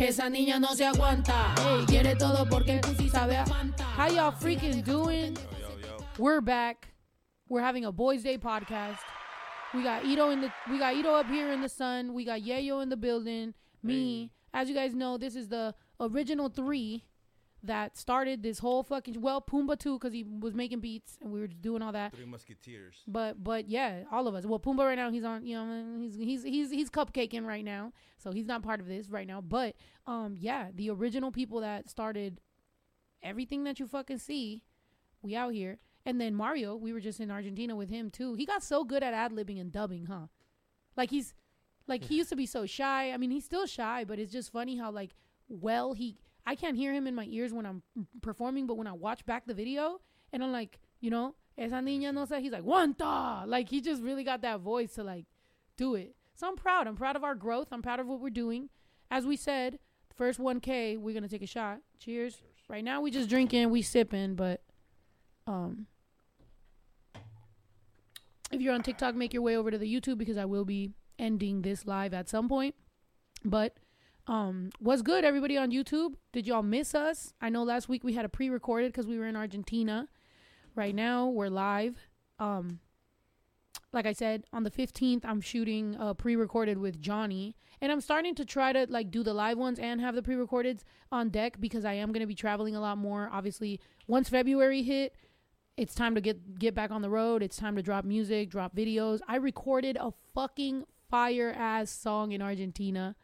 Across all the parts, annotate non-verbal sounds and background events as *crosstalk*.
Esa niña no se aguanta. Ey, quiere todo porque el pussy sabe a Fanta. How y'all freaking doing? Yo, yo, yo. We're back. We're having a Boys Day podcast. We got Ito in the we got Ito up here in the sun. We got Yayo in the building. Me. As you guys know, this is the original three that started this whole fucking well Pumbaa too because he was making beats and we were just doing all that. Three Musketeers. But but yeah, all of us. Well, Pumbaa right now he's on. You know he's he's he's he's cupcaking right now, so he's not part of this right now. But um yeah, the original people that started everything that you fucking see, we out here. And then Mario, we were just in Argentina with him too. He got so good at ad libbing and dubbing, huh? Like he's like he used to be so shy. I mean, he's still shy, but it's just funny how like well he I can't hear him in my ears when I'm performing, but when I watch back the video and I'm like, you know, esa niña no sé, he's like, "Wanta!" Like he just really got that voice to like do it. So I'm proud. I'm proud of our growth. I'm proud of what we're doing. As we said, first 1K, we're gonna take a shot. Cheers. Right now we just drinking, we sipping, but um if you're on TikTok, make your way over to the YouTube because I will be ending this live at some point. But um what's good everybody on YouTube? Did y'all miss us? I know last week we had a pre-recorded cuz we were in Argentina. Right now we're live. Um like I said, on the 15th, I'm shooting uh, pre-recorded with Johnny, and I'm starting to try to like do the live ones and have the pre-recordeds on deck because I am going to be traveling a lot more. Obviously, once February hit, it's time to get get back on the road. It's time to drop music, drop videos. I recorded a fucking fire ass song in Argentina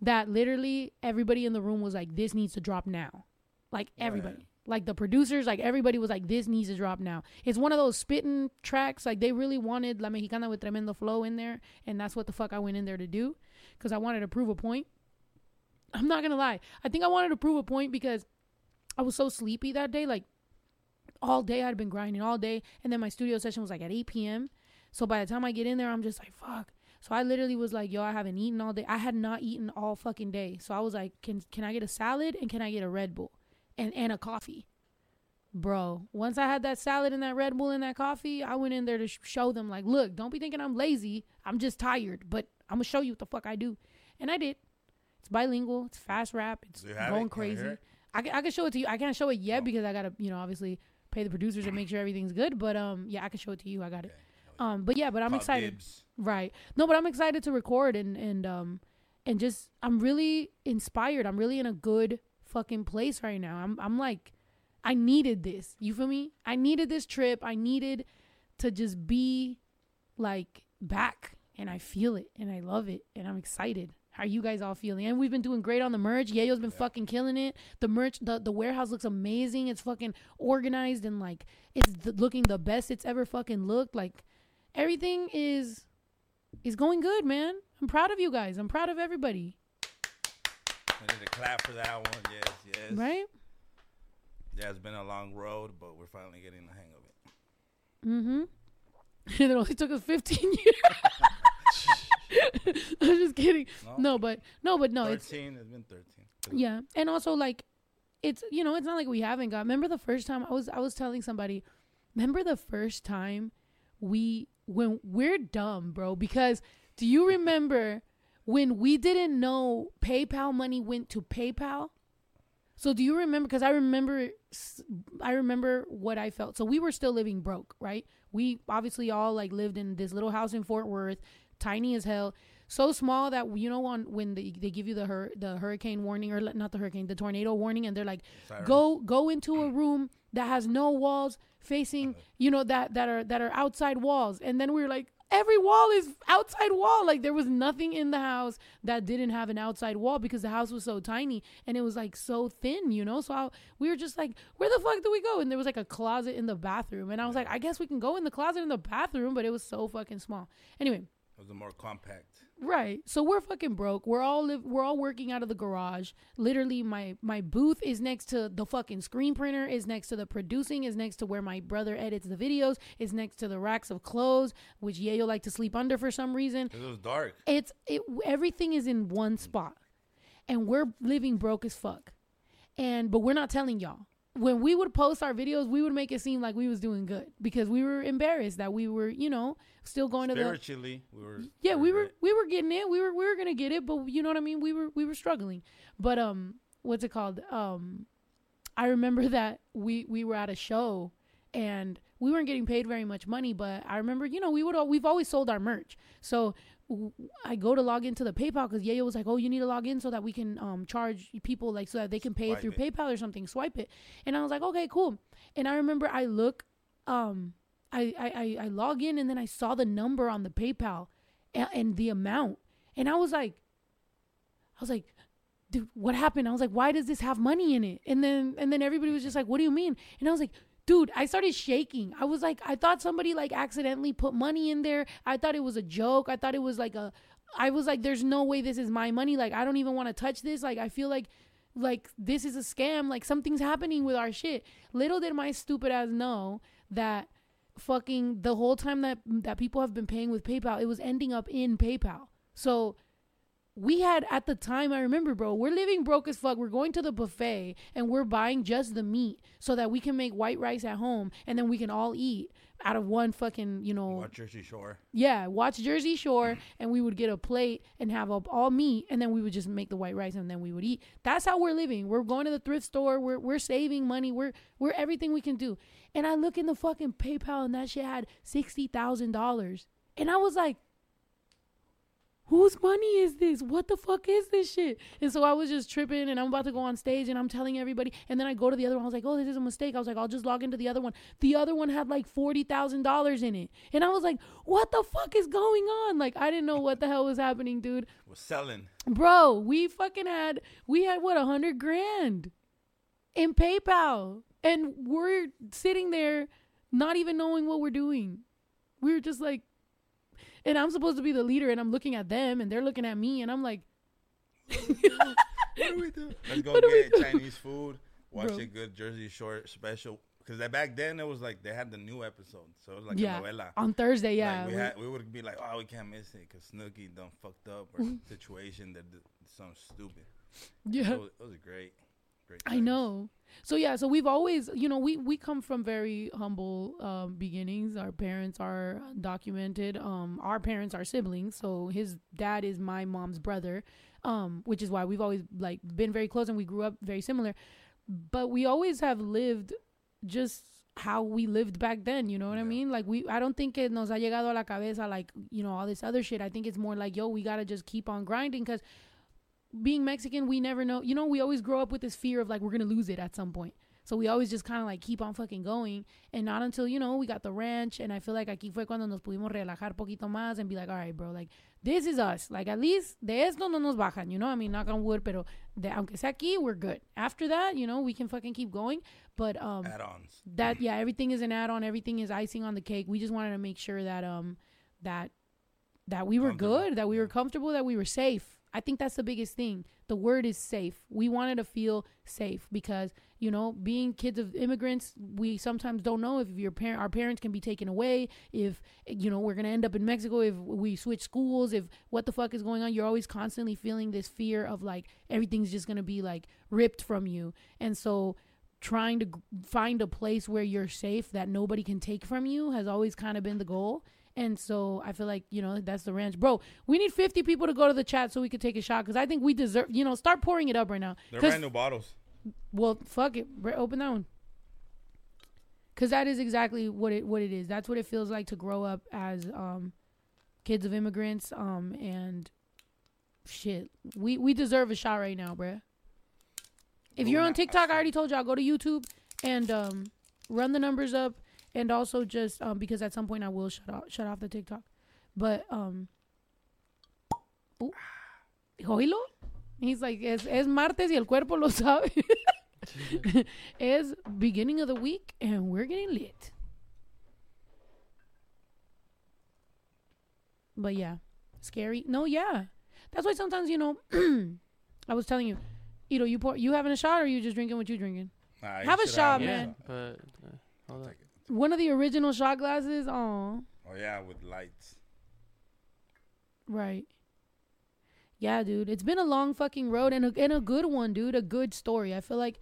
that literally everybody in the room was like, "This needs to drop now," like everybody. Right. Like the producers, like everybody was like, "This needs to drop now." It's one of those spitting tracks. Like they really wanted La Mexicana with tremendo flow in there, and that's what the fuck I went in there to do, because I wanted to prove a point. I'm not gonna lie. I think I wanted to prove a point because I was so sleepy that day. Like all day, I'd been grinding all day, and then my studio session was like at 8 p.m. So by the time I get in there, I'm just like, "Fuck." So I literally was like, "Yo, I haven't eaten all day. I had not eaten all fucking day." So I was like, "Can can I get a salad and can I get a Red Bull?" and and a coffee. Bro, once I had that salad and that Red Bull and that coffee, I went in there to sh- show them like, look, don't be thinking I'm lazy. I'm just tired, but I'm gonna show you what the fuck I do, and I did. It's bilingual. It's fast rap. It's going it? Can I hear crazy. I can, I can show it to you. I can't show it yet Oh. because I gotta you know obviously pay the producers and make sure everything's good. But um yeah, I can show it to you. I got it. Um but yeah, but I'm excited. dibs. Right. No, but I'm excited to record and and um and just I'm really inspired. I'm really in a good fucking place right now. I'm I'm like I needed this. You feel me? I needed this trip. I needed to just be like back and I feel it and I love it and I'm excited. How are you guys all feeling? And we've been doing great on the merch. Yayo's been fucking killing it. The merch, the, the warehouse looks amazing. It's fucking organized and like it's th- looking the best it's ever fucking looked. Like everything is is going good, man. I'm proud of you guys. I'm proud of everybody. I need to clap for that one. Yes, yes. Right? Yeah, it's been a long road, but we're finally getting the hang of it. Mm-hmm. *laughs* it only took us 15 *laughs* years. *laughs* I'm just kidding. No, No, but no, but no, it's 13. it's been 13. yeah, and also like, it's you know, it's not like we haven't got. Remember the first time I was I was telling somebody, remember the first time we when we're dumb, bro. Because do you remember when we didn't know PayPal money went to PayPal? So do you remember? Because I remember, I remember what I felt. So we were still living broke, right? We obviously all like lived in this little house in Fort Worth, tiny as hell, so small that you know on when they, they give you the hur- the hurricane warning or not the hurricane, the tornado warning, and they're like, go go into a room that has no walls facing, uh-huh. you know that that are that are outside walls, and then we were like. Every wall is outside wall. Like there was nothing in the house that didn't have an outside wall because the house was so tiny and it was like so thin, you know. So I, we were just like, where the fuck do we go? And there was like a closet in the bathroom, and I was like, I guess we can go in the closet in the bathroom, but it was so fucking small. Anyway, It was a more compact. Right. So we're fucking broke. We're all live we're all working out of the garage. Literally my my booth is next to the fucking screen printer, is next to the producing, is next to where my brother edits the videos, is next to the racks of clothes, which Yayo like to sleep under for some reason. It was dark. It's it everything is in one spot. And we're living broke as fuck. And but we're not telling y'all. When we would post our videos, we would make it seem like we was doing good because we were embarrassed that we were, you know, still going to the Spiritually, we were. yeah, we were we were getting it. We were we were gonna get it, but you know what I mean. We were we were struggling. But um, what's it called? Um, I remember *laughs* that we we were at a show and we weren't getting paid very much money. But I remember, you know, we would we've always sold our merch. So I go to log into the PayPal because Yayo was like, "Oh, you need to log in so that we can um charge people like so that they can pay it Swipe through it. PayPal or something. Swipe it." And I was like, "Okay, cool." And I remember I look um I, I, I, I log in and then I saw the number on the PayPal and, and the amount. And I was like, I was like, dude, what happened? I was like, why does this have money in it? And then and then everybody was just like, what do you mean? And I was like, dude, I started shaking. I was like, I thought somebody like accidentally put money in there. I thought it was a joke. I thought it was like a I was like, there's no way this is my money. Like, I don't even want to touch this. Like, I feel like like this is a scam. Like something's happening with our shit. Little did my stupid ass know that fucking the whole time that that people have been paying with PayPal, it was ending up in PayPal. So we had at the time I remember, bro, we're living broke as fuck. We're going to the buffet and we're buying just the meat so that we can make white rice at home and then we can all eat out of one fucking, you know, Watch Jersey Shore. yeah, watch Jersey Shore, *clears throat* and we would get a plate and have up all meat, and then we would just make the white rice, and then we would eat. That's how we're living. We're going to the thrift store. We're we're saving money. We're we're everything we can do. And I look in the fucking PayPal, and that shit had sixty thousand dollars, and I was like. Whose money is this? What the fuck is this shit? And so I was just tripping and I'm about to go on stage and I'm telling everybody. And then I go to the other one. I was like, oh, this is a mistake. I was like, I'll just log into the other one. The other one had like $40,000 in it. And I was like, what the fuck is going on? Like, I didn't know what the hell was happening, dude. We're selling. Bro, we fucking had, we had what, a hundred grand in PayPal. And we're sitting there not even knowing what we're doing. We were just like, and I'm supposed to be the leader, and I'm looking at them, and they're looking at me, and I'm like, *laughs* What do we do? Let's go What get? Chinese food. Watch Bro. a good Jersey Shore special. Because back then it was like they had the new episode, so it was like yeah, a novela. on Thursday, yeah. like we, we- had, we would be like, oh, we can't miss it because Snooki done fucked up or *laughs* situation that did something stupid. yeah. So it was great, great. I know. So yeah, so we've always, you know, we we come from very humble um, beginnings. Our parents are documented. Um, our parents are siblings. So his dad is my mom's brother, um, which is why we've always like been very close and we grew up very similar. But we always have lived just how we lived back then. You know what I mean? Like we, I don't think it nos ha llegado a la cabeza like you know all this other shit. I think it's more like yo, we gotta just keep on grinding because being Mexican, we never know. You know, we always grow up with this fear of like we're gonna lose it at some point. So we always just kind of like keep on fucking going, and not until you know we got the ranch, and I feel like aquí fue cuando nos pudimos relajar poquito más and be like, all right, bro, like this is us. Like at least de esto no nos bajan. You know, I mean, knock on wood, pero de aunque sea aquí, we're good. After that, you know, we can fucking keep going. But um, Add-ons. that yeah everything is an add-on everything is icing on the cake we just wanted to make sure that um that that we were good that we were comfortable that we were safe i think that's the biggest thing. The word is safe. We wanted to feel safe because you know being kids of immigrants we sometimes don't know if your parent our parents can be taken away if you know we're gonna end up in mexico if we switch schools if what the fuck is going on. You're always constantly feeling this fear of like everything's just gonna be like ripped from you. And so trying to find a place where you're safe that nobody can take from you has always kind of been the goal. And so I feel like, you know, that's the ranch. Bro, we need 50 people to go to the chat so we could take a shot because I think we deserve, you know, start pouring it up right now. They're brand new bottles. well, fuck it. Open that one. Cause that is exactly what it what it is. That's what it feels like to grow up as um kids of immigrants. Um and shit. We we deserve a shot right now, bruh. If you're on TikTok, I already told y'all go to YouTube and um run the numbers up and also just um because at some point I will shut off shut off the TikTok. But um Ooh. Oílo. He's like, es, es martes y el cuerpo lo sabe. *laughs* it's beginning of the week and we're getting lit. But yeah, scary. No, yeah. That's why sometimes, you know, *clears throat* I was telling you, you know, you pour, you having a shot or you just drinking what you drinking? Nah, you Have a shot, one. man. But uh, hold on. Take it. One of the original shot glasses. Oh, Oh yeah, with lights. right. Yeah, dude. It's been a long fucking road and a, and a good one, dude. A good story. I feel like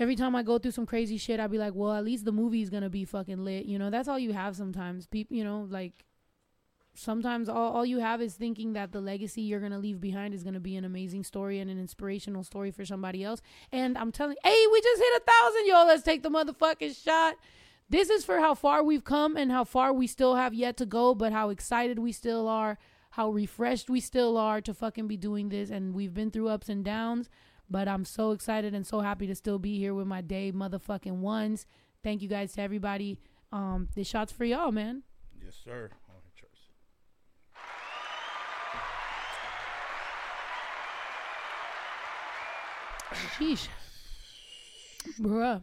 every time I go through some crazy shit, I'd be like, well, at least the movie's gonna be fucking lit. You know, that's all you have sometimes. People, you know, like sometimes all, all you have is thinking that the legacy you're gonna leave behind is gonna be an amazing story and an inspirational story for somebody else. And I'm telling, hey, we just hit a thousand, yo. Let's take the motherfucking shot. This is for how far we've come and how far we still have yet to go, but how excited we still are, how refreshed we still are to fucking be doing this. And we've been through ups and downs, but I'm so excited and so happy to still be here with my day motherfucking ones. Thank you guys to everybody. Um, this shot's for y'all, man. Yes, sir. Sheesh. Bruh.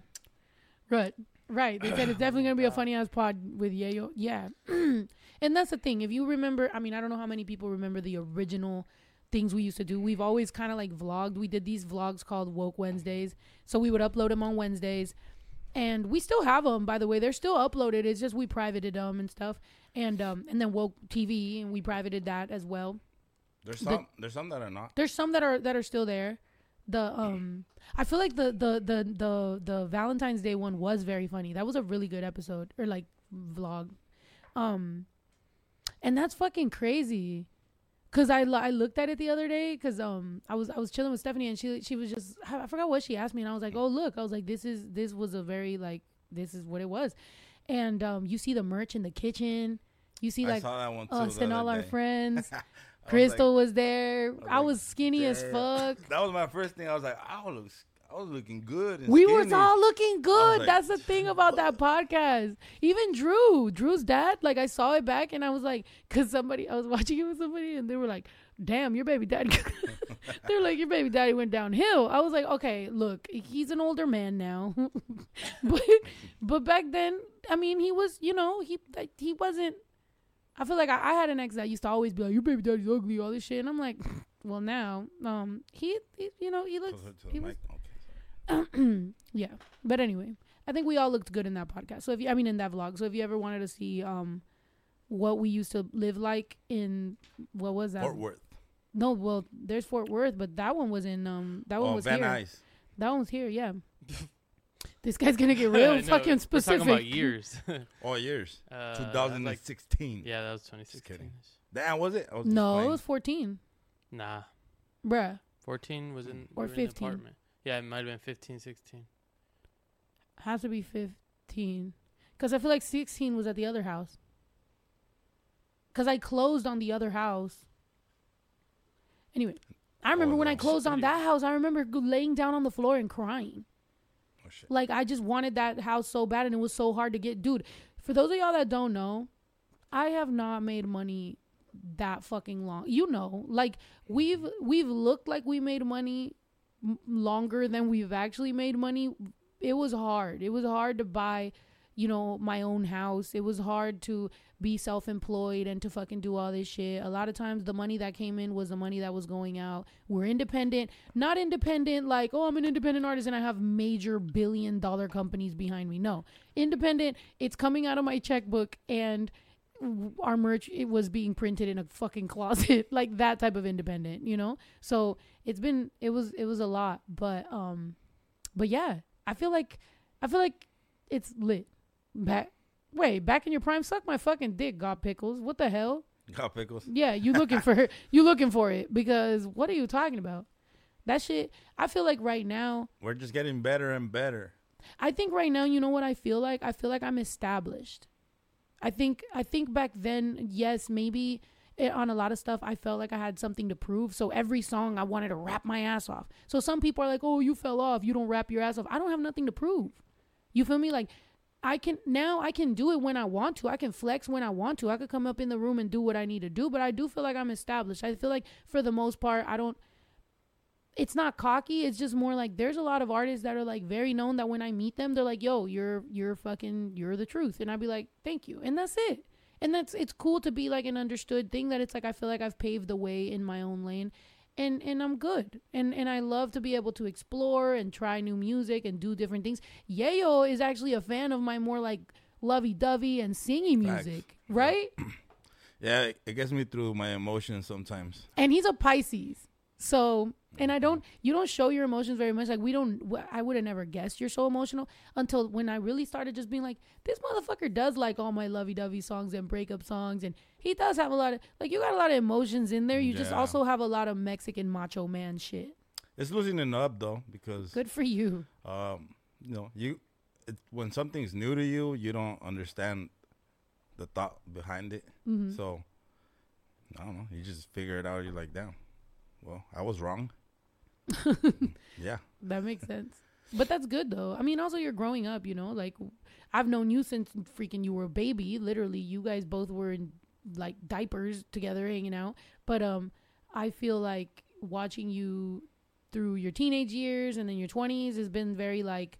Right. Right. They said it's definitely gonna be a *coughs* funny ass pod with Yayo. Yeah. *clears throat* and that's the thing. If you remember I mean, I don't know how many people remember the original things we used to do. We've always kind of like vlogged. We did these vlogs called Woke Wednesdays. So we would upload them on Wednesdays. And we still have them, by the way. They're still uploaded. It's just we privated them and stuff. And um and then Woke TV and we privated that as well. There's The- some. there's some that are not. There's some that are that are still there. The um I feel like the the the the the Valentine's Day one was very funny. That was a really good episode or like vlog. Um and that's fucking crazy. Cuz I I looked at it the other day cuz um I was I was chilling with Stephanie and she she was just I I forgot what she asked me and I was like, "Oh, look." I was like, "This is this was a very like this is what it was." And um you see the merch in the kitchen. You see I like saw that one too. us and all other our friends. *laughs* I was like- Crystal was there. was I like, was skinny as fuck. *laughs* That was my first thing. I was like, I was, I was looking good. And We was skinny. all looking good. like, That's the thing about that podcast. Even Drew, Drew's dad, like I saw it back and I was like, cause somebody, I was *laughs* watching it with somebody and they were like, damn, your baby daddy. *laughs* They're like, your baby daddy went downhill. I was like, okay, look, he's an older man now, but but back then, I mean, he was, you know, he he wasn't. I feel like I, I had an ex that used to always be like, your baby daddy's ugly, all this shit, and I'm like, *laughs* well, now, um, he, he you know, he looks he was- Okay, *clears throat* yeah. But anyway, I think we all looked good in that podcast. So if you, I mean, in that vlog. So if you ever wanted to see um what we used to live like in what was that? Fort Worth. No, well, there's Fort Worth, but that one was in um that one Oh, was Van here. Nuys. That one was here. Yeah. *laughs* this guy's gonna get *laughs* real know, fucking We're specific. talking about years. *laughs* All years. uh, 2016. Like, yeah, that was 2016. kidding. Damn, was it? I was just No, it was 14, Nah, bruh. 14 was in Or we were in 15. apartment. Yeah, it might have been 15, 16. Has to be 15, because I feel like 16 was at the other house. Because I closed on the other house. Anyway, I remember Oh, when I closed on that house, I remember laying down on the floor and crying. Shit. Like I just wanted that house so bad, and it was so hard to get. Dude, for those of y'all that don't know, I have not made money that fucking long. You know, like we've we've looked like we made money longer than we've actually made money. It was hard. It was hard to buy, you know, my own house. It was hard to be self-employed and to fucking do all this shit. A lot of times the money that came in was the money that was going out. We're independent, not independent like, oh, I'm an independent artist and I have major billion dollar companies behind me. No. Independent, it's coming out of my checkbook and our merch it was being printed in a fucking closet *laughs* like that type of independent you know so it's been it was it was a lot but um but yeah i feel like i feel like it's lit back wait back in your prime suck my fucking dick god pickles what the hell Got pickles. yeah you looking for *laughs* you looking for it because what are you talking about that shit i feel like right now We're just getting better and better. I think right now, you know what I feel like? I feel like I'm established. I think I think back then, yes, maybe it, on a lot of stuff I felt like I had something to prove. So every song I wanted to rap my ass off. So some people are like, "Oh, you fell off. You don't rap your ass off." I don't have nothing to prove. You feel me? Like I can now I can do it when I want to. I can flex when I want to. I could come up in the room and do what I need to do, but I do feel like I'm established. I feel like for the most part, I don't it's not cocky. It's just more like there's a lot of artists that are like very known that when I meet them, they're like, "Yo, you're you're fucking you're the truth," and I'd be like, "Thank you," and that's it. And that's it's cool to be like an understood thing that it's like I feel like I've paved the way in my own lane, and and I'm good. And and I love to be able to explore and try new music and do different things. Yayo is actually a fan of my more like lovey dovey and singing Facts. music, right? *clears throat* Yeah, it gets me through my emotions sometimes. and he's a Pisces. So, and I don't, you don't show your emotions very much. Like we don't, I would have never guessed you're so emotional until when I really started just being like, this motherfucker does like all my lovey-dovey songs and breakup songs, and he does have a lot of, like, you got a lot of emotions in there. You just also have a lot of Mexican macho man shit. It's loosening up though because Good for you. um, you know, you it, when something's new to you, you don't understand the thought behind it. Mhm. So I don't know. You just figure it out. You're like, damn. Well, I was wrong. *laughs* yeah. That makes sense. But that's good though. I mean, also you're growing up, you know. Like I've known you since freaking you were a baby. Literally, you guys both were in like diapers together, hanging out. But um, I feel like watching you through your teenage years and then your 20s has been very like,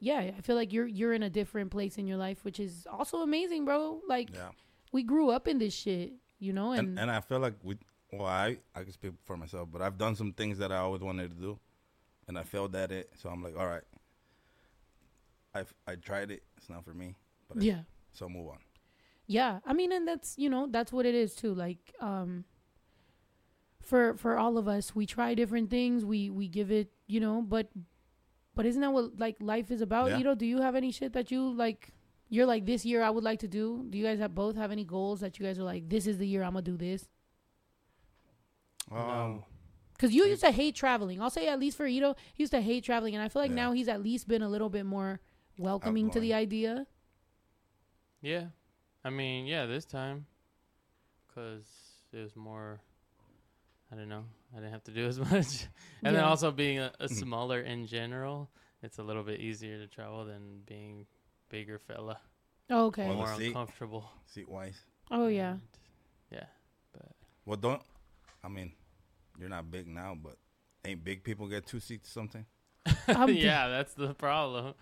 yeah. I feel like you're you're in a different place in your life, which is also amazing, bro. Like Yeah. we grew up in this shit, you know, and, And and I feel like we. Well, I I can speak for myself, but I've done some things that I always wanted to do, and I failed at it. So I'm like, all right. I I tried it. It's not for me. But I- yeah. so move on. Yeah, I mean, and that's you know that's what it is too. Like, um, for for all of us, we try different things. We we give it, you know, but but isn't that what like life is about? Yeah. You know, do you have any shit that you like? You're like this year I would like to do. Do you guys have both have any goals that you guys are like this is the year I'm gonna do this? Um, No. Because you used to hate traveling. I'll say at least for Ito, he used to hate traveling, and I feel like Yeah. now he's at least been a little bit more welcoming to the idea. Yeah. I mean, yeah, this time. Because it was more. I don't know. I didn't have to do as *laughs* much. and then also being a, a smaller in general, it's a little bit easier to travel than being bigger fella. Oh, okay. Well, More the seat- uncomfortable. seat wise. Oh yeah. And, Yeah. But Well, don't. I mean, you're not big now, but ain't big people get two seats or something? *laughs* I'm dead. yeah, that's the problem.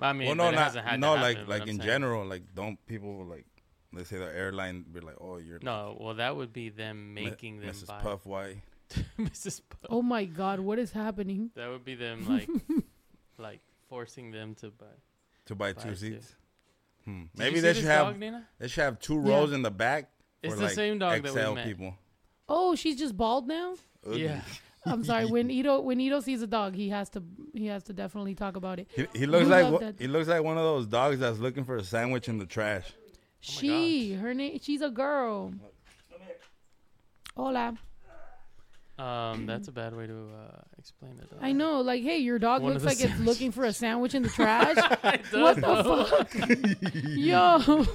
I mean, well, no, it not hasn't had no, to like happen, but like in saying- general, like don't people like let's say the airline be like, oh, you're No, well, that would be them Mi- making them Mrs. buy Puff White. *laughs* Mrs. Puff. Oh my God, what is happening? That would be them like, *laughs* like forcing them to buy. to buy buy two two. seats. Hmm. Maybe they should this have dog, Nina? they should have two Yeah. rows in the back It's for the like same dog that XL we met. people. Oh, she's just bald now. Ugly. Yeah. *laughs* I'm sorry. When Ito when Ito sees a dog, he has to he has to definitely talk about it. He, he looks You like love wha- he looks like one of those dogs that's looking for a sandwich in the trash. she, her name, she's a girl. Hola. Um, that's a bad way to uh, explain it. Though. I know, like, hey, your dog One looks of the like it's looking for a sandwich in the *laughs* trash. What the fuck, *laughs* yo?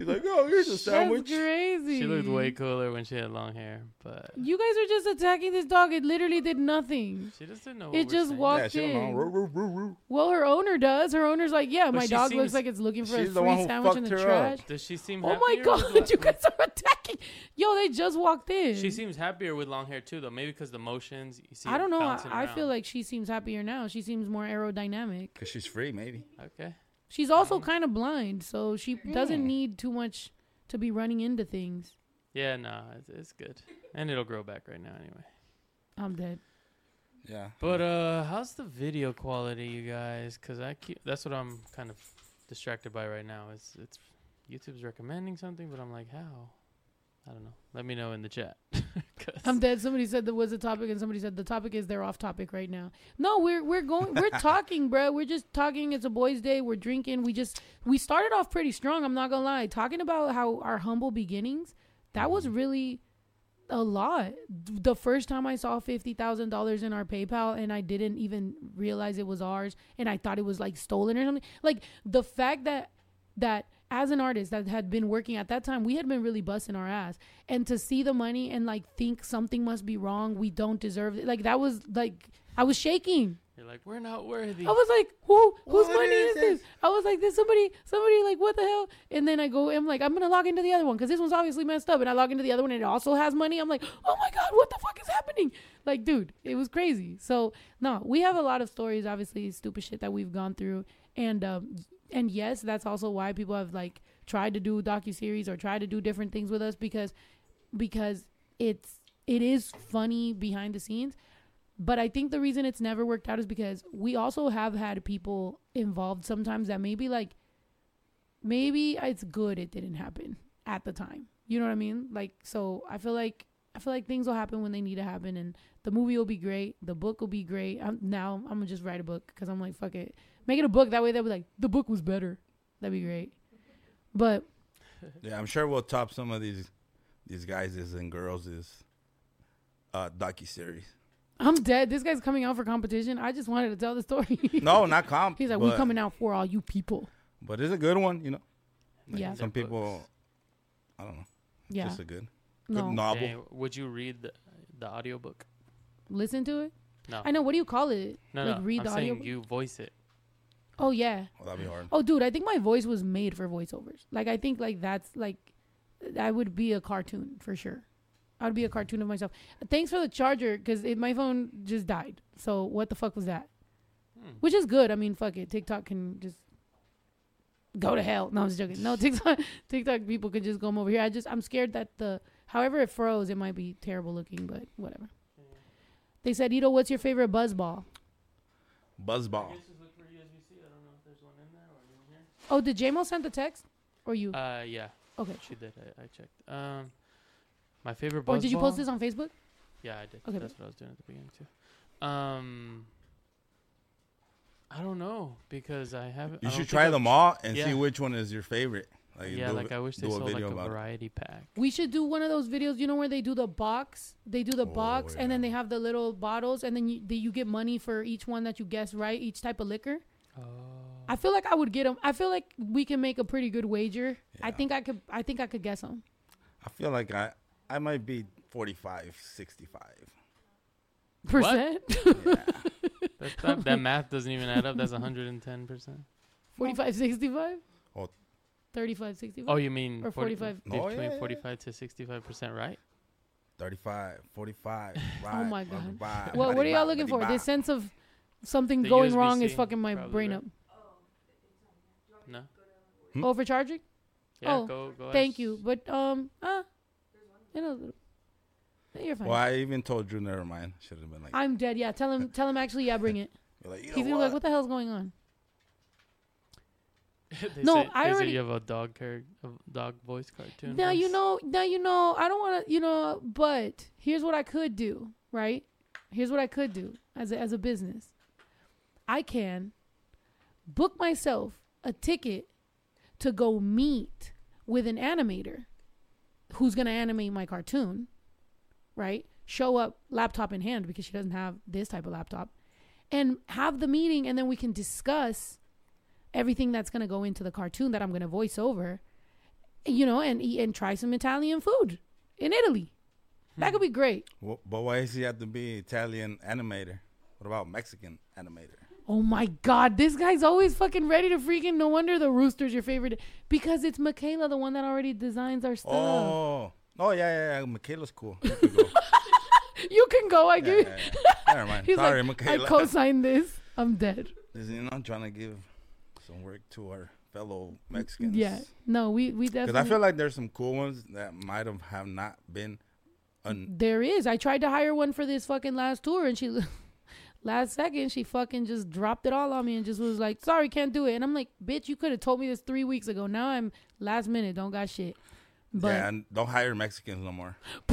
He's like, oh, here's a sandwich. That's crazy. She looked way cooler when she had long hair, but You guys are just attacking this dog. It literally did nothing. she just didn't know. It we're just saying. walked Yeah, she don't in. Roo, roo, roo, roo. Well, her owner does. Her owner's like, yeah, But my she dog looks seems- like it's looking for a She's the one free who sandwich in the fucked her up. trash. Does she seem? Oh my happier god, *laughs* you guys are attacking. Yo, they just walked in. She seems happier with long hair too, though. Maybe because the motions. You see I it don't know. I, bouncing I feel like she seems happier now. She seems more aerodynamic. Cause she's free, maybe. Okay. She's also Um, kind of blind, so she doesn't Hmm. need too much to be running into things. Yeah, no, it's, it's good, and it'll grow back right now anyway. I'm dead. Yeah. But uh, how's the video quality, you guys? Cause I keep that's what I'm kind of distracted by right now. Is it's YouTube's recommending something, but I'm like, how? I don't know. Let me know in the chat. *laughs* *laughs* I'm um, dead. Somebody said there was a topic, and somebody said the topic is they're off topic right now. No, we're we're going. We're *laughs* talking, bro. We're just talking. It's a boys' day. We're drinking. We just we started off pretty strong. I'm not gonna lie. Talking about how our humble beginnings. That was mm-hmm. really a lot. The first time I saw fifty thousand dollars in our PayPal, and I didn't even realize it was ours, and I thought it was like stolen or something. Like the fact that that as an artist that had been working at that time, we had been really busting our ass, and to see the money and like think something must be wrong, we don't deserve it. Like that was like I was shaking. You're like, we're not worthy. I was like, who whose What money is is this? I was like, this somebody somebody like what the hell? And then I go, I'm like, I'm gonna log into the other one because this one's obviously messed up. And I log into the other one and it also has money. I'm like, oh my god, what the fuck is happening? Like, dude, it was crazy. So no, we have a lot of stories, obviously stupid shit that we've gone through, and um, and yes, that's also why people have like tried to do docu series or tried to do different things with us because because it's it is funny behind the scenes. But I think the reason it's never worked out is because we also have had people involved sometimes that maybe like maybe it's good it didn't happen at the time. You know what I mean? Like so I feel like I feel like things will happen when they need to happen and The movie will be great. The book will be great. I'm, now I'm gonna just write a book because I'm like, fuck it, make it a book. That way they'll be like, the book was better. That'd be great. But *laughs* Yeah, I'm sure we'll top some of these these guys is and girls is uh docu series. I'm dead. This guy's coming out for competition. I just wanted to tell the story. *laughs* No, not comp. *laughs* He's like, but, we coming out for all you people. But it's a good one, you know. Like, Yeah. Some people. I don't know. Yeah. Just a good, good No. novel. Dang, would you read the, the audiobook? Listen to it. No. I know. What do you call it? No, like no. read I'm the saying audio. you voice it. Oh yeah. Well, that'd be hard. Oh dude, I think my voice was made for voiceovers. Like I think like that's like I would be a cartoon for sure. I would be a cartoon of myself. Thanks for the charger because my phone just died. So what the fuck was that? Hmm. Which is good. I mean, fuck it. TikTok can just go to hell. No, I'm just joking. No, *laughs* TikTok TikTok people can just come over here. I just I'm scared that the however it froze, it might be terrible looking, but whatever. They said, Ito, what's your favorite buzz ball? Buzzball. Oh, did JMO send the text? Or you? Uh, yeah, okay. she did. I, I checked. Um, my favorite. Or did you post buzzball- this on Facebook? Yeah, I did. Okay. That's what I was doing at the beginning too. Um, I don't know because I haven't. You I should think try I've them all and see which one is your favorite. Like, yeah, like I wish they do a sold like a about it. variety pack. We should do one of those videos, you know, where they do the box. They do the Oh, box, and then they have the little bottles, and then you, the, you get money for each one that you guess right, each type of liquor. Oh. I feel like I would get them. I feel like we can make a pretty good wager. I think I could. I think I could guess them. I feel like I I might be 45, 65. Percent, *laughs* Yeah. That, that, that math doesn't even add up. That's 110 percent. 45, 65? Oh. 35, 65? Oh, you mean Or 45. Oh, between yeah, yeah. 45 to 65 percent, right? 35, 45. *laughs* Oh my God. 45, Well, what are y'all looking for? This sense of something The going wrong is fucking my brain right? up. No. Hmm? Oh. Yeah, Oh, go go. Thank ask- you. But, um, uh, you know, you're fine. Well, I even told Drew, never mind. Should have been like, I'm dead. Yeah, tell him. Tell him actually. Yeah, bring it. *laughs* you're like, you know He's gonna be like, "What the hell's going on?" *laughs* they No, say, I they say already- you have a dog character, a dog voice cartoon. Now you know. Now you know. I don't want to. You know. But here's what I could do. Right. Here's what I could do as a, as a business. I can book myself a ticket to go meet with an animator who's gonna animate my cartoon. Right. Show up laptop in hand because she doesn't have this type of laptop, and have the meeting, and then we can discuss everything that's gonna go into the cartoon that I'm gonna voice over you know, and eat and try some Italian food in Italy. That hmm. could be great. Wh- But why does he have to be Italian animator? What about Mexican animator? Oh my God, this guy's always fucking ready to freaking. No wonder the rooster's your favorite because it's Michaela, the one that already designs our stuff. Oh, oh yeah, yeah, yeah. Michaela's cool. You could go. *laughs* You can go. I Yeah, give. yeah, *laughs* yeah. Never mind. He's Sorry, like, Michaela. I co-signed this. I'm dead. You know, I'm trying to give some work to our fellow Mexicans. Yeah. No, we we definitely. Because. I feel like there's some cool ones that might have have not been. Un- there is. I tried to hire one for this fucking last tour, and she *laughs* last second she fucking just dropped it all on me and just was like, "Sorry, can't do it." And I'm like, "Bitch, you could have told me this three weeks ago. Now I'm last minute. Don't got shit." But yeah, and don't hire Mexicans no more. *laughs*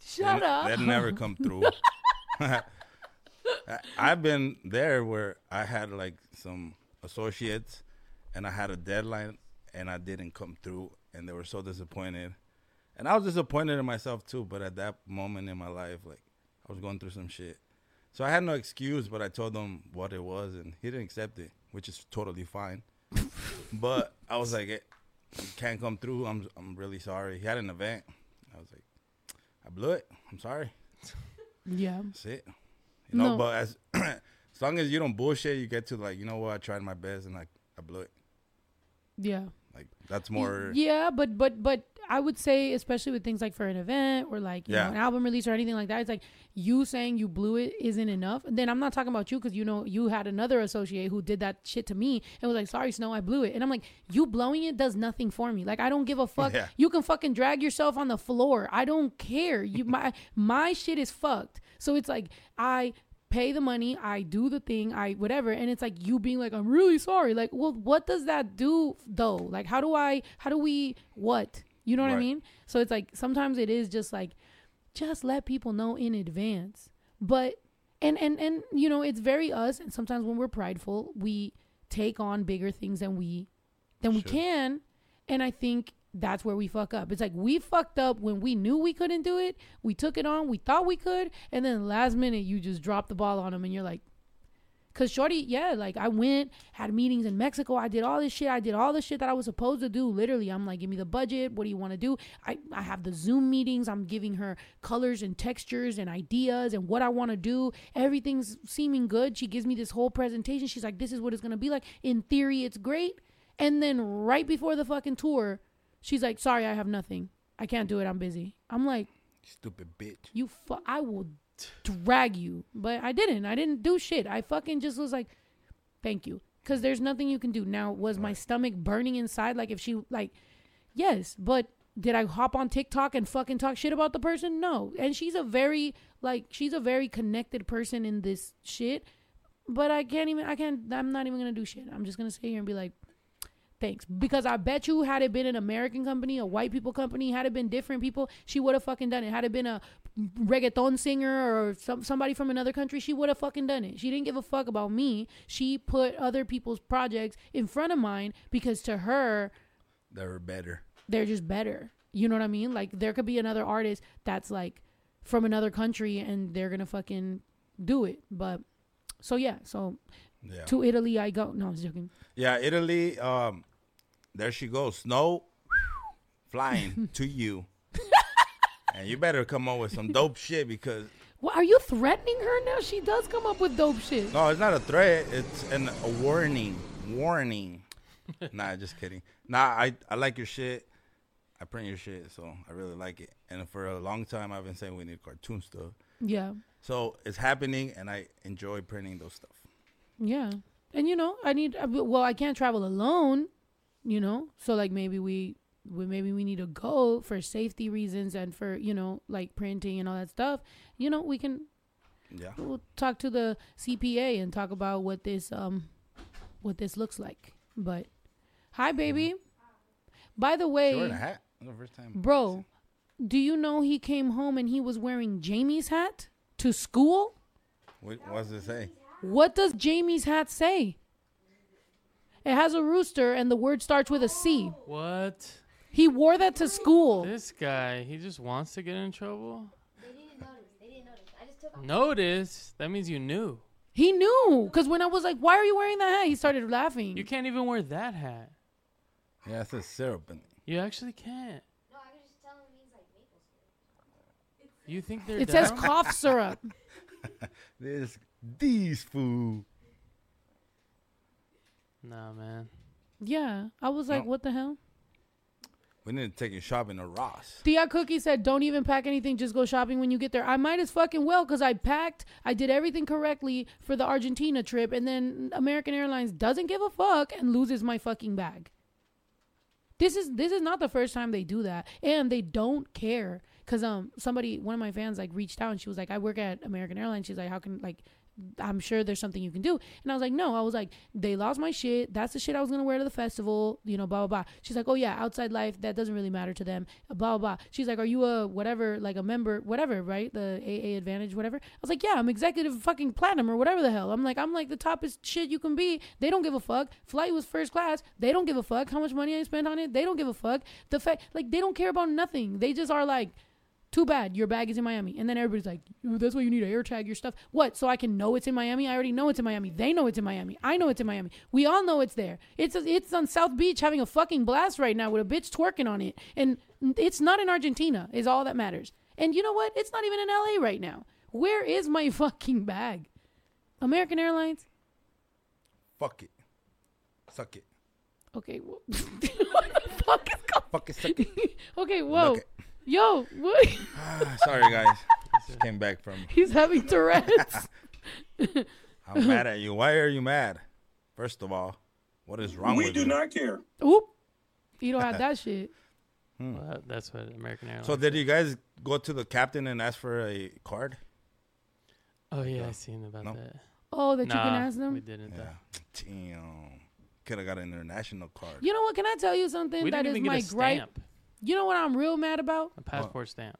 shut They- up. They never come through. *laughs* *laughs* I've been there where I had like some associates, and I had a deadline, and I didn't come through, and they were so disappointed, and I was disappointed in myself too. But at that moment in my life, like I was going through some shit, so I had no excuse. But I told him what it was, and he didn't accept it, which is totally fine. *laughs* but I was like, "Eh, you can't come through. I'm I'm really sorry. He had an event. I was like, I blew it. I'm sorry. yeah. That's it. You know, No. but as *clears throat* as long as you don't bullshit, you get to like, you know what, I tried my best and like I blew it. Yeah. Like that's more Yeah, but but but I would say, especially with things like for an event or like you Yeah. know an album release or anything like that, it's like you saying you blew it isn't enough. And then I'm not talking about you because you know you had another associate who did that shit to me and was like, "Sorry, Snow, I blew it." And I'm like, you blowing it does nothing for me. Like I don't give a fuck. Yeah. You can fucking drag yourself on the floor. I don't care. You my my shit is fucked. So it's like I pay the money, I do the thing, I whatever, and it's like you being like, I'm really sorry. Like, well, what does that do though? Like, how do I, how do we, what? You know what I mean? So it's like sometimes it is just like, just let people know in advance. but and and and you know it's very us and sometimes when we're prideful we take on bigger things than we than we can and i think that's where we fuck up it's like we fucked up when we knew we couldn't do it we took it on we thought we could and then last minute you just drop the ball on them and you're like Cause shorty, yeah, like I went, had meetings in Mexico. I did all this shit. I did all the shit that I was supposed to do. Literally, I'm like, give me the budget. What do you want to do? I, I have the Zoom meetings. I'm giving her colors and textures and ideas and what I want to do. Everything's seeming good. She gives me this whole presentation. She's like, this is what it's gonna be like. In theory, it's great. And then right before the fucking tour, she's like, sorry, I have nothing. I can't do it. I'm busy. I'm like, Stupid bitch. you fu- I will drag you. But I didn't. I didn't do shit. I fucking just was like, thank you. Cause there's nothing you can do. Now, was my stomach burning inside? Like if she like, yes, but did I hop on TikTok and fucking talk shit about the person? No. And she's a very like she's a very connected person in this shit. But I can't even I can't I'm not even gonna do shit. I'm just gonna sit here and be like, thanks. Because I bet you had it been an American company, a white people company, had it been different people, she would have fucking done it. Had it been a reggaeton singer or some somebody from another country, she would have fucking done it. She didn't give a fuck about me. She put other people's projects in front of mine because to her, they're better. they're just better. You know what I mean? Like there could be another artist that's like from another country and they're gonna fucking do it. But so yeah, so Yeah. to Italy I go. No, I was joking. Yeah, Italy. Um, there she goes. Snow flying *laughs* to you, and you better come up with some dope shit because What are you threatening her now? She does come up with dope shit. no, it's not a threat. It's an, a warning. Warning. *laughs* nah, just kidding. Nah, I I like your shit. I print your shit, so I really like it. And for a long time, I've been saying we need cartoon stuff. Yeah. So it's happening, and I enjoy printing those stuff. Yeah. And you know, I need well, I can't travel alone, you know. So like maybe we we maybe we need to go for safety reasons and for, you know, like printing and all that stuff. You know, we can Yeah. we'll talk to the CPA and talk about what this um what this looks like. But hi baby. By the She wearing a way, hat. The first time. bro, do you know he came home and he was wearing Jamie's hat to school? What, what does it say? What does Jamie's hat say? It has a rooster and the word starts with a C. What? He wore that to school. This guy, he just wants to get in trouble. They didn't notice. They didn't notice. I just took off. Notice? That means you knew. He knew because when I was like, "Why are you wearing that hat?" He started laughing. You can't even wear that hat. Yeah, it says syrup in. You actually can't. No, I could just tell him it means like maple syrup. You think they're it down? says cough syrup. *laughs* This these food. Nah, man. Yeah, I was like, No. "What the hell?" We need to take you shopping to Ross. Thea Cookie said, "Don't even pack anything. Just go shopping when you get there." I might as fucking well because I packed. I did everything correctly for the Argentina trip, and then American Airlines doesn't give a fuck and loses my fucking bag. This is this is not the first time they do that, and they don't care. Cause um somebody one of my fans like reached out and she was like, "I work at American Airlines." She's like, "How can like." I'm sure there's something you can do. And I was like, no. I was like, they lost my shit. That's the shit I was gonna wear to the festival. You know, blah blah blah. She's like, oh yeah, outside life that doesn't really matter to them. Uh, blah blah blah. She's like, are you a whatever, like a member, whatever, right? The AA Advantage, whatever. I was like, yeah, I'm executive fucking platinum or whatever the hell. I'm like, I'm like the toppest shit you can be. They don't give a fuck. Flight was first class. They don't give a fuck. How much money I spent on it? They don't give a fuck. The fact, like, they don't care about nothing. They just are like. Too bad your bag is in Miami. And then everybody's like, that's why you need to AirTag your stuff. What? So I can know it's in Miami? I already know it's in Miami. They know it's in Miami. I know it's in Miami. We all know it's there. It's it's on South Beach having a fucking blast right now with a bitch twerking on it. And it's not in Argentina, is all that matters. And you know what? It's not even in LA right now. Where is my *laughs* fucking bag? American Airlines? Fuck it. Suck it. Okay. Well, *laughs* what the fuck is going Fuck it, suck it. *laughs* Okay, whoa. It. Yo, what? Ah, *sighs* sorry, guys. Just came back from. *laughs* He's having Tourette's. *laughs* I'm mad at you. Why are you mad? First of all, what is wrong We with do not care. Oop. You don't have that *laughs* shit. Well, that- that's what American Airlines. So did you guys go to the captain and ask for a card? Oh yeah, I seen about No. that. Oh, that nah, you can ask them? We didn't. Yeah. though. Damn. Could have got an international card. You know what? Can I tell you something We that didn't is even get my a gripe? stamp, You know what I'm real mad about? a passport stamp.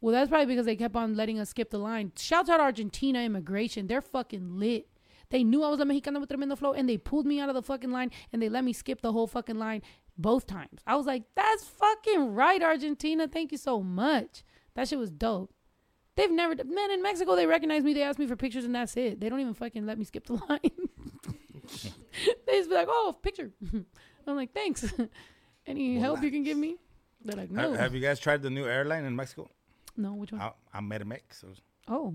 Well, that's probably because they kept on letting us skip the line. Shout out Argentina immigration. They're fucking lit. They knew I was a Mexicana with tremendo flow and they pulled me out of the fucking line and they let me skip the whole fucking line both times. I was like, that's fucking right, Argentina. Thank you so much. That shit was dope. They've never, man, in Mexico, they recognize me. They ask me for pictures and that's it. They don't even fucking let me skip the *laughs* line. *laughs* they just be like, oh, picture. *laughs* I'm like, thanks. Any help you can give me? They're like, no. Have, have you guys tried the new airline in Mexico? no, which one? I, I met a Mex. So Oh.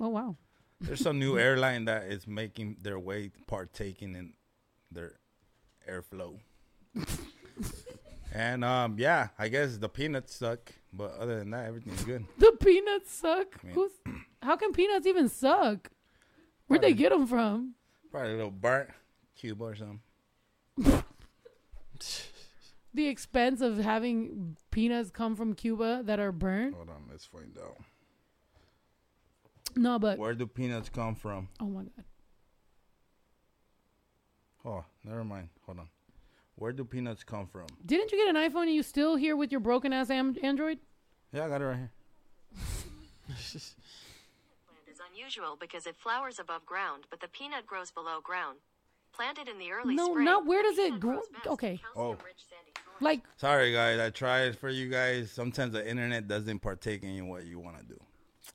Oh, wow. there's some new airline that is making their way partaking in their airflow. *laughs* and um, yeah, I guess the peanuts suck, but other than that, everything's good. The peanuts suck. I mean- Who's, how can peanuts even suck? Where'd they get them from? Probably a little burnt Cuba or something. *laughs* The expense of having peanuts come from Cuba that are burnt? Hold on, let's find out. No, but Where do peanuts come from? oh my god. Oh, never mind. Hold on. Where do peanuts come from? Didn't you get an iPhone and you still here with your broken ass am- Android? Yeah, I got it right here. plant is unusual because it flowers above ground, but the peanut grows below ground. Planted in the early No, spring. not where does it grow- grows best in okay. Oh. calcium-rich sandy soils. Like Sorry, guys. I tried for you guys. Sometimes the internet doesn't partake in what you want to do.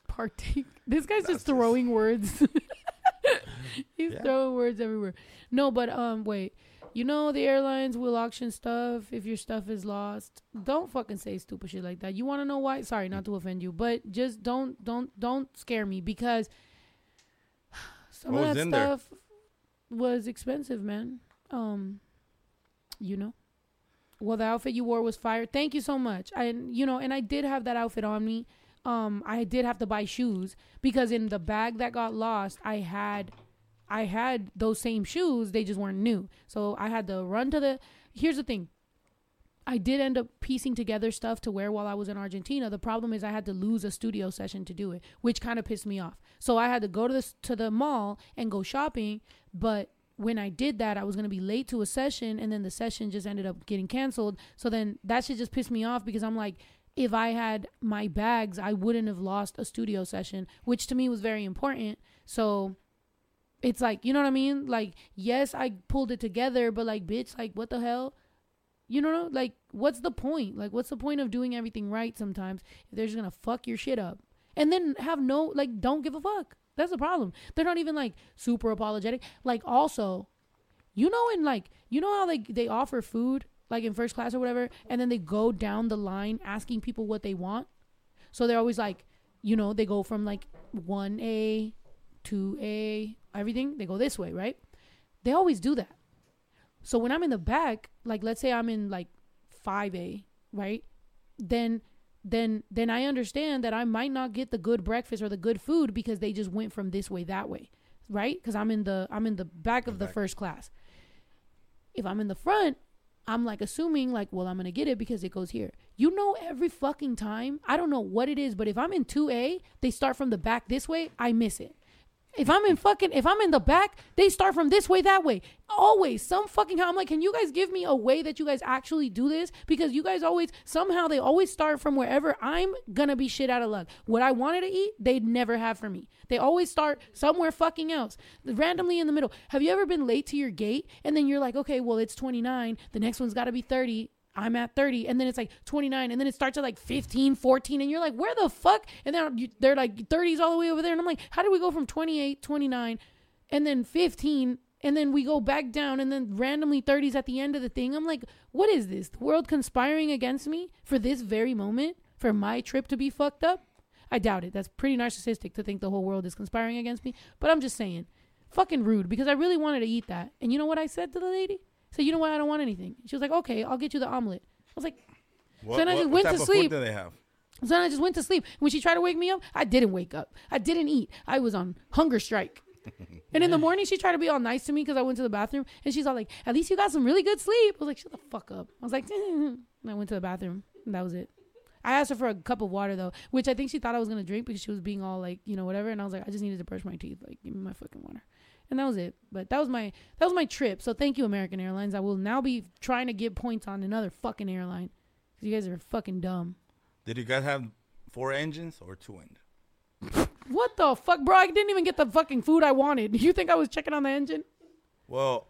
partake. This guy's That's just just- throwing words. *laughs* He's Yeah. throwing words everywhere. No, but um, wait. You know the airlines will auction stuff if your stuff is lost. Don't fucking say stupid shit like that. You want to know why? Sorry, not to offend you, but just don't don't don't scare me because some What of that in there? stuff was expensive, man. Um, you know. Well, the outfit you wore was fire. Thank you so much. and you know, and I did have that outfit on me. Um, I did have to buy shoes because in the bag that got lost, I had, I had those same shoes. They just weren't new. So I had to run to the. Here's the thing. I did end up piecing together stuff to wear while I was in Argentina. The problem is I had to lose a studio session to do it, which kind of pissed me off. So I had to go to the to the mall and go shopping, but when I did that, I was gonna be late to a session, and then the session just ended up getting canceled. So then that shit just pissed me off because I'm like, if I had my bags, I wouldn't have lost a studio session, which to me was very important. So it's like, you know what I mean? Like, yes, I pulled it together, but like, bitch, like, what the hell? You know, like, what's the point? Like, what's the point of doing everything right sometimes if they're just gonna fuck your shit up? And then have no, like, don't give a fuck. That's the problem. They're not even like super apologetic. Like, also, you know, in like, you know how like they offer food, like in first class or whatever, and then they go down the line asking people what they want. So they're always like, you know, they go from like 1A, 2A, everything. They go this way, right? They always do that. So when I'm in the back, like let's say I'm in like 5A, right? Then then then I understand that I might not get the good breakfast or the good food because they just went from this way that way, right? Cuz I'm in the I'm in the back of the back. first class. If I'm in the front, I'm like assuming like, well, I'm gonna get it because it goes here. You know, every fucking time, I don't know what it is, but if I'm in 2A, they start from the back this way, I miss it. If I'm in fucking, if I'm in the back, they start from this way, that way. Always, some fucking how I'm like, can you guys give me a way that you guys actually do this? Because you guys always, somehow, they always start from wherever I'm gonna be shit out of luck. What I wanted to eat, they'd never have for me. They always start somewhere fucking else, randomly in the middle. Have you ever been late to your gate and then you're like, okay, well, it's 29, the next one's gotta be 30. I'm at 30 and then it's like 29 and then it starts at like 15, 14 and you're like, where the fuck? And then you- they're like 30s all the way over there. And I'm like, how do we go from 28, 29 and then 15 and then we go back down and then randomly 30s at the end of the thing? I'm like, what is this? The world conspiring against me for this very moment? For my trip to be fucked up? I doubt it. That's pretty narcissistic to think the whole world is conspiring against me. But I'm just saying, fucking rude because I really wanted to eat that. And you know what I said to the lady? Said, you know what? I don't want anything. She was like, okay, I'll get you the omelet. I was like, What, so then I just went to sleep. Do they have? so then I just went to sleep. When she tried to wake me up, I didn't wake up. I didn't eat. I was on hunger strike. *laughs* and in the morning, she tried to be all nice to me because I went to the bathroom. And she's all like, at least you got some really good sleep. I was like, shut the fuck up. I was like, *laughs* and I went to the bathroom. And that was it. I asked her for a cup of water though, which I think she thought I was gonna drink because she was being all like, you know, whatever. And I was like, I just needed to brush my teeth. Like, give me my fucking water. And that was it. But that was my that was my trip. So thank you, American Airlines. I will now be trying to get points on another fucking airline because you guys are fucking dumb. Did you guys have four engines or two engines. What the fuck, bro? I didn't even get the fucking food I wanted. *laughs* You think I was checking on the engine? Well,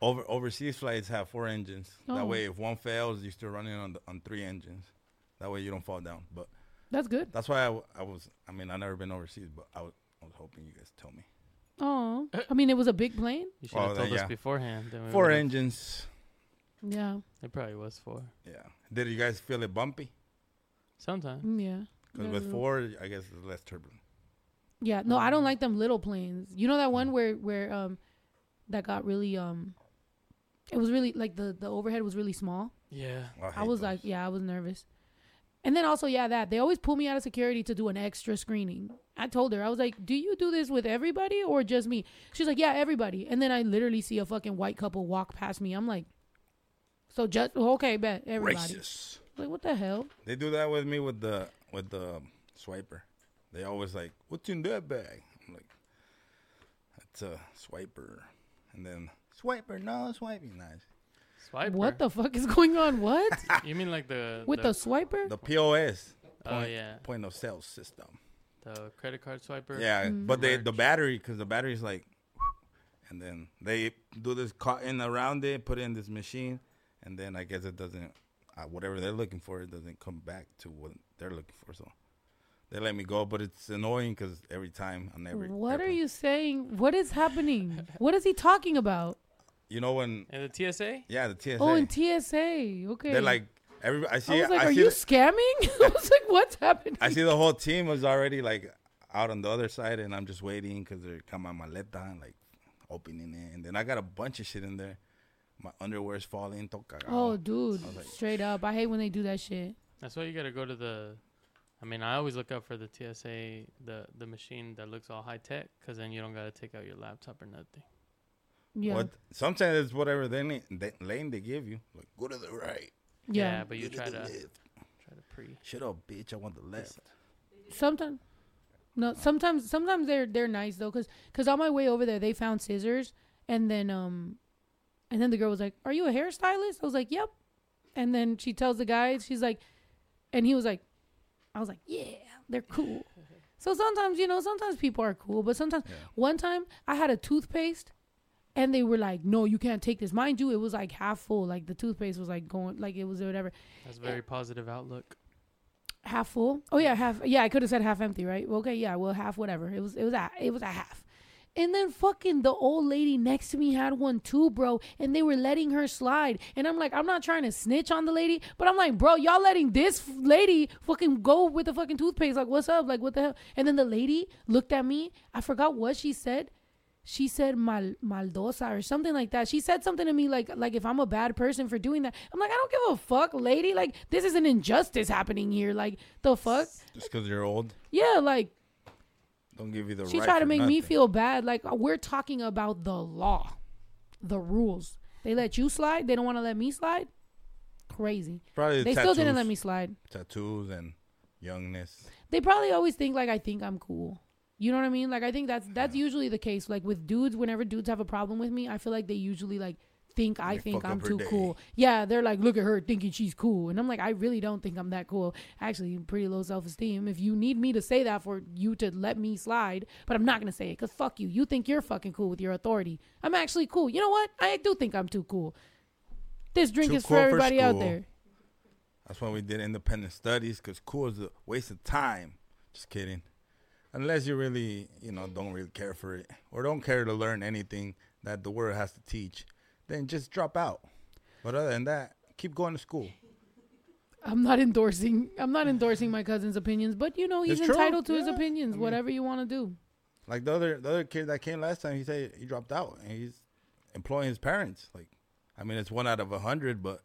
over overseas flights have four engines. Oh. That way, if one fails, you're still running on the, on three engines. That way, you don't fall down. But That's good. that's why I, I was. I mean, I never been overseas, but I was, I was hoping you guys tell me. Oh, I mean, it was a big plane. You should have Well, told then, us beforehand. Then we Four would've- engines. Yeah, It probably was four. Yeah. Did you guys feel it bumpy? Sometimes. Mm, yeah. Because Yeah, with a four, I guess it's less turbulent. Yeah, no, I don't like them little planes. You know that one where where um that got really um it was really like the the overhead was really small. Yeah. I hate was those. like, yeah, I was nervous. And then also, yeah, that they always pull me out of security to do an extra screening. I told her, I was like, "Do you do this with everybody or just me?" She's like, "Yeah, everybody." And then I literally see a fucking white couple walk past me. I'm like, "So just okay, bet everybody." racist. Like, what the hell? They do that with me with the with the um, swiper. They always like, "What's in that bag?" I'm like, "It's a swiper," and then swiper, no swiping, nice. Swiper. What the fuck is going on? What *laughs* You mean like the with the, swiper? The POS, Oh yeah, point of sale system. The credit card swiper. Yeah, Mm. but they the battery because the battery's like, and then they do this cotton around it, put it in this machine, and then I guess it doesn't, uh, whatever they're looking for, it doesn't come back to what they're looking for. So they let me go, but it's annoying because every time on every. What are you saying? What is happening? *laughs* what is he talking about? You know when? And the TSA. Yeah, the TSA. Oh, in TSA. Okay. they're like every. I see. I was like, I are you the- scamming? *laughs* I was like, what's happening? I see the whole team was already like out on the other side, and I'm just waiting because they're coming on maleta and like opening it, and then I got a bunch of shit in there. My underwear's falling. Oh, dude, like- straight up. I hate when they do that shit. That's why you gotta go to the. I mean, I always look out for the TSA, the the machine that looks all high tech, because then you don't gotta take out your laptop or nothing. Yeah, What? Sometimes it's whatever they need, they, lane they give you. Like go to the right. Yeah. but you go try to to left. try to pre. Shut up, bitch. I want the left. Sometimes, no. Sometimes, sometimes they're they're nice though, cause cause on my way over there they found scissors, and then um, and then the girl was like, "Are you a hairstylist?" I was like, "Yep," and then she tells the guy, she's like, and he was like, I was like, "Yeah, they're cool." *laughs* So sometimes you know, sometimes people are cool, but sometimes Yeah. One time I had a toothpaste and they were like, no, you can't take this. Mind you, it was like half full. Like the toothpaste was like going, like it was whatever. That's a very eh, positive outlook. Half full? Oh yeah, half. Yeah, I could have said half empty, right? Well, okay, yeah, well, half whatever. It was, it was a, it was a half. And then fucking the old lady next to me had one too, bro. And they were letting her slide. And I'm like, I'm not trying to snitch on the lady, but I'm like, bro, y'all letting this lady fucking go with the fucking toothpaste. Like, what's up? Like, what the hell? And then the lady looked at me. I forgot what she said. She said mal maldosa or something like that. She said something to me like like if I'm a bad person for doing that. I'm like, I don't give a fuck, lady. Like this is an injustice happening here. Like the fuck? Just because you're old, Yeah, like don't give you the she right. tried to make me feel bad. Like uh, we're talking about the law, the rules. They let you slide. They don't want to let me slide. Crazy. Probably the They still didn't let me slide. Tattoos and youngness. They probably always think like I think I'm cool. You know what I mean? Like I think that's that's usually the case. Like with dudes, whenever dudes have a problem with me, I feel like they usually like think I think I'm too day. cool. Yeah, they're like, look at her thinking she's cool, and I'm like, I really don't think I'm that cool. Actually, pretty low self esteem. If you need me to say that for you to let me slide, but I'm not gonna say it because fuck you. You think you're fucking cool with your authority. I'm actually cool. You know what? I do think I'm too cool. This drink Too is cool for for everybody out there. That's why we did independent studies because cool is a waste of time. Just kidding. Unless you really, you know, don't really care for it or don't care to learn anything that the world has to teach, then just drop out. But other than that, keep going to school. I'm not endorsing. I'm not endorsing my cousin's opinions, but you know he's It's true. entitled to his opinions. I mean- whatever you want to do. Like the other the other kid that came last time, he said he dropped out and he's employing his parents. Like, I mean, it's one out of a hundred, but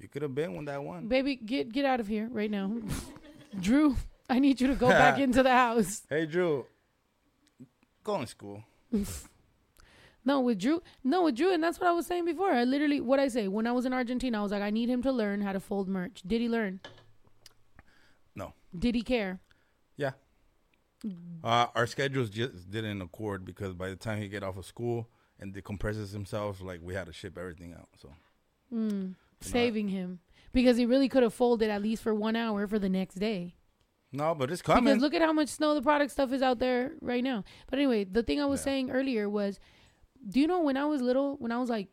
you could have been one that one. Baby, get get out of here right now. *laughs* Drew, I need you to go back *laughs* into the house. Hey, Drew, go in school. *laughs* No, with Drew, no, with Drew, and that's what I was saying before. I literally, what I say when I was in Argentina, I was like, I need him to learn how to fold merch. Did he learn? No. Did he care? Yeah. Uh, our schedules just didn't accord because by the time he get off of school and decompresses himself, like we had to ship everything out. So Mm, saving him because he really could have folded at least for one hour for the next day. No, but it's coming. Because look at how much snow the product stuff is out there right now. But anyway, the thing I was Yeah. saying earlier was, do you know when I was little, when I was like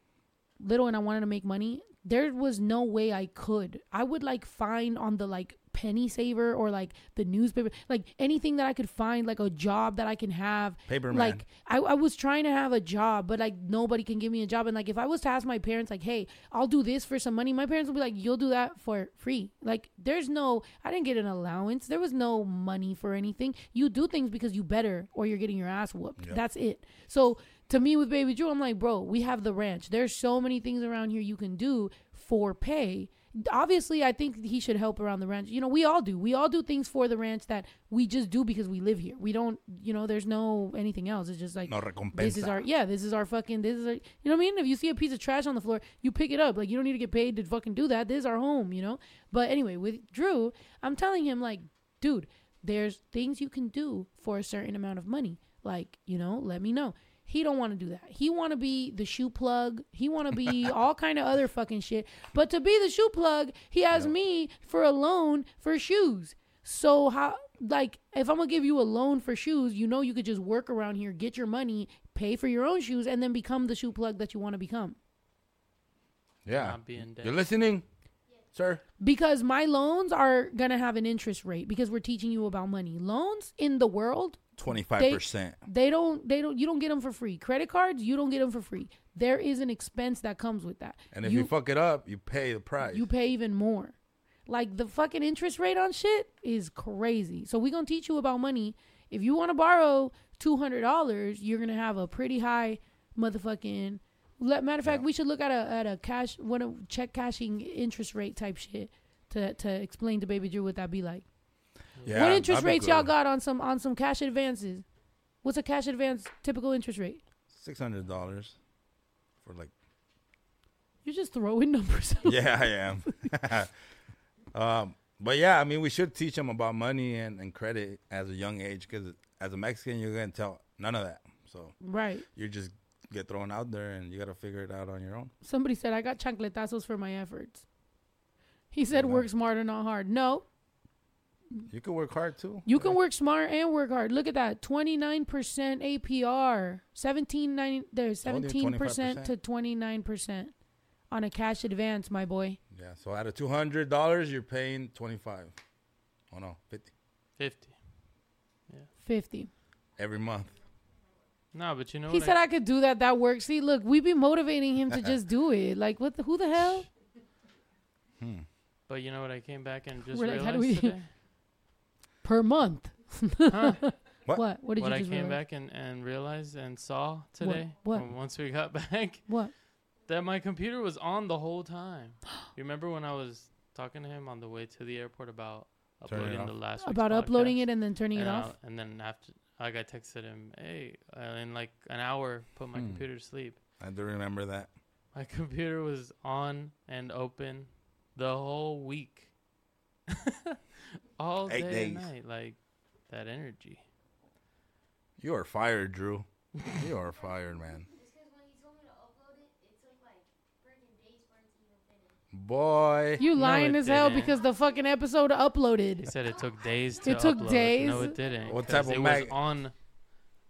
little and I wanted to make money, there was no way I could. I would like find on the like penny saver or like the newspaper, like anything that I could find, like a job that I can have. Paper man. Like I, I was trying to have a job, but like nobody can give me a job. And like if I was to ask my parents, like, hey, I'll do this for some money, my parents would be like, you'll do that for free. Like there's no, I didn't get an allowance. There was no money for anything. You do things because you better or you're getting your ass whooped. Yep. That's it. So to me with Baby Drew, I'm like, bro, we have the ranch. There's so many things around here you can do for pay. Obviously, I think he should help around the ranch. You know, we all do. We all do things for the ranch that we just do because we live here. We don't, you know, there's no anything else. It's just like no this is our yeah, this is our fucking this is our you know what I mean? If you see a piece of trash on the floor, you pick it up. Like you don't need to get paid to fucking do that. This is our home, you know? But anyway, with Drew, I'm telling him like, dude, there's things you can do for a certain amount of money. Like, you know, let me know. He don't want to do that. He want to be the shoe plug. He want to be *laughs* all kind of other fucking shit. But to be the shoe plug, he has Yeah. me for a loan for shoes. So how like if I'm gonna give you a loan for shoes, you know you could just work around here, get your money, pay for your own shoes, and then become the shoe plug that you want to become. yeah. Being. You're listening, sir? Because my loans are gonna have an interest rate because we're teaching you about money. Loans in the world, 25%. they don't they don't you don't get them for free. Credit cards, you don't get them for free. There is an expense that comes with that. and if you, fuck it up, you pay the price. you pay even more. Like the fucking interest rate on shit is crazy. So we gonna teach you about money. If you want to borrow two hundred dollars, you're gonna have a pretty high motherfucking. le- Matter of fact, Yeah. we should look at a at a cash one of check cashing interest rate type shit to to explain to Baby Drew what that be like. Yeah, what interest rates y'all got on some on some cash advances? What's a cash advance typical interest rate? $600 for like You're just throwing *laughs* numbers. yeah, I am. *laughs* um, but yeah, I mean, we should teach them about money and, and credit as a young age because as a Mexican, you're gonna tell none of that. So right. you just get thrown out there, and you gotta figure it out on your own. Somebody said I got chancletazos for my efforts. He said No. work smarter, not hard. No, You can work hard too. you can work smart and work hard. Look at that, twenty nine percent APR, seventeen nine. There's seventeen percent to twenty nine percent on a cash advance, my boy. Yeah. So out of two hundred dollars, you're paying twenty five. Oh no, fifty Fifty. Fifty. every month. No, but you know what? He what? said I could do that. That works. See, look, we be motivating him to just *laughs* do it. Like, what? The, who the hell? Hmm. but you know what? I came back and just We're like, how realized do we- today. *laughs* Per month. Huh? *laughs* What? What? What did what you I just came realize? back and, and realized and saw today. What? when- Once we got *laughs* back, What? that my computer was on the whole time. *gasps* you remember when I was talking to him on the way to the airport about Turn uploading the last week's About uploading it and then turning it off. I- and then after, I got texted him, hey, uh, in like an hour, put my Hmm. computer to sleep. I do remember that. My *laughs* computer was on and open the whole week, *laughs* all Eight day and night. Like that energy. You are fired, Drew. you are fired, man. Just because when he told me to upload it, it took like freaking days for it to even finish. Boy. You lying it as hell didn't. because the fucking episode uploaded. He uploaded. said it took days to It took upload. days? No, it didn't. What 'cause type of it mag- was on?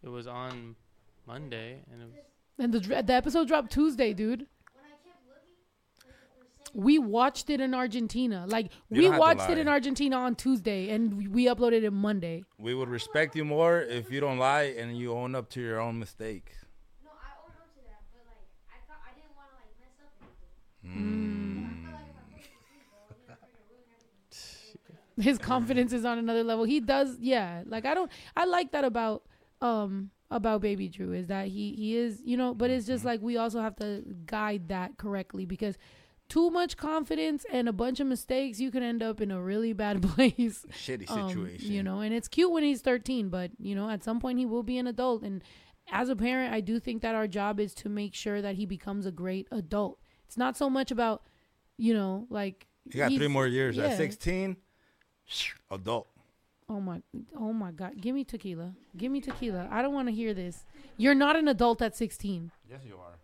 It was on Monday, and it was And the dr- the episode dropped Tuesday, dude. When I kept looking, like, it was saying We watched it in Argentina. Like You we don't have to watched it in Argentina on Tuesday, and we- we uploaded it Monday. We would respect you more if you don't lie and you own up to your own mistake. no, I own up to that, but like I thought I didn't want to like mess up anything. Mm. But I feel like if I put it to sleep, though, it's gonna freaking ruin everything. His confidence is on another level. He does, yeah. Like I don't, I like that about um about Baby Drew is that he he is you know, but it's just like we also have to guide that correctly because too much confidence and a bunch of mistakes, you can end up in a really bad *laughs* place. Shitty um, situation. you know, and it's cute when he's 13, but you know, at some point he will be an adult. And as a parent, I do think that our job is to make sure that he becomes a great adult. It's not so much about, you know, like You got three more years. yeah. At 16, *sniffs* adult. Oh my, oh my God! Give me tequila. Give me tequila. I don't want to hear this. You're not an adult at 16, Yes, you are.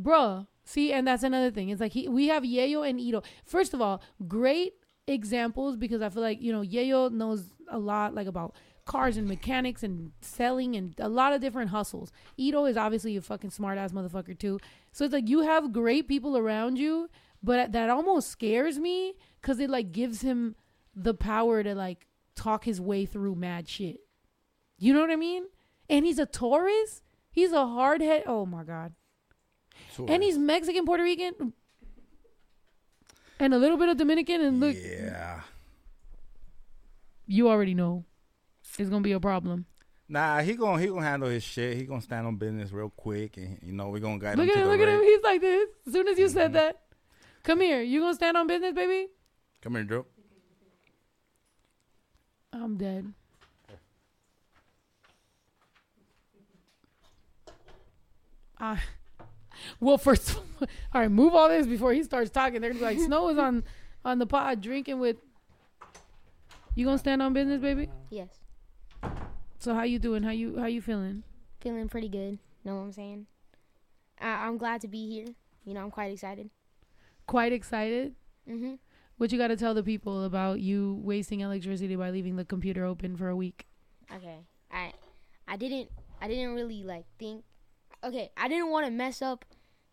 Bruh. See, and that's another thing. It's like he, we have Yayo and Ito. First of all, great examples because I feel like you know Yayo knows a lot like about cars and mechanics and selling and a lot of different hustles. Ito is obviously a fucking smart ass motherfucker too. So it's like you have great people around you, but that almost scares me because it like gives him the power to like talk his way through mad shit. You know what I mean? And he's a Taurus. He's a hard head. Oh my god. And he's Mexican, Puerto Rican, and a little bit of Dominican. And look, yeah. you already know it's gonna be a problem. Nah, he gonna he gonna handle his shit. He gonna stand on business real quick, and you know we gonna guide Look him at to him, look at him. He's like this. As soon as you said Mhm. that, come here. You gonna stand on business, baby? Come here, Drew. I'm dead. I well, first, *laughs* all right, move all this before he starts talking. They're gonna be like, Snow is on on the pod drinking with. You gonna stand on business, baby? Yes. So how you doing? How you how you feeling? Feeling pretty good. Know what I'm saying? I, I'm glad to be here. You know, I'm quite excited. Quite excited. Mm-hmm. What you got to tell the people about you wasting electricity by leaving the computer open for a week? Okay. I I didn't I didn't really like think okay, I didn't want to mess up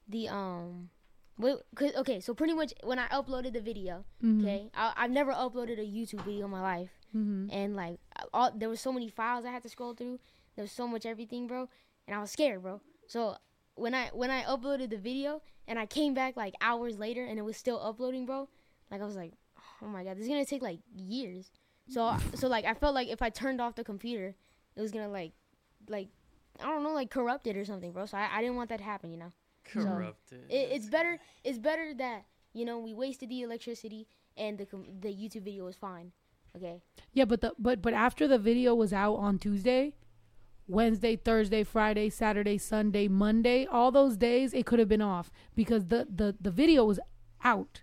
the um wait, cause, okay, so pretty much when I uploaded the video, Mhm. okay, I, I've never uploaded a YouTube video in my life, Mhm. and like all there was so many files I had to scroll through. There was so much everything, bro, and I was scared, bro. So when I when I uploaded the video and I came back like hours later and it was still uploading, bro, like I was like, oh my god, this is gonna take like years. So so like I felt like if I turned off the computer, it was gonna like like I don't know like corrupt it or something, bro. So I, I didn't want that to happen, you know. Corrupted. It, it's better it's better that you know we wasted the electricity and the the YouTube video was fine. Okay. Yeah, but the but but after the video was out on Tuesday, Wednesday, Thursday, Friday, Saturday, Sunday, Monday, all those days it could have been off because the the the video was out.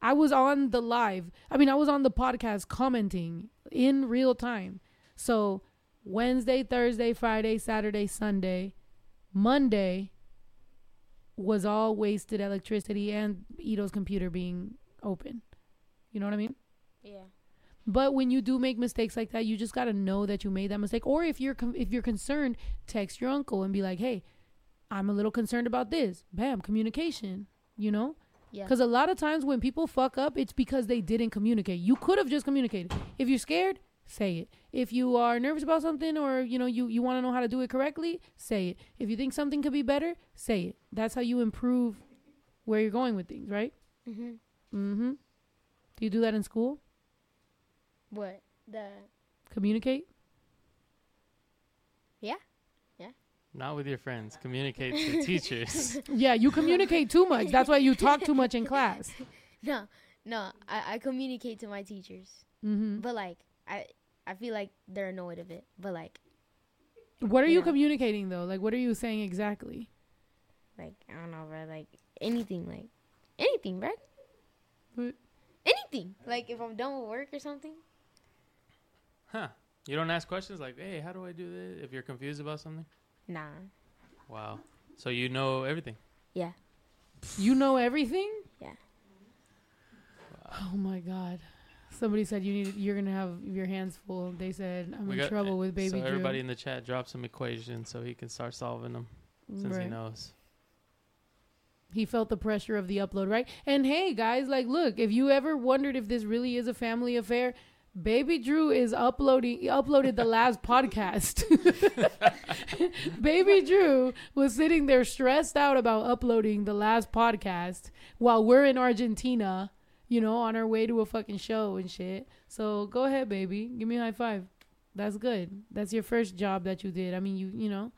I was on the live. I mean, I was on the podcast commenting in real time. So, Wednesday, Thursday, Friday, Saturday, Sunday, Monday was all wasted electricity and Ito's computer being open. You know what I mean? Yeah. But when you do make mistakes like that, you just got to know that you made that mistake. Or if you're com- if you're concerned, text your uncle and be like, "Hey, I'm a little concerned about this." Bam, communication. You know, Yeah. because a lot of times when people fuck up, it's because they didn't communicate. You could have just communicated. If you're scared, say it. If you are nervous about something or you know you you want to know how to do it correctly, say it. If you think something could be better, say it. That's how you improve where you're going with things, right? Mhm. Mm-hmm. Do you do that in school? What the Communicate. Yeah. Yeah. Not with your friends. Communicate to *laughs* teachers. Yeah, you communicate too much. That's why you talk too much in class. *laughs* no no I, I communicate to my teachers, hmm but like I I feel like they're annoyed of it, but like What are you Yeah. communicating though? Like, what are you saying exactly? like I don't know, bro. Like anything, like anything, bro. What? Anything. Like if I'm done with work or something. huh. You don't ask questions like, hey, how do I do this? If you're confused about something? Nah. Wow. So you know everything. Yeah. You know everything? Yeah. Oh my god. Somebody said you need you're gonna have your hands full. They said I'm We in trouble with baby so Drew. everybody in the chat drop some equations so he can start solving them since he knows. He felt the pressure of the upload, right? And hey, guys, like, look, if you ever wondered if this really is a family affair, Baby Drew is uploading uploaded the last *laughs* podcast. *laughs* Baby Drew was sitting there stressed out about uploading the last podcast while we're in Argentina, you know, on our way to a fucking show and shit. So go ahead, baby. Give me a high five. That's good. That's your first job that you did. I mean, you you know,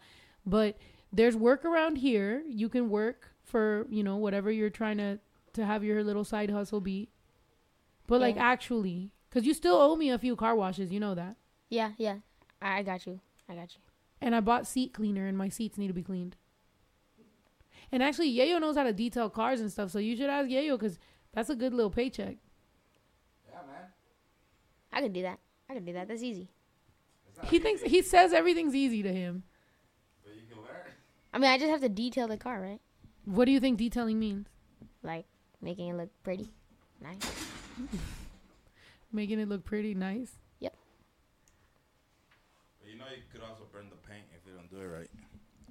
but there's work around here. You can work for you know whatever you're trying to to have your little side hustle be. But like actually, because you still owe me a few car washes, you know that. Yeah, yeah. I, I got you. I got you. And I bought seat cleaner, and my seats need to be cleaned. And actually, Yayo knows how to detail cars and stuff, so you should ask Yayo because that's a good little paycheck. Yeah, man. I can do that. I can do that. That's easy. He thinks he says everything's easy to him. But you can learn. I mean, I just have to detail the car, right? What do you think detailing means? Like making it look pretty, nice. making it look pretty nice. Yep. But you know, you could also burn the paint if you don't do it right,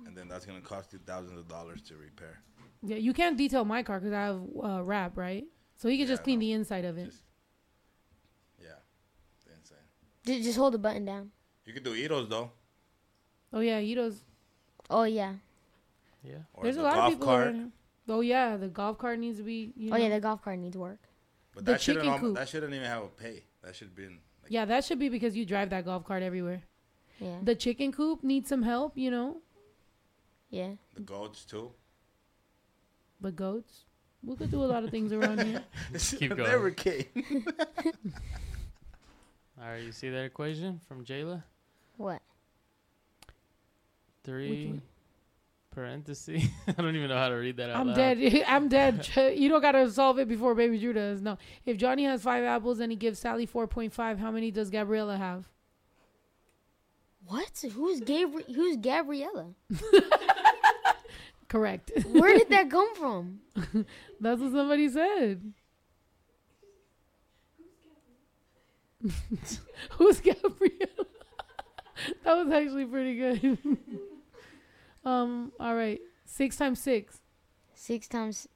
and then that's gonna cost you thousands of dollars to repair. Yeah, you can't detail my car because I have uh, wrap, right? So he could just clean no. the inside of it. Just- Yeah, insane. Just, just hold the button down. You could do Ito's though, Oh yeah, Ito's. Oh yeah. Yeah. or There's the a lot golf of people. cart. around. Oh yeah, the golf cart needs to be. You know, Oh yeah, the golf cart needs work. But The that shouldn't chicken coop. that shouldn't even have a pay. That should be in, like, yeah, that should be because you drive that golf cart everywhere. Yeah. The chicken coop needs some help. You know, Yeah. the goats too. The goats. We could do a lot of things around here. *laughs* Keep *laughs* going. Never came. *laughs* All right, you see that equation from Jayla? What? Three one? parentheses. I don't even know how to read that out I'm loud. dead. I'm dead. You don't gotta solve it before Baby Drew does. No. If Johnny has five apples and he gives Sally four point five, how many does Gabriella have? What? Who's Gabri- Who's Gabriella? Correct. *laughs* Where did that come from? *laughs* That's what somebody said. *laughs* Who's Gabriella? that was actually pretty good. um. All right. Six times six. Six times.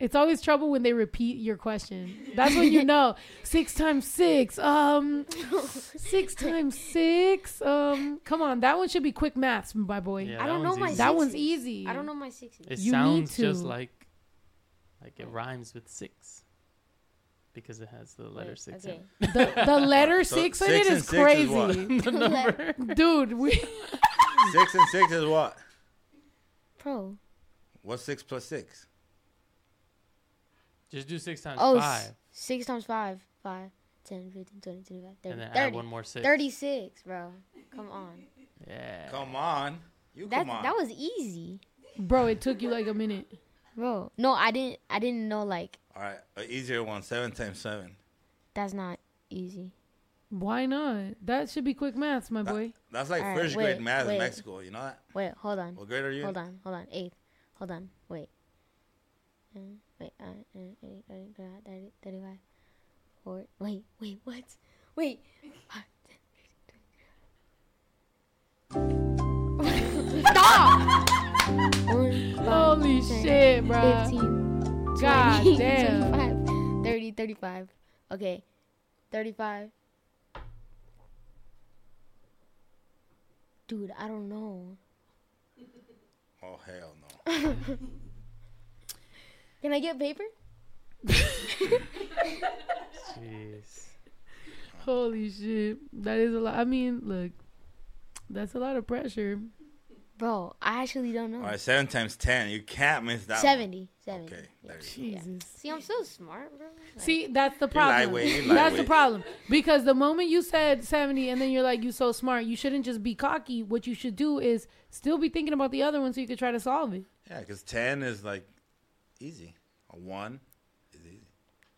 It's always trouble when they repeat your question. That's when you know. *laughs* Six times six. Um, six *laughs* times six. Um, come on, that one should be quick maths, my boy. Yeah, I that don't know one's my easy. That one's easy. I don't know my sixes. It You sounds need just like like it rhymes with six because it has the letter Wait, six okay. in it. The, the letter *laughs* So six in six it and is six is what? crazy, the number. dude. We six and six is what? Pro. What's six plus six? Just do six times Oh, s- five, six times five. Five, 10, 15, 20, 25, 30, and then 30. add one more six. 36, bro. Come on. Yeah. Come on, you That come on. that was easy. bro, it took you like a minute. Bro. No, I didn't I didn't know like All right, an easier one. Seven times seven. that's not easy. Why not? That should be quick maths, my That- boy. That's like All right, first wait, grade math wait. in Mexico. You know that? Wait, hold on. What grade are you? Hold on, hold on. Eighth. Hold on. Wait. Uh, wait, uh, uh, 30, 30, 30, 35. Four. Wait, wait, what? Wait. Stop! One, five, Holy 10, shit, bro. 15, God damn. 25, 30, 35. Okay. 35. Dude, I don't know. *laughs* Oh hell no. *laughs* Can I get paper? Jeez. Holy shit, that is a lot. I mean, look, that's a lot of pressure. Bro, I actually don't know. All right, seven times ten. You can't miss that. 70. One. 70. Okay, Yeah. there you. Jesus. See, I'm so smart, bro. Like, See, that's the problem. lightweight, you That's the problem. Because the moment you said 70 and then you're like, you so smart, you shouldn't just be cocky. What you should do is still be thinking about the other one so you could try to solve it. Yeah, because ten is like easy. A one is easy.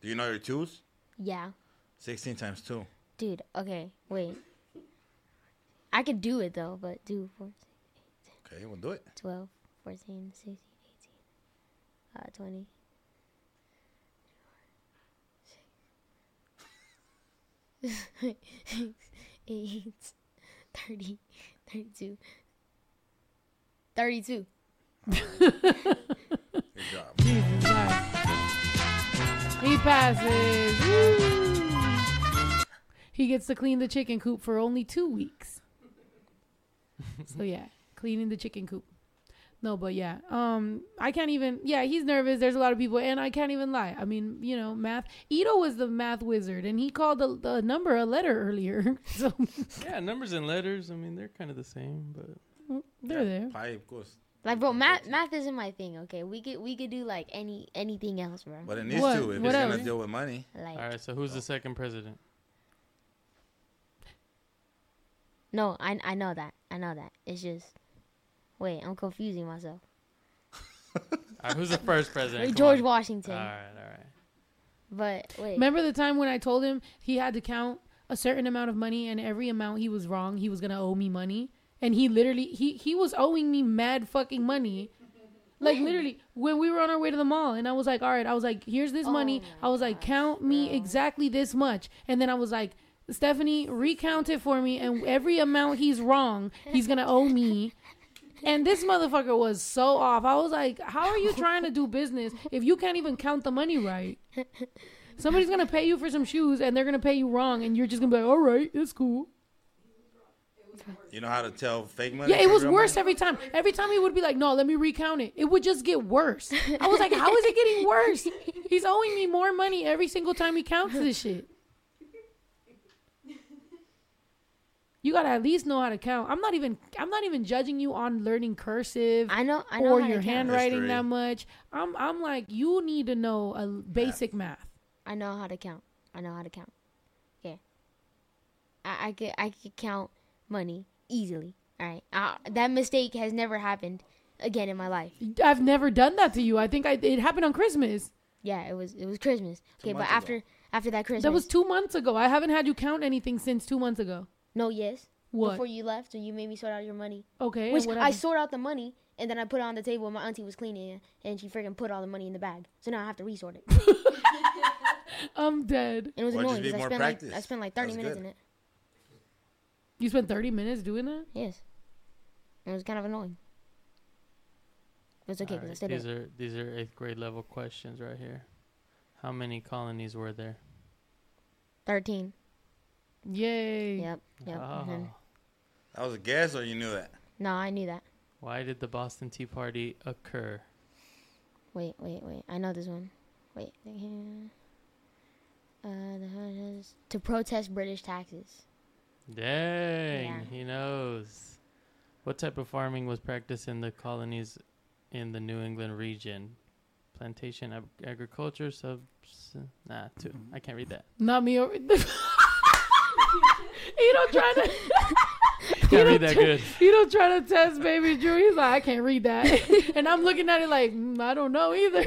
Do you know your twos? yeah. Sixteen times two. Dude, okay, wait. I could do it though, but do 14, Okay, we'll do it. 12, 14, 16, 18, uh, 20. *laughs* 8, 30, 32, 32. *laughs* Good job. Jesus, God. He passes. Woo. He gets to clean the chicken coop for only two weeks. so yeah, cleaning the chicken coop. No, but yeah, um, I can't even. Yeah, he's nervous. There's a lot of people, and I can't even lie. I mean, you know, math. Ito was the math wizard, and he called the, the number a letter earlier. *laughs* So Yeah, numbers and letters. I mean, they're kind of the same, but they're there. Pi, of course. Like, bro, math math isn't my thing. Okay, we could we could do like any anything else, bro. But it needs What? to if What it's else? gonna deal with money. Like, all right. So who's the second president? no, I I know that. I know that. It's just, wait, I'm confusing myself. All right, who's the first president? Come George on. Washington. All right, all right. But wait, Remember the time when I told him he had to count a certain amount of money, and every amount he was wrong, he was gonna owe me money, and he literally he he was owing me mad fucking money. Like literally, when we were on our way to the mall, and I was like, "All right," I was like, "Here's this money." Oh my I was like, gosh, "Count me bro. exactly this much," and then I was like, "Stephanie, recount it for me, and every amount he's wrong, he's gonna owe me." And this motherfucker was so off. I was like, "How are you trying to do business if you can't even count the money right?" Somebody's gonna pay you for some shoes, and they're gonna pay you wrong, and you're just gonna be like, "All right, it's cool." You know how to tell fake money? Yeah, it was worse money? every time. Every time he would be like, "No, let me recount it." It would just get worse. I was like, "How is it getting worse?" He's owing me more money every single time he counts this shit. You gotta at least know how to count. I'm not even. I'm not even judging you on learning cursive I know. I know or how to your count. handwriting History. that much. I'm. I'm like, you need to know a basic math. I know how to count. I know how to count. Yeah. I, I could I could count money easily. All right. Uh, that mistake has never happened again in my life. I've never done that to you. I think I. It happened on Christmas. Yeah, it was it was Christmas. Okay, but months ago. after after that Christmas, That was two months ago. I haven't had you count anything since two months ago. no yes What? before you left and you made me sort out your money. okay. Which what I sort out the money and then I put it on the table. and My auntie was cleaning it and she freaking put all the money in the bag. So now I have to resort it. *laughs* I'm dead. And it was Well, just annoying be because I more spent like. I spent like thirty minutes good. in it. You spent 30 minutes doing that? Yes. It was kind of annoying. But it's okay because I Alright, still these it. are these are eighth grade level questions right here. How many colonies were there? Thirteen. Yay. Yep. Yep. Ah. mhm. That was a guess, or you knew that? No, I knew that. Why did the Boston Tea Party occur? Wait, wait, wait. I know this one. Wait. Uh, the- to protest British taxes. Dang, Yeah. he knows. What type of farming was practiced in the colonies in the New England region? Plantation ag- agriculture, sub. Nah, two. I can't read that. Not me over. *laughs* you don't try to. *laughs* Can't read that good. *laughs* You don't try to test baby Drew. He's like, I can't read that. and I'm looking at it like, mm, I don't know either.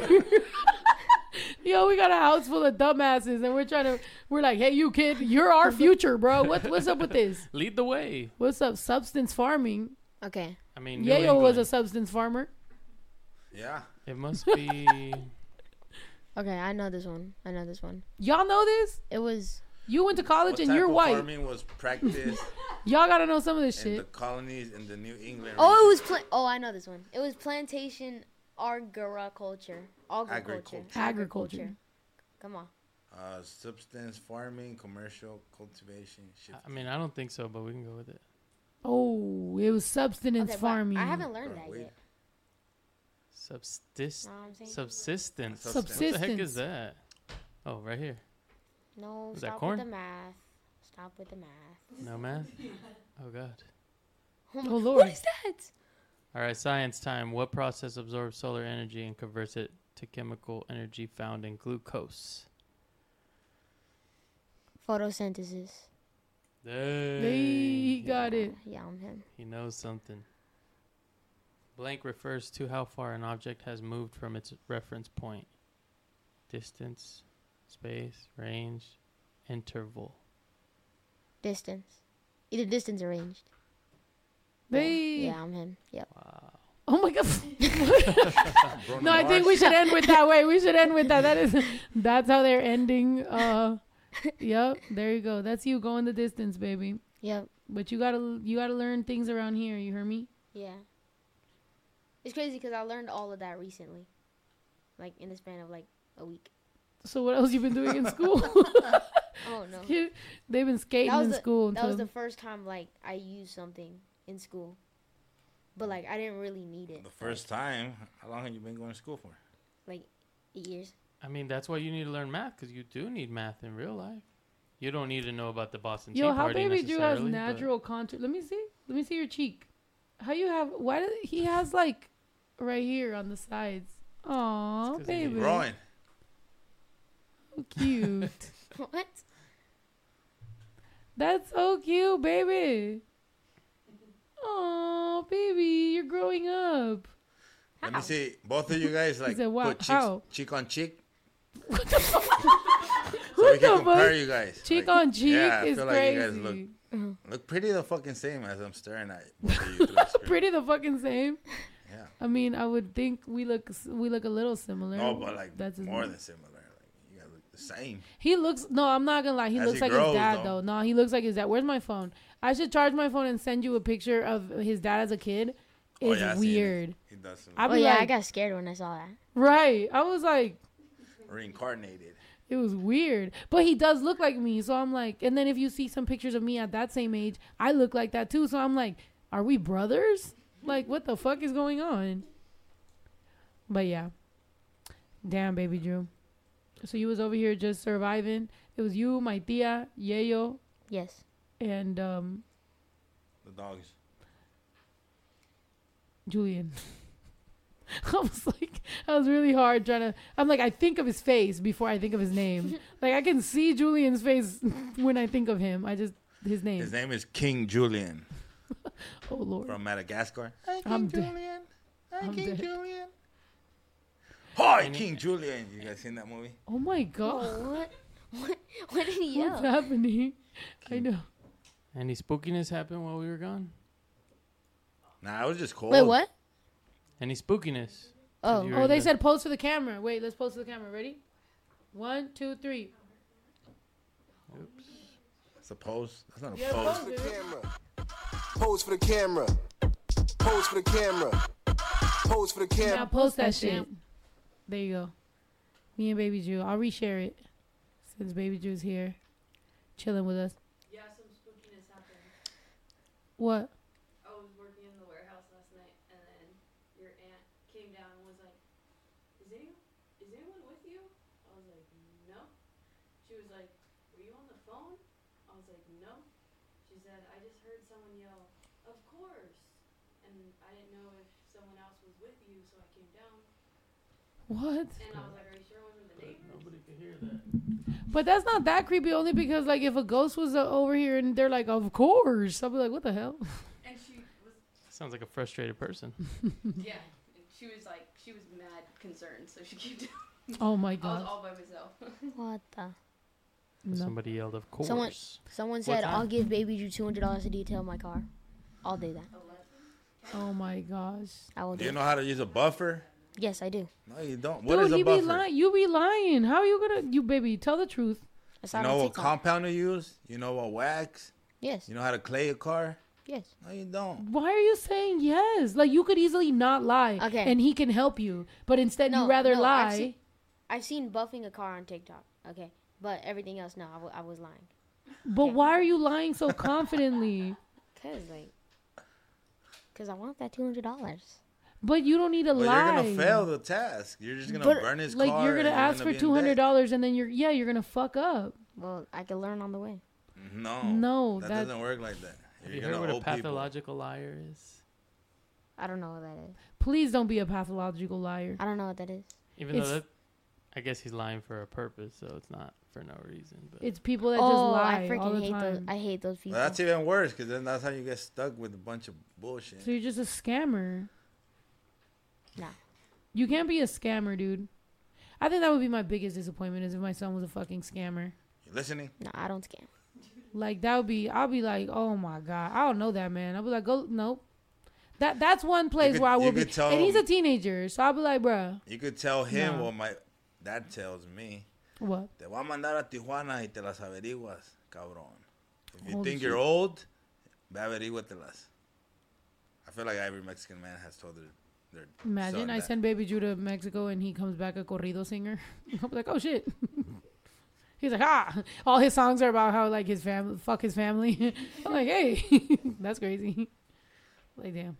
Yo, we got a house full of dumbasses, and we're trying to. We're like, hey, you kid, you're our future, bro. What, what's up with this? *laughs* Lead the way. What's up, substance farming? Okay. I mean, New Yayo was a substance farmer. Yeah. It must be. *laughs* Okay, I know this one. I know this one. Y'all know this? It was You went to college What and type you're of white. farming was practiced *laughs* Y'all gotta know some of this in the shit. colonies in the New England? Oh, it was pla- Oh, I know this one. It was plantation agriculture. Agriculture. Agriculture. Agriculture. Come on. uh, substance farming, commercial cultivation. Shit. I mean, I don't think so, but we can go with it. Oh, it was substance Okay, farming. I haven't learned that yet. Subsist. Know what I'm saying? Subsistence. Subsistence. What the heck is that? Oh, right here. no, Is that stop corn? with the math. Stop with the math. No math. Oh God. *laughs* Oh, Lord. What is that? All right, science time. What process absorbs solar energy and converts it to chemical energy found in glucose? Photosynthesis. They he got it. Yeah, I'm him. He knows something. Blank refers to how far an object has moved from its reference point. Distance, space, range, interval. Distance. Either distance or ranged. They. Yeah, I'm him. Yep. Wow. Oh my god. *laughs* No, I think we should end with that way. We should end with that. That is. That's how they're ending. Uh. Yep. There you go. That's you going the distance, baby. Yep. But you gotta you gotta learn things around here. You hear me? Yeah. It's crazy because I learned all of that recently. Like in the span of like a week. So what else you been doing in school? *laughs* Oh no. *laughs* They've been skating in the- school. That was the first time like I used something in school. But like I didn't really need it. The first time. How long have you been going to school for? like eight years. I mean, that's why you need to learn math because you do need math in real life. You don't need to know about the Boston Yo, Tea how baby Drew has necessarily, but- natural contour. Let me see. Let me see your cheek. How you have? Why did he has like right here on the sides? Aw, 'cause he- baby, Growing. so cute. *laughs* what? That's so cute, baby. Oh, baby, you're growing up. Let me see. Both of you guys like said, "Wow, put cheeks, cheek on cheek. What So we the can compare fuck? you guys. Cheek Like, on cheek yeah, I is feel crazy. like you guys look *laughs* look pretty the fucking same as I'm staring at you the. *laughs* Pretty the fucking same. Yeah. I mean, I would think we look we look a little similar. No, but like That's more name. than similar. Like you guys look the same. He looks. No, I'm not gonna lie. He As looks he like grows, his dad though. though. No, he looks like his dad. Where's my phone? I should charge my phone and send you a picture of his dad as a kid. Oh, It's yeah, I it. weird. He does I'd Oh be yeah, I got scared when I saw that. right. I was like, reincarnated. it was weird. But he does look like me, so I'm like. And then if you see some pictures of me at that same age, I look like that too. So I'm like, are we brothers? Like, what the fuck is going on? But yeah, damn, baby Drew. So you was over here just surviving. It was you, my tia, Yayo, Yes. And um The dogs. Julian. *laughs* I was like, I was really hard trying to. I'm like, I think of his face before I think of his name. *laughs* like I can see Julian's face *laughs* when I think of him. I just his name. His name is King Julian oh Lord. from Madagascar. Hi, I'm King dead. Julian. Hi, I'm King dead. Julian. Hi, King Julian. You guys seen that movie? Oh my God. Oh, what? What? What did he What's yell? happening? I know. Any spookiness happened while we were gone? Nah, it was just cold. Wait, what? Any spookiness? Oh, Oh, they the- said pose for the camera. Wait, let's pose for the camera. Ready? One, two, three. Oops. It's a pose. That's not a Yeah, pose. pose, dude. camera. Pose for the camera. Pose for the camera. Pose for the camera. Now post that shit. There you go. Me and Baby Drew. I'll reshare it since Baby Drew's here, chilling with us. Yeah, some spookiness happened. What? I was working in the warehouse last night, and then your aunt came down and was like, "Is any, is anyone with you?" I was like, "No." She was like, "Were you on the phone?" I was like, "No." She said, "I just heard someone yell, of course,' and I didn't know if someone else was with you, so I came down, What? and I was like, But that's not that creepy. Only because like if a ghost was uh, over here and they're like, of course, I'll be like, what the hell? And she was, Sounds like a frustrated person. *laughs* yeah, she was like, she was mad concerned, so she kept. Oh my god! *laughs* I was all by myself. *laughs* what the? No. Somebody yelled, "Of course." Someone- Someone said, "I'll give Baby Drew two hundred dollars to detail my car." I'll do that. Oh my gosh. I will Do do. you know how to use a buffer? Yes, I do. No, you don't. What Dude, is a he buffer? be lying. You be lying. How are you gonna? You baby, tell the truth. I saw You it on know what TikTok. compound to use? You know what wax? Yes. You know how to clay a car? Yes. No, you don't. Why are you saying yes? Like you could easily not lie, Okay. and he can help you, but instead No, you rather no, lie. I've seen, I've seen buffing a car on TikTok. Okay, but everything else, no, I was lying. but yeah. why are you lying so confidently? *laughs* Cause like, cause I want that two hundred dollars. But you don't need to But lie. you're gonna fail the task. You're just gonna But, burn his like car. Like you're gonna and ask gonna for two hundred dollars, and then you're yeah, you're gonna fuck up. Well, I can learn on the way. No. No, that, that- doesn't work like that. Have You're you heard what a owe people. pathological liar is? I don't know what that is. Please don't be a pathological liar. I don't know what that is. Even It's- though that, I guess he's lying for a purpose, so it's not for no reason. But It's people that just oh, lie I all freaking the hate those. I hate those people. Well, that's even worse because then that's how you get stuck with a bunch of bullshit. So you're just a scammer. Nah. You can't be a scammer, dude. I think that would be my biggest disappointment is if my son was a fucking scammer. You listening? no, I don't scam. Like that would be I'll be like, oh my god, I don't know that man. I'll be like, go nope. That that's one place could- where I you will be. could tell And he's a him- teenager, so I'll be like, bruh, You could tell him No. what my dad tells me. what? Te voy a mandar a Tijuana y te las averiguas, cabrón. If you Holy think shit. you're old, ve averiguatelas. I feel like every Mexican man has told their, their Imagine I that. send Baby Drew to Mexico and he comes back a corrido singer. *laughs* I'll be like, oh shit. *laughs* He's like, ah, all his songs are about how like his family, fuck his family. *laughs* I'm like, hey, that's crazy. Like, damn.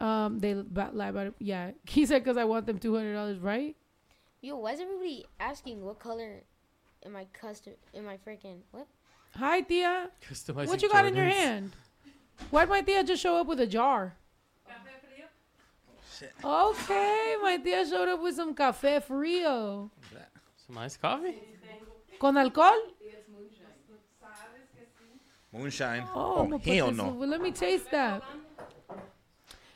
Um, they ba- lie about it. Yeah, he said because I want them two hundred dollars, right? Yo, why is everybody asking what color am I custom? Am I freaking what? Hi, Tia. customizing What you got in your hand? Why'd my Tia just show up with a jar? Shit. Okay, my Tia showed up with some café frío. Some iced coffee. Con alcohol? Moonshine. Oh, Oh, I'm gonna hell this no. over. Let me taste that.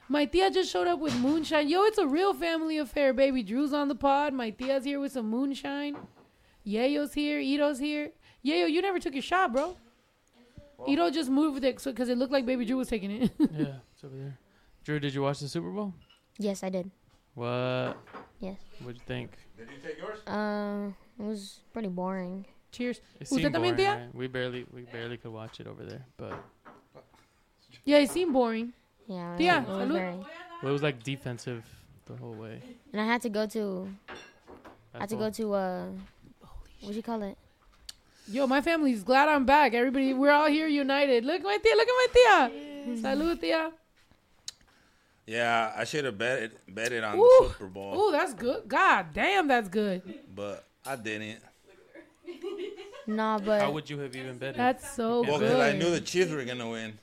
My tia just showed up with moonshine. Yo, it's a real family affair, baby. Drew's on the pod. My tia's here with some moonshine. Yayo's here. Ito's here. Yayo, you never took your shot, bro. Ito just moved it because it looked like baby Drew was taking it. yeah, it's over there. Drew, did you watch the Super Bowl? Yes, I did. What? Yes. What'd you think? Did you take yours? Uh, it was pretty boring. Cheers. It Usted seemed también, boring, tía? right? We barely, we barely could watch it over there, but Yeah, it seemed boring. Yeah. it- Tía, it was salud. very. well, it was like defensive the whole way. And I had to go to. I had to go to uh. What do you call it? Yo, my family's glad I'm back. Everybody, we're all here united. Look, my tia. Look at my tia. *laughs* Salud, tia. Yeah, I should have betted betted on Ooh. the Super Bowl, Oh, that's good. God damn, that's good. but I didn't. Nah, but How would you have even betted? That's so Well, good. because I knew the Chiefs were gonna win.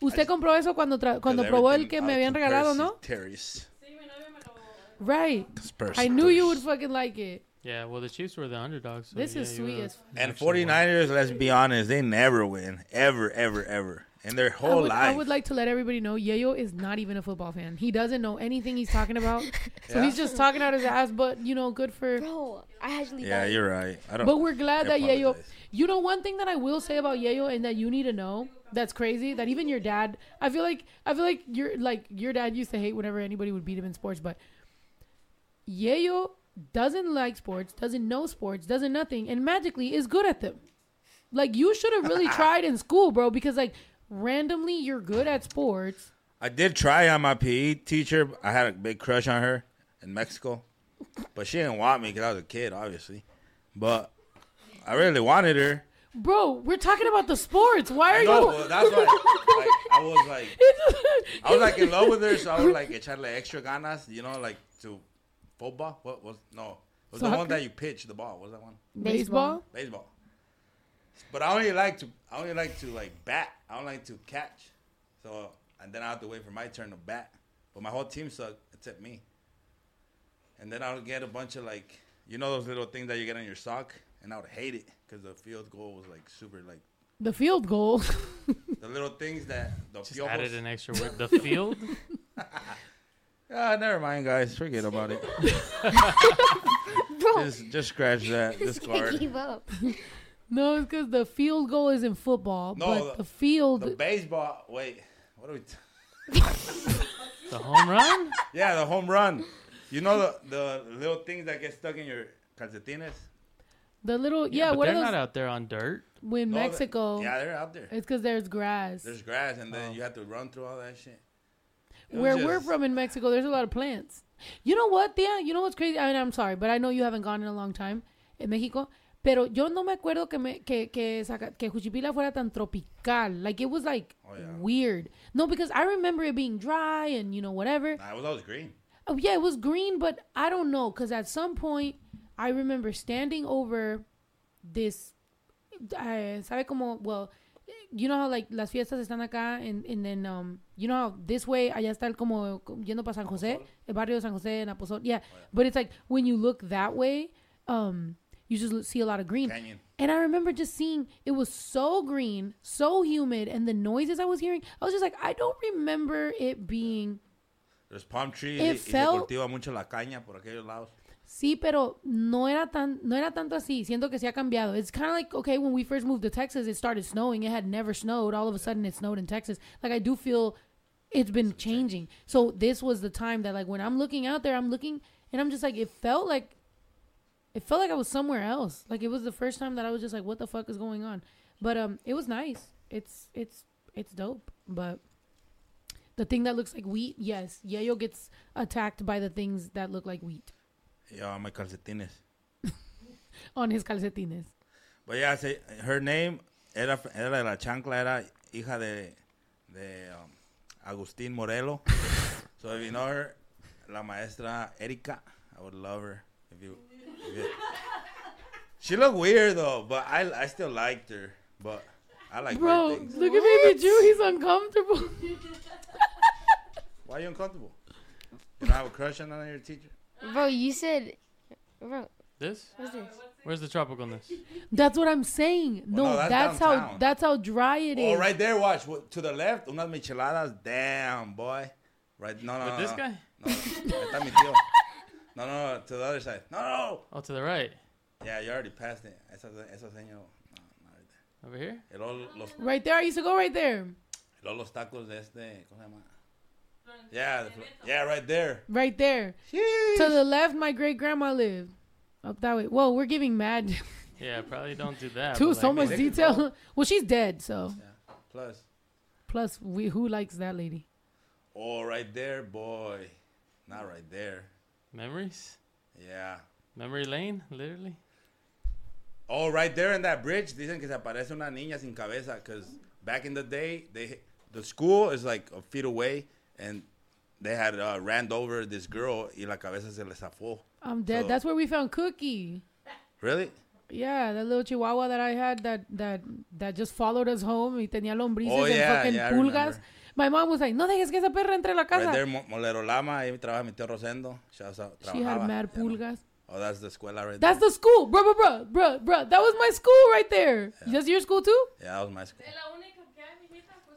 Usted compró eso cuando tra- cuando 'Cause probó el everything que me out habían regalado, compares ¿no? to Terry's. Right. I knew you would fucking like it. yeah, well, the Chiefs were the underdogs. So This yeah, is you sweet would've as f- And actually won. 49ers, let's be honest, they never win. Ever, ever, ever. In their I whole would, I would like to let everybody know Yayo is not even a football fan. He doesn't know anything he's talking about. *laughs* So Yeah? he's just talking out his ass, but you know, good for. bro, I actually. yeah, thought- you're right. I don't. But we're glad I that Yayo. apologize. You know, one thing that I will say about Yayo and that you need to know that's crazy that even your dad. I feel like I feel like your like your dad used to hate whenever anybody would beat him in sports, but Yayo doesn't like sports, doesn't know sports, doesn't nothing, and magically is good at them. Like you should have really *laughs* tried in school, bro, because like randomly you're good at sports. I did try on my PE teacher. I had a big crush on her in Mexico, but she didn't want me because I was a kid, obviously. But I really wanted her. Bro, we're talking about the sports. Why are you? well, that's why. Like, I was like, *laughs* I was like in love with her, so I was like echarle extra ganas, you know, like to football. What was no? It was the Soccer? one that you pitch the ball. What was that one? baseball. Baseball. But I only like to I only like to like bat. I don't like to catch. So and then I have to wait for my turn to bat. But my whole team sucked except me. And then I would get a bunch of like you know those little things that you get on your sock, and I would hate it because the field goal was like super like The field goal. *laughs* the little things that the Just piojos- added an extra word. *laughs* The field. *laughs* Ah, never mind, guys. Forget about it. Bro, just just scratch that. just Discard. give up. No, it's because the field goal is in football, No, but the- the field. The baseball. Wait, what are we? T- *laughs* the home run. yeah, the home run. You know the the little things that get stuck in your calcetines. The little yeah, but what they're are those not out there on dirt. when No, they- Mexico? Yeah, they're out there. It's because there's grass. There's grass, and then Oh. you have to run through all that shit. It was Where we're from in Mexico, there's a lot of plants. You know what, Tia? You know what's crazy? I mean, I'm sorry, but I know you haven't gone in a long time in Mexico. Pero yo no me acuerdo que me, que que, Zaca- que Juchipila fuera tan tropical. Like it was like Oh, yeah. weird. No, because I remember it being dry and you know whatever. Nah, it was always green. Oh yeah, it was green, but I don't know because at some point I remember standing over this. Uh, ¿Sabe como? Well, you know how like las fiestas están acá and, and then um you know how this way allá está el como yendo para San José, el barrio de San José en Aposol. Yeah, but it's like when you look that way, um you just see a lot of green. Canyon. And I remember just seeing it was so green, so humid, and the noises I was hearing, I was just like, I don't remember it being There's palm trees. It y, y felt- se cultiva mucho la caña por aquellos lados. Sí, pero no era tan no era tanto así. Siento que se ha cambiado. It's kind of like okay, when we first moved to Texas, it started snowing. It had never snowed. All of a sudden, it snowed in Texas. Like I do feel it's been changing. So this was the time that like when I'm looking out there, I'm looking and I'm just like it felt like it felt like I was somewhere else. Like it was the first time that I was just like, what the fuck is going on? But um, it was nice. It's it's it's dope. But the thing that looks like wheat, yes, Yayo gets attacked by the things that look like wheat Yeah, my calcetines. *laughs* on his calcetines. But yeah, say, her name era, era la chancla, era hija de, de um, Agustín Morelo. *laughs* so if you know her, la maestra Erika, I would love her. If you, if you- she looked weird though, but I, I still liked her. But I like Bro, weird things. look at baby Drew. He's uncomfortable. Why are you uncomfortable? You don't have a crush on your teacher? Bro, you said. Bro, This? what's this? Where's the tropicalness? that's what I'm saying. No, no, that's that's, how that's how dry it oh, is. Oh, right there, watch. What- To the left, unas micheladas. Damn, boy. Right, no, no, With no. this no. guy? No, no. Ahí está mi tío. No, no, no, to the other side. No, no. Oh, to the right. Yeah, you already passed it. Esa, esa señor. No, no, right there. Over here? Y luego los, Right there, I used to go right there. y luego los tacos de este, ¿cómo se llama? Yeah, the yeah, right there. Right there. To the left, my great grandma lived. Up that way. Whoa, we're giving mad *laughs* Yeah, probably don't do that. too so like, much detail. *laughs* well, she's dead, so Plus. Plus, plus we who likes that lady? oh, right there, boy. Not right there. Memories? Yeah. Memory lane, literally. Oh, right there in that bridge, dicen que se aparece una niña sin cabeza because back in the day, they the school is like a feet away, and they had uh, ran over this girl y la cabeza se le zafó. I'm dead. So- That's where we found Cookie. Really? Yeah, that little chihuahua that I had that that that just followed us home y tenía lombrices Oh, and yeah, fucking yeah, I pulgas. My mom was like, no dejes que esa perra entre a la casa. Right there, Mo- Molero Lama, ahí trabaja mi tío Rosendo. Out, she had trabajaba, mad know. pulgas. Oh, that's the escuela right That's there. the school, bro, bro, bro, bro, bro. That was my school right there. That's your school too? Yeah, that was my school. Pues,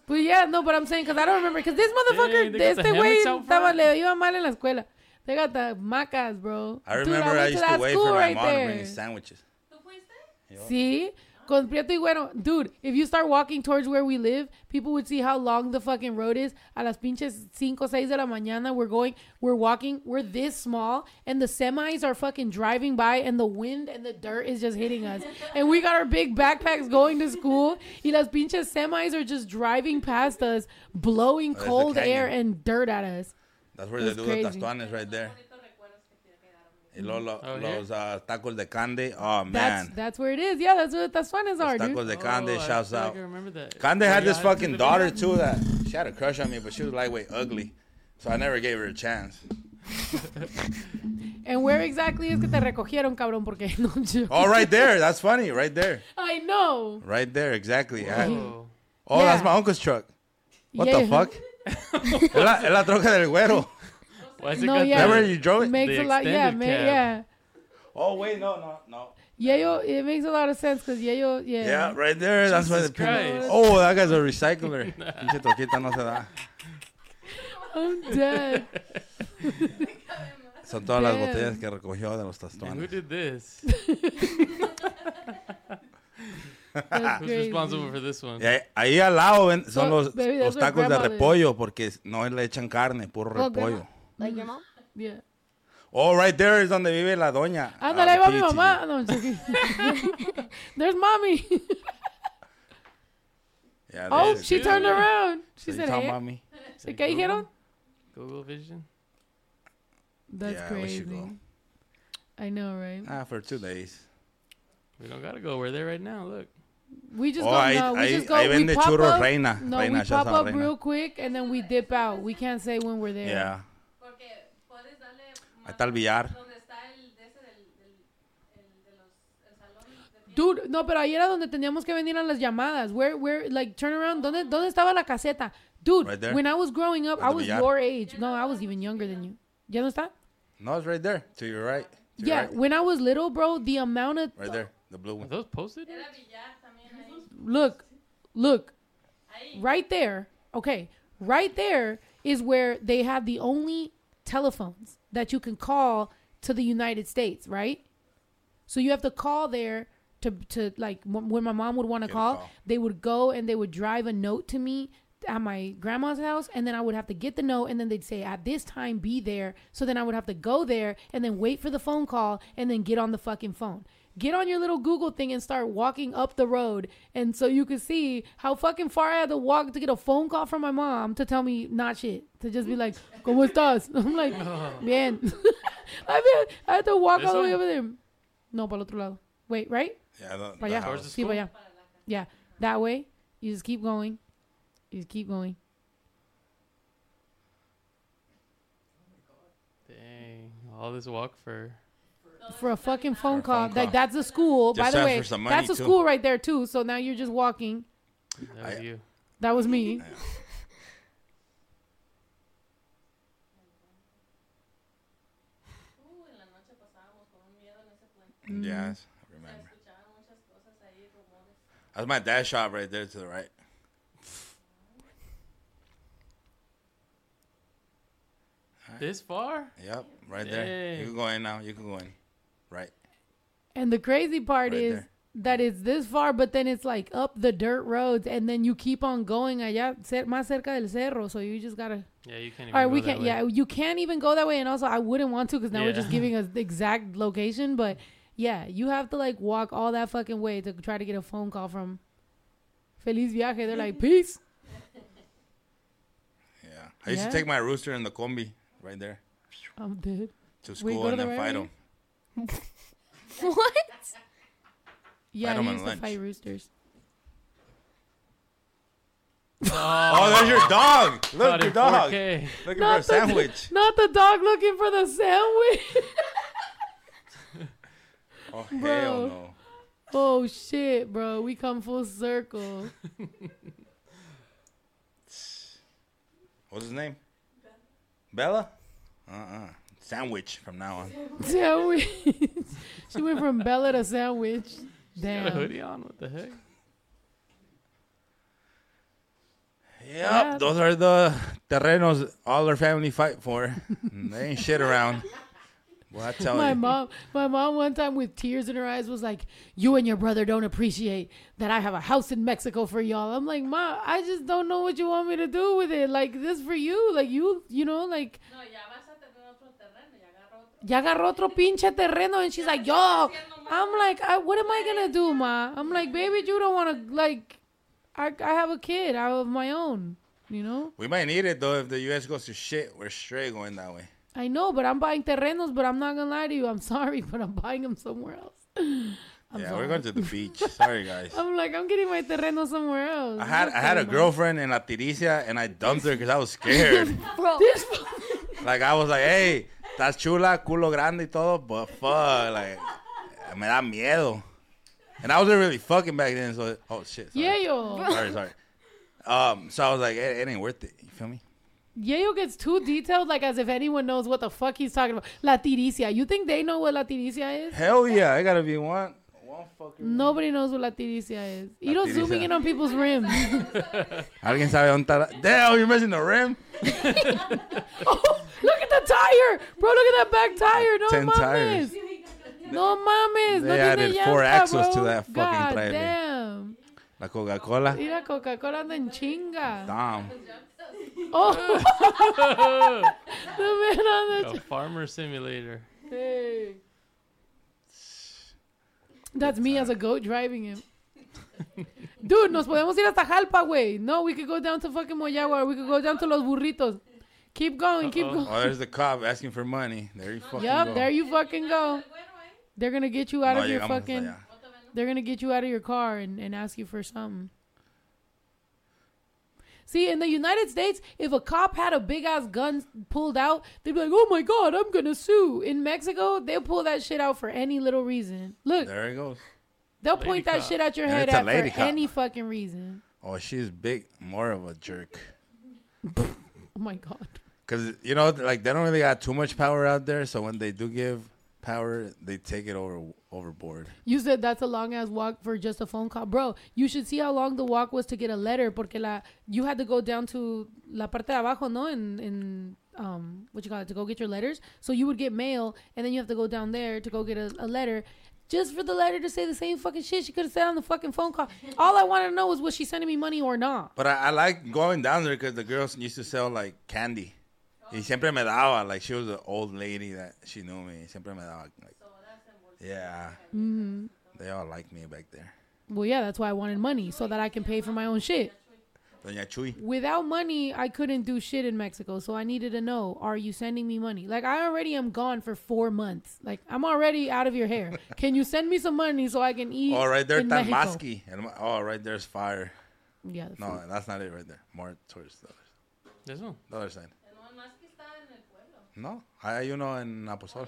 But yeah, no, but I'm saying because I don't remember because this motherfucker, Dang, they got the este güey estaba le iba mal en la escuela. They got the macas, bro. I Dude, remember I, went used that to wait for my right mom to there. bring me sandwiches. ¿Tú fuiste? See? Con Prieto y Güero. Dude, if you start walking towards where we live, people would see how long the fucking road is. A las pinches 5, 6 de la mañana, we're going, we're walking, we're this small, and the semis are fucking driving by, and the wind and the dirt is just hitting us. *laughs* and we got our big backpacks going to school, y las pinches semis are just driving past us, blowing There's the cold air and dirt at us. That's where That's they do crazy. the tastuanes right there. Bonitos recuerdos que te quedaron. Y luego lo- Oh, here? los uh, tacos de candy. Oh, man. that's that's, where it is. Yeah, that's what that's fun Los are, dude. tacos de candy, Oh, shouts feel like out. I remember that. Kande Oh, had yeah, this fucking daughter too that she had a crush on me, but she was lightweight ugly. So I never gave her a chance. And where exactly es que te recogieron, cabrón? Porque no *laughs* yo. Oh, right there. That's funny. Right there. I know. Right there. Exactly. I- Oh. oh, that's my uncle's truck. What Yeah. the fuck? *laughs* es, la, es la troca del güero. Why is it No, got yeah. Remember you drove it? Makes The a lot, yeah, ma- yeah. Oh, wait. No, no, no. Yayo, it makes a lot of sense because Yayo, yeah. Yeah, right there. That's why the people. Christ. Oh, that guy's a recycler. *laughs* Pinche no se da. I'm dead. Son todas las botellas que recogió de los And who did this? *laughs* Who's responsible for this one? Ahí, ahí al lado ven- son So, los, baby, tacos de repollo porque no le echan carne, puro repollo. Like your mom? Yeah. Oh, right there is donde vive la doña. Ándale, Ah, ahí va mi mamá. No, *laughs* There's mommy. *laughs* Yeah, oh, she is. turned around. She So said, hey. mommy. me? Say ¿Qué dijeron? Google Vision. That's Yeah, crazy. go. I know, right? Ah, for two days. We don't gotta go. We're there right now. Look. We just Oh, go, ahí- no, we ahí- just go, ahí we pop up. Reina. No, Reina, we pop up Reina. real quick and then we dip out. We can't say when we're there. Yeah. Ahí está el billar. Dude, no, pero ahí era donde teníamos que venir a las llamadas. Where, where, like, turn around. ¿Dónde, dónde estaba la caseta? Dude, Right there. when I was growing up, I was billar. your age. No, I was even younger than you. ¿Ya no está? No, it's right there. To your right. To your Yeah, right. when I was little, bro, the amount of Right there. The blue Are one. those posted? Era billar también ahí. look, look, Ahí. right there. Okay, right there is where they have the only telephones that you can call to the United States, right? So you have to call there to to like when when my mom would want to call, call. they would go and they would drive a note to me at my grandma's house and then I would have to get the note and then they'd say at this time be there. So then I would have to go there and then wait for the phone call and then get on the fucking phone. Get on your little Google thing and start walking up the road and so you could see how fucking far I had to walk to get a phone call from my mom to tell me not shit. To just be like, *laughs* ¿Cómo estás? *laughs* I'm like, *laughs* bien. I, mean, I had to walk This all the way one? over there. No, para el otro lado. Wait, right? Yeah, the, Para the allá. the Sí, para allá. Yeah, that way. You just keep going. You just keep going. Dang. All this walk for. For a fucking phone For a call. phone Like call. that's a school. By the way, for some money, that's a too. school right there too. So now you're just walking. That was I- you. That was me. En la noche pasábamos con un miedo mm. en ese puente. Yes, I remember. escuchaban muchas cosas ahí, rumores. That's my dad's shop right there to the right. This far? Yep, right there. You can go in now. You can go in. Right. And the crazy part Right is there. that it's this far, but then it's like up the dirt roads, and then you keep on going allá cer- más cerca del cerro. So you just gotta. Yeah, you can't even. All right, go we can't. Yeah, you can't even go that way, and also I wouldn't want to because now we're just giving us the exact location. But yeah, you have to like walk all that fucking way to try to get a phone call from Feliz Viaje. They're like, peace. Yeah. I used Yeah? to take my rooster in the combi right there I'm dead. to school and then right fight way? Them. *laughs* What? Yeah, Fight 'em I on used to lunch. fight roosters. Oh, there's your dog. Look, in your dog. 4K. Looking Not for a the- sandwich. Not the dog looking for the sandwich. *laughs* Oh, Bro. hell no. oh shit, bro. We come full circle. *laughs* What's his name? Bella. Bella? Uh-uh. Sandwich from now on. Sandwich. *laughs* she went from Bella to sandwich. Got a Damn. hoodie on. What the heck? Yep, Yeah. those are the terrenos all our family fight for. *laughs* they ain't shit around. Well, I tell My you. mom, my mom, one time with tears in her eyes, was like, "You and your brother don't appreciate that I have a house in Mexico for y'all." I'm like, "Ma, I just don't know what you want me to do with it. Like this for you, like you, you know, like No, ya vas a tener otro terreno, ya agarro otro. ya agarró pinche terreno," and she's like, "Yo." I'm like, I, "What am I gonna do, ma?" I'm like, "Baby, you don't want to like." I I have a kid. I have my own. You know. We might need it, though, if the U.S. goes to shit. We're straight going that way. I know, but I'm buying terrenos. But I'm not gonna lie to you. I'm *laughs* sorry, but I'm buying them somewhere else. *laughs* I'm yeah, sorry. we're going to the *laughs* beach. Sorry, guys. I'm like, I'm getting my terreno somewhere else. I had I had a Okay, girlfriend in La Tiricia, and I dumped her because I was scared. Bro. This like, I was like, hey, estás chula, culo grande y todo, but fuck, like, me da miedo. And I wasn't really fucking back then, so, oh, shit. Sorry. yeah, yo, Sorry, sorry. Um, so I was like, it, it ain't worth it. You feel me? Yayo gets too detailed, like as if anyone knows what the fuck he's talking about. La tiricia. You think they know what la tiricia is? Hell yeah, I gotta be one. One fucking. Nobody knows what la tiricia is. You know, tiricia. zooming in on people's rims. *laughs* Alguien sabe dónde está la... Damn, you're missing the rim. *laughs* oh, look at the tire, bro. Look at that back tire. No Ten mames. tires. No mames. They no added tiene four llanta, axles to bro. that fucking God trailer. Damn. La Coca-Cola. Mira, Coca-Cola anda en chinga. Damn. Oh. *laughs* the man on the A farmer simulator. Hey. That's me as a goat driving him. *laughs* Dude, nos podemos ir hasta Jalpa, güey. No, we could go down to fucking Moyahua we could go down to Los Burritos. Keep going, keep Uh-oh. going. Oh, there's the cop asking for money. There you fucking Yup, go. there you fucking go. They're gonna get you out No of your llegamos hasta fucking. allá. They're gonna get you out of your car and, and ask you for something. See, in the United States, if a cop had a big ass gun pulled out, they'd be like, "Oh my god, I'm gonna sue." In Mexico, they'll pull that shit out for any little reason. Look, There he goes. they'll Lady point that shit at your And head at for cop. any fucking reason. Oh, she's big. More of a jerk. *laughs* Oh my god. Because, you know, like, they don't really got too much power out there. So when they do give power, they take it over overboard. You said that's a long ass walk for just a phone call, bro. You should see how long the walk was to get a letter, porque la you had to go down to la parte de abajo, no, in in um what you call it to go get your letters. So you would get mail, and then you have to go down there to go get a, a letter. Just for the letter to say the same fucking shit she could have said on the fucking phone call. All I want to know is was she sending me money or not. But I, I like going down there because the girls used to sell, like, candy. Y siempre me daba. Like, she was an old lady that she knew me. Siempre me daba. Like, yeah. hmm They all like me back there. Well, yeah, that's why I wanted money so that I can pay for my own shit. Doña Chuy. without money, I couldn't do shit in Mexico. So I needed to know: Are you sending me money? Like I already am gone for four months. Like I'm already out of your hair. *laughs* Can you send me some money so I can eat? Oh, right there, in Mexico? And Oh, right there's fire. Yeah. the No, food. that's not it right there. More towards the other, This one. the other side. No, más que está en el pueblo. No, hay uno en Apozol.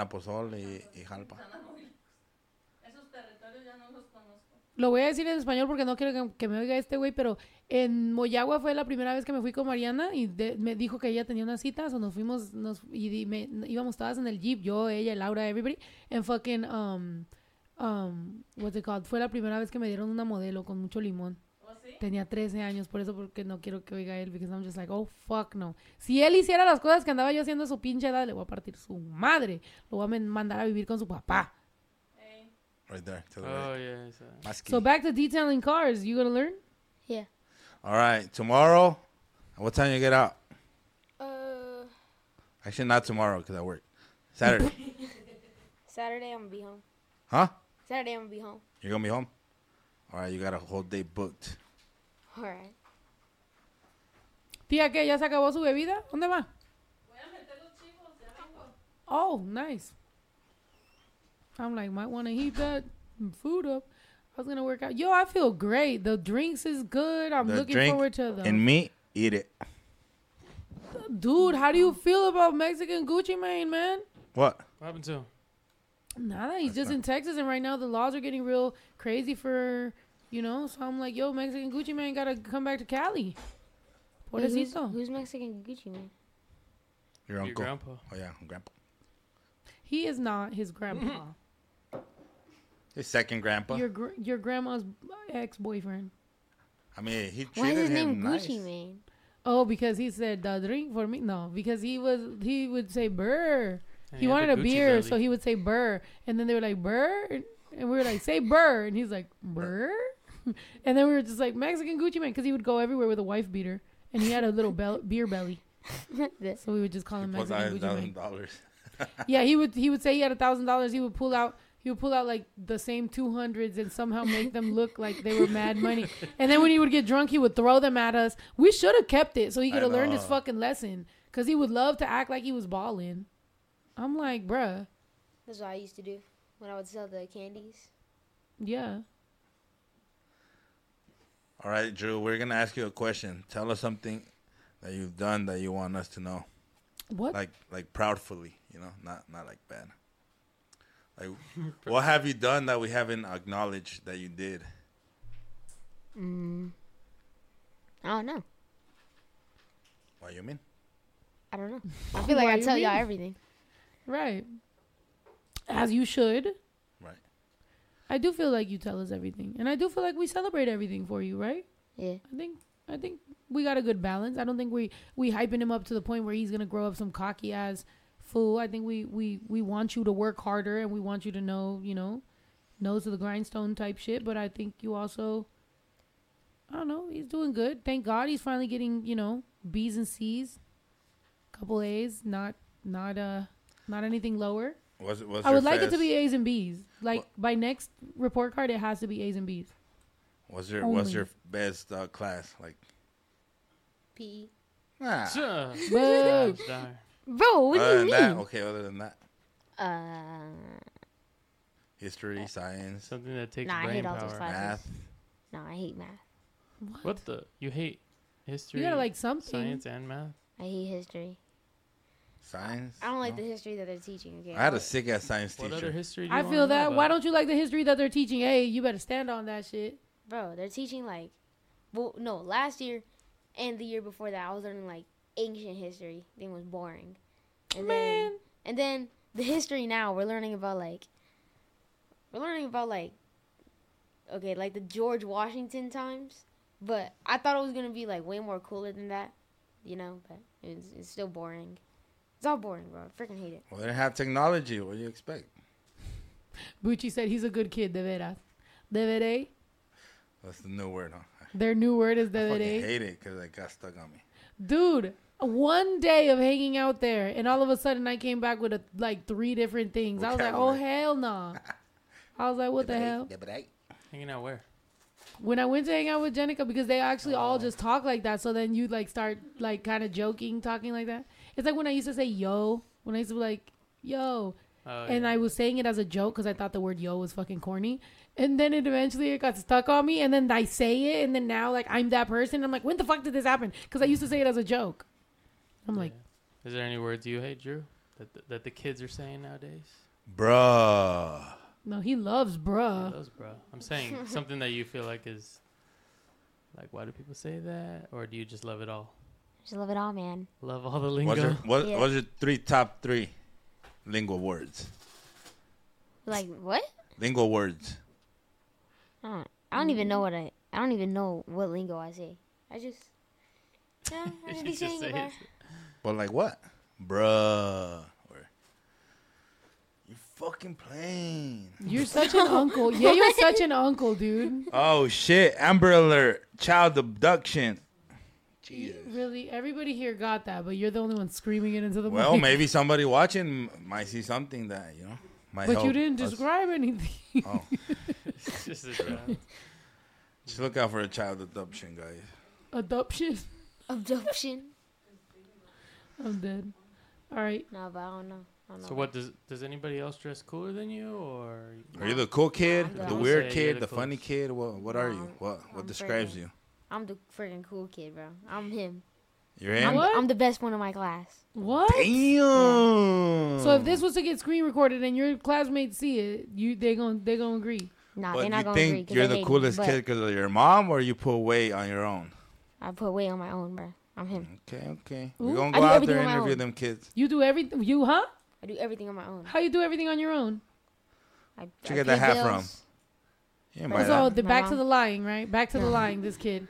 En. En y, y Jalpa. Esos territorios ya no los conozco. Lo voy a decir en español porque no quiero que, que me oiga este güey, pero en Moyagua fue la primera vez que me fui con Mariana y de- me dijo que ella tenía una cita, o nos fuimos, nos, y me- íbamos todas en el jeep, yo, ella, Laura, everybody, and fucking, um, um, what's it called? Fue la primera vez que me dieron una modelo con mucho limón. Tenía 13 años, por eso porque no quiero que oiga él, because I'm just like, oh, fuck no. Si él hiciera las cosas que andaba yo haciendo a su pinche edad, le voy a partir su madre. Lo voy a mandar a vivir con su papá. right there. To the Oh right. yeah. So back to detailing cars. You gonna learn? All right, tomorrow. What time you get out? Uh, Actually, not tomorrow because I work. Saturday. *laughs* Saturday I'm gonna be home. huh? Saturday I'm gonna be home. You're gonna be home. All right, you got a whole day booked. All right. Tía, ¿qué? ¿Ya se acabó su bebida? ¿Dónde va? Oh, nice. I'm like, might want to heat that food up. I was gonna work out. Yo, I feel great. The drinks is good. I'm The looking drink forward to them. And me, eat it. Dude, how do you feel about Mexican Gucci Mane, man? What? what happened to him? Nada, he's That's just not- in Texas, and right now the laws are getting real crazy for, you know. So I'm like, yo, Mexican Gucci man gotta come back to Cali. Wait, he Pobrecito. who's Mexican Gucci man? Your Your uncle. grandpa. Oh yeah, grandpa. He is not his grandpa. *laughs* His second grandpa. your gr- your grandma's ex boyfriend. I mean, he treated Why is his him name nice. Gucci man? Oh, because he said the drink for me. No, because he was he would say burr. And He had wanted a Gucci beer, belly. so he would say burr, and then they were like burr, and and we were like say burr, and he's like burr, *laughs* and then we were just like Mexican Gucci man because he would go everywhere with a wife beater, and he had a little bel- *laughs* beer belly, *laughs* so we would just call him pulled Mexican Gucci man. Yeah, he would he would say he had a thousand dollars. He would pull out he would pull out like the same two hundreds and somehow make them look like they were mad money. And then when he would get drunk, he would throw them at us. We should have kept it so he could have learned his fucking lesson. Cause he would love to act like he was balling. I'm like, bruh, That's what I used to do when I would sell the candies. yeah. All right, Drew, we're gonna ask you a question. Tell us something that you've done that you want us to know, What? like like proudfully, you know, not not like bad. Like, *laughs* what have you done that we haven't acknowledged that you did? Mm. I don't know. What you mean? I don't know. *laughs* I feel like I tell y'all everything. right. As you should. I do feel like you tell us everything. And I do feel like we celebrate everything for you, right? Yeah. I think I think we got a good balance. I don't think we we hyping him up to the point where he's gonna grow up some cocky ass fool. I think we we we want you to work harder and we want you to know you know nose to the grindstone type shit. But I think you also I don't know. He's doing good. Thank God he's finally getting you know B's and C's, couple A's, not not uh not anything lower. Was it? Was I your would like it to be A's and B's. Like by next report card, it has to be A's and B's. Was your was only. your best uh, class like? P. Ah. Sure. Boo. Bro, what Other do you than mean? that, okay. Other than that, Uh, history, science, Something that takes Nah, I brain hate all those power. classes. math. no, I hate math. What the? You hate history, You gotta like something. science, and math? I hate history. Science. I don't like No? the history that they're teaching. Okay. I had a sick ass science teacher. What teacher. other history? Do you I feel that. about? Why don't you like the history that they're teaching? Hey, you better stand on that shit. Bro, they're teaching like, well, no, last year and the year before that, I was learning like ancient history. Thing was boring. And Man. then, and then the history now we're learning about like, we're learning about like, okay, like the George Washington times. But I thought it was gonna be like way more cooler than that, you know. But it's, it's still boring. It's all boring, bro. I freaking hate it. Well, they didn't have technology. What do you expect? Bucci said he's a good kid, de veras. De veras. That's the new word, huh? Their new word is de I fucking veras. hate it because it got stuck on me. Dude, one day of hanging out there, and all of a sudden I came back with a, like three different things. I was like, oh, hell no. *laughs* I was like, what the hell? Hanging out where? when I went to hang out with Jenica because they actually all oh. just talk like that. So then you like start like kind of joking, talking like that. It's like when I used to say yo, when I used to be like yo, Oh, and yeah. I was saying it as a joke because I thought the word yo was fucking corny. And then it eventually it got stuck on me, and then I say it, and then now like I'm that person. I'm like, when the fuck did this happen? Because I used to say it as a joke. I'm like, Yeah. Is there any words you hate, Drew? That the, that the kids are saying nowadays? Bruh. no, he loves bruh. Those, bro. I'm saying *laughs* something that you feel like is like, why do people say that, or do you just love it all? Just love it all, man. Love all the lingo. What's your, what, Yeah. what's your three top three lingual words? Like what? Lingual words. I don't, I don't even know what I. I don't even know what lingo I say. I just. Yeah, I *laughs* just You be just saying say it. But like what? Bruh. Or you fucking plane. You're such an uncle. *laughs* Yeah, you're such an uncle, dude. Oh shit! Amber Alert! Child abduction. Jesus. Really, everybody here got that, but you're the only one screaming it into the Well, mic. maybe somebody watching might see something that you know might But help. you didn't us. describe anything. Oh, It's *laughs* just a child. just look out for a child adoption, guys. Adoption. Adoption. *laughs* I'm dead. All right. No, but I don't know. I don't know. So what does does anybody else dress cooler than you or? Are you the cool kid, I'm the the- weird kid, the the funny kid? What What are you? What What I'm describes friggin'- you? I'm the freaking cool kid, bro. I'm him. You're I'm, him. What? I'm the best one in my class. What? Damn. So if this was to get screen recorded and your classmates see it, you they gonna they gonna agree. Nah, But they're not you gonna agree. think 'cause you're they the hate me, coolest but kid because of your mom, or you put weight on your own? I put weight on my own, bro. I'm him. Okay, okay. Ooh. We're gonna I go do out everything there on and my interview own. them kids. You do everything. You huh? I do everything on my own. How you do everything on your own? I, Where'd I you get that pay hat from? bills. Yeah, But buy So the My back to mom. the lying, right? Back to the lying. This kid.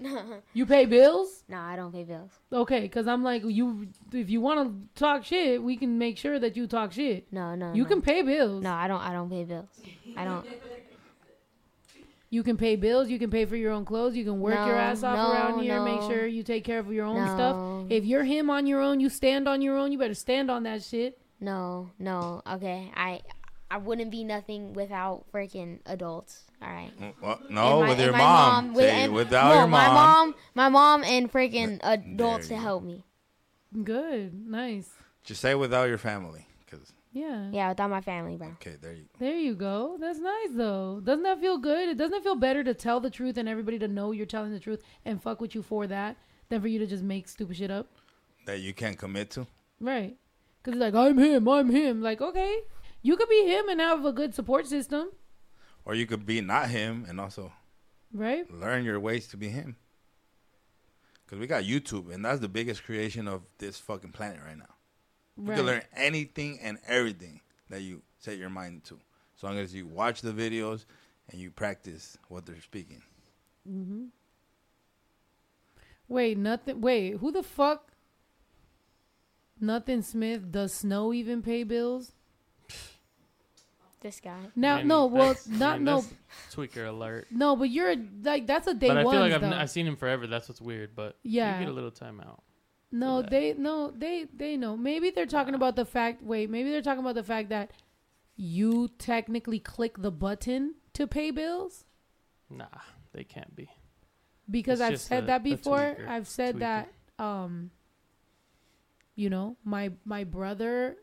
*laughs* You pay bills? Nah, I don't pay bills. Okay, because I'm like you. If you want to talk shit, we can make sure that you talk shit. No, no. You no. can pay bills. No, I don't. I don't pay bills. I don't. *laughs* You can pay bills. You can pay for your own clothes. You can work your ass off no, around here. Make sure you take care of your own stuff. If you're him on your own, you stand on your own. You better stand on that shit. No, no. Okay, I, I wouldn't be nothing without freaking adults. All right. Mm, what? No, And my- with your and my mom. with- Say, and- without no, your my mom. mom, my mom, and freaking adults to help me. Good, nice. Just say without your family, because Yeah. Yeah, without my family, bro. okay, there you. There you go. That's nice though. Doesn't that feel good? It doesn't it feel better to tell the truth and everybody to know you're telling the truth and fuck with you for that than for you to just make stupid shit up? That you can't commit to. Right. Because it's like, I'm him, I'm him. Like, okay, you could be him and have a good support system, Or you could be not him and also right? learn your ways to be him. Because we got YouTube, and that's the biggest creation of this fucking planet right now. You can learn anything and everything that you set your mind to, as long as you watch the videos and you practice what they're speaking. Mm-hmm. Wait, nothing. Wait, who the fuck? Nothing Smith. Does Snow even pay bills? This guy. No, I mean, no, well, that's- *laughs* I not mean, no, that's Tweaker alert. no, but you're like that's a day but I feel like I've, though. n- I've seen him forever. That's what's weird. But Yeah. you get a little time out. No, they no, they they know. Maybe they're talking about the fact. Wait, maybe they're talking about the fact that you technically click the button to pay bills Nah, they can't be. because It's I've said a- that before. I've said Tweaker. that um you know, my my brother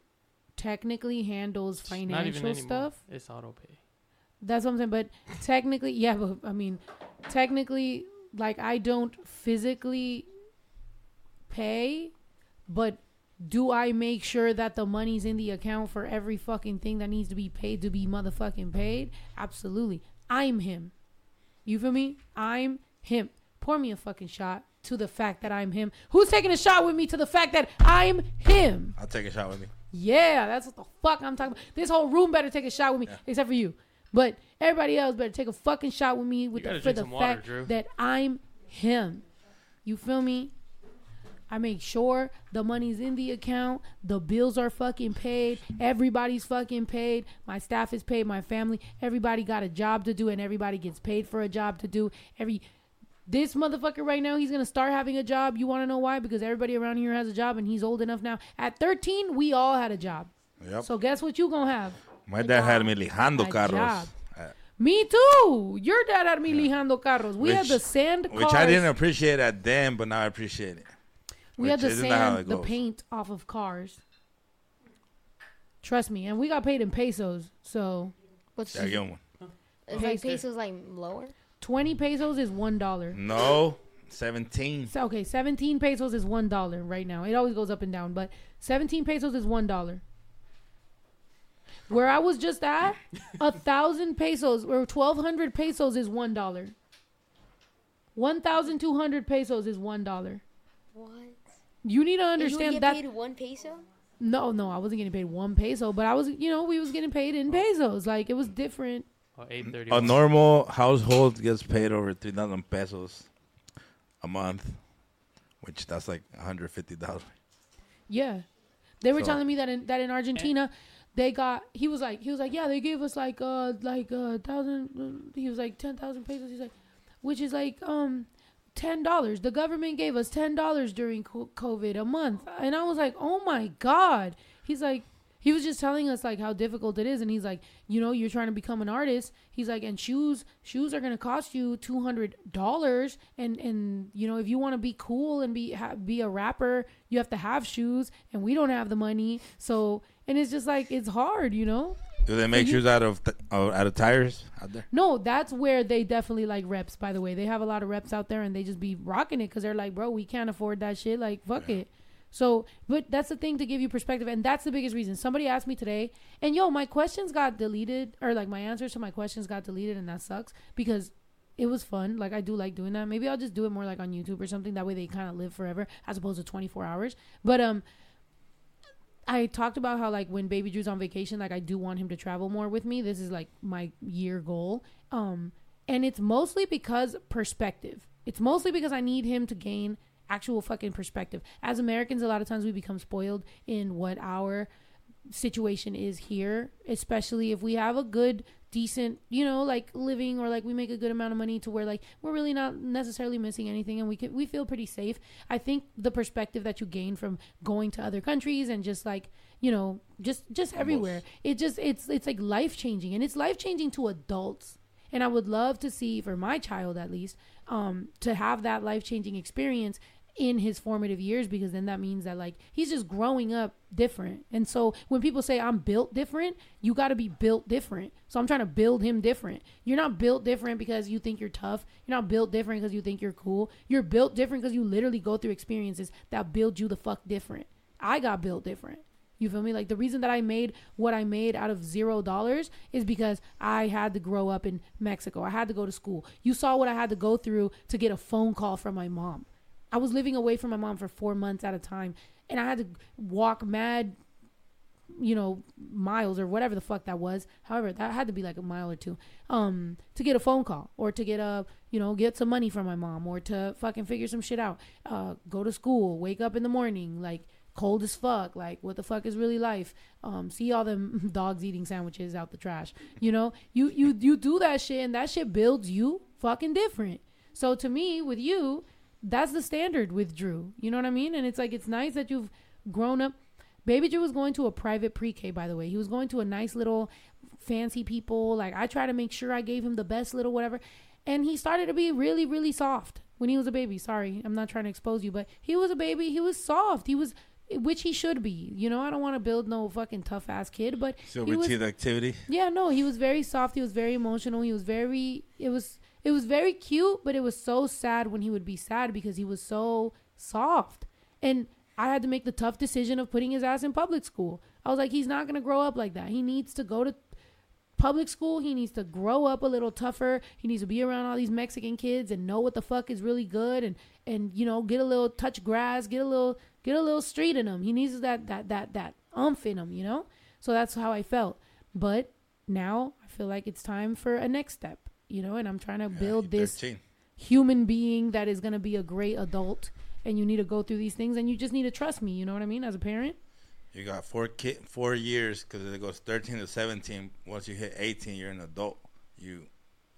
technically handles financial stuff. It's auto pay. That's what I'm saying. But technically, yeah, but I mean, technically, like I don't physically pay, but do I make sure that the money's in the account for every fucking thing that needs to be paid to be motherfucking paid? Absolutely. I'm him. You feel me? I'm him. Pour me a fucking shot to the fact that I'm him. Who's taking a shot with me to the fact that I'm him? I'll take a shot with me. Yeah, that's what the fuck I'm talking about. This whole room better take a shot with me, except for you. But everybody else better take a fucking shot with me with the, for the water, fact Drew. that I'm him. You feel me? I make sure the money's in the account, the bills are fucking paid, everybody's fucking paid, my staff is paid, my family, everybody got a job to do, and everybody gets paid for a job to do. Every this motherfucker right now, he's gonna start having a job. You wanna know why? Because everybody around here has a job and he's old enough now. At 13, we all had a job. Yep. So guess what you gonna have? My dad had me lijando A carros, job. uh, Me too. Your dad had me lijando carros. We had Which- the sand cars. which I didn't appreciate at then, but now I appreciate it. we had which the isn't that how sand, the paint off of cars. Trust me, and we got paid in pesos. So What's Yeah, get one. it's like Pesos. pesos like lower? Twenty pesos is one dollar. No, seventeen. So, okay, seventeen pesos is one dollar right now. It always goes up and down, but seventeen pesos is one dollar. Where I was just at, a *laughs* thousand pesos or twelve hundred pesos is one dollar. One thousand two hundred pesos is one dollar. What? You need to And you would understand that. paid one peso? No, no, I wasn't getting paid one peso, but I was, you know, we was getting paid in oh. pesos. Like it was different. 830. A normal household gets paid over three thousand pesos a month, which that's like one hundred fifty dollars. Yeah, they were So- telling me that in that in Argentina, they got he was like he was like yeah they gave us like uh like uh thousand uh, he was like ten thousand pesos he's like which is like um ten dollars the government gave us ten dollars during covid a month and i was like oh my god he's like he was just telling us like how difficult it is and he's like you know you're trying to become an artist he's like and shoes shoes are gonna cost you two hundred dollars and and you know if you want to be cool and be ha- be a rapper you have to have shoes and we don't have the money so and it's just like it's hard you know Do they make you- shoes out of t- uh, out of tires out there? no, that's where they definitely like reps. By the way, they have a lot of reps out there, and they just be rocking it because they're like, bro, we can't afford that shit. Like, fuck it. So, but that's the thing to give you perspective, and that's the biggest reason. Somebody asked me today, and yo, my questions got deleted, or like my answers to my questions got deleted, and that sucks because it was fun. Like I do like doing that. Maybe I'll just do it more like on YouTube or something. That way they kind of live forever as opposed to 24 hours. But um, I talked about how like when baby Drew's on vacation, like I do want him to travel more with me. This is like my year goal. Um, and it's mostly because perspective. It's mostly because I need him to gain actual fucking perspective. As Americans, a lot of times we become spoiled in what our situation is here, especially if we have a good, decent, you know, like living or like we make a good amount of money to where like we're really not necessarily missing anything and we can we feel pretty safe. I think the perspective that you gain from going to other countries and just like, you know, just just everywhere. It just it's it's like life changing and it's life changing to adults. And I would love to see for my child at least um to have that life changing experience in his formative years because then that means that like he's just growing up different. And so when people say I'm built different, you got to be built different. So I'm trying to build him different. You're not built different because you think you're tough. You're not built different because you think you're cool. You're built different because you literally go through experiences that build you the fuck different. I got built different. You feel me? Like the reason that I made what I made out of zero dollars is because I had to grow up in Mexico. I had to go to school. You saw what I had to go through to get a phone call from my mom. I was living away from my mom for four months at a time, and I had to walk mad, you know, miles or whatever the fuck that was. However, that had to be like a mile or two, um, to get a phone call or to get a, you know, get some money from my mom or to fucking figure some shit out. Uh, go to school, wake up in the morning, like cold as fuck. Like, what the fuck is really life? Um, see all them *laughs* dogs eating sandwiches out the trash. You know, you you you do that shit, and that shit builds you fucking different. So to me, with you, that's the standard with Drew. You know what I mean? And it's like it's nice that you've grown up. Baby Drew was going to a private pre-K, by the way. He was going to a nice little fancy people. Like I try to make sure I gave him the best little whatever. And he started to be really, really soft when he was a baby. Sorry, I'm not trying to expose you, but he was a baby. He was soft. He was, which he should be. You know, I don't want to build no fucking tough ass kid, but he Silver was, teeth activity. yeah, no, he was very soft. He was very emotional. He was very. It was. It was very cute, but it was so sad when he would be sad because he was so soft. And I had to make the tough decision of putting his ass in public school. I was like, he's not gonna grow up like that. He needs to go to public school. He needs to grow up a little tougher. He needs to be around all these Mexican kids and know what the fuck is really good and and you know get a little touch grass, get a little get a little street in him. He needs that that that that umph in him, you know. So that's how I felt. But now I feel like it's time for a next step, you know. And I'm trying to build this 13. human being that is gonna be a great adult. And you need to go through these things, and you just need to trust me. You know what I mean? As a parent, You got four ki- four years because it goes 13 to 17. Once you hit 18, you're an adult. You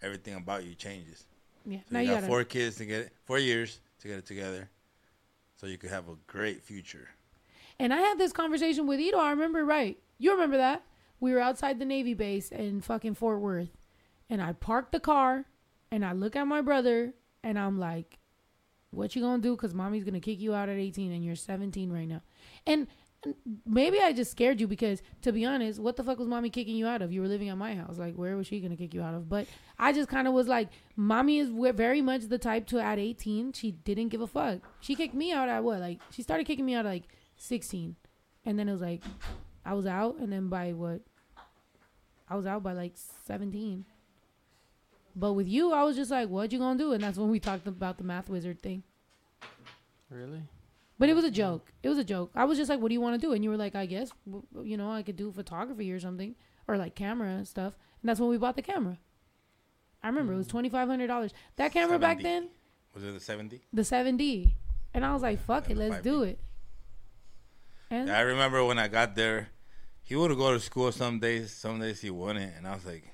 everything about you changes. yeah. So now you you got gotta four kids to get it, four years to get it together, so you could have a great future. And I had this conversation with Ito. I remember right. You remember that? We were outside the Navy base in fucking Fort Worth. And I park the car and I look at my brother and I'm like, what you gonna do? Because mommy's gonna kick you out at 18 and you're 17 right now. And and maybe I just scared you because, to be honest, what the fuck was mommy kicking you out of? You were living at my house. Like, where was she gonna kick you out of? But I just kind of was like, mommy is very much the type to at 18, she didn't give a fuck. She kicked me out at what? Like, she started kicking me out at like 16. And then it was like, I was out. And then by what? I was out by like 17. But with you, I was just like, what you gonna do? And that's when we talked about the math wizard thing. Really? But it was a joke. It was a joke. I was just like, "What do you want to do?" And you were like, "I guess, w- w- you know, I could do photography or something, or like camera stuff." And that's when we bought the camera. I remember it was hmm. twenty five hundred dollars. That camera back then, Was it the 70? the seven D, and I was like, "Fuck it, let's 5D. do it." And I remember when I got there, he would go to school some days. Some days he wouldn't, and I was like,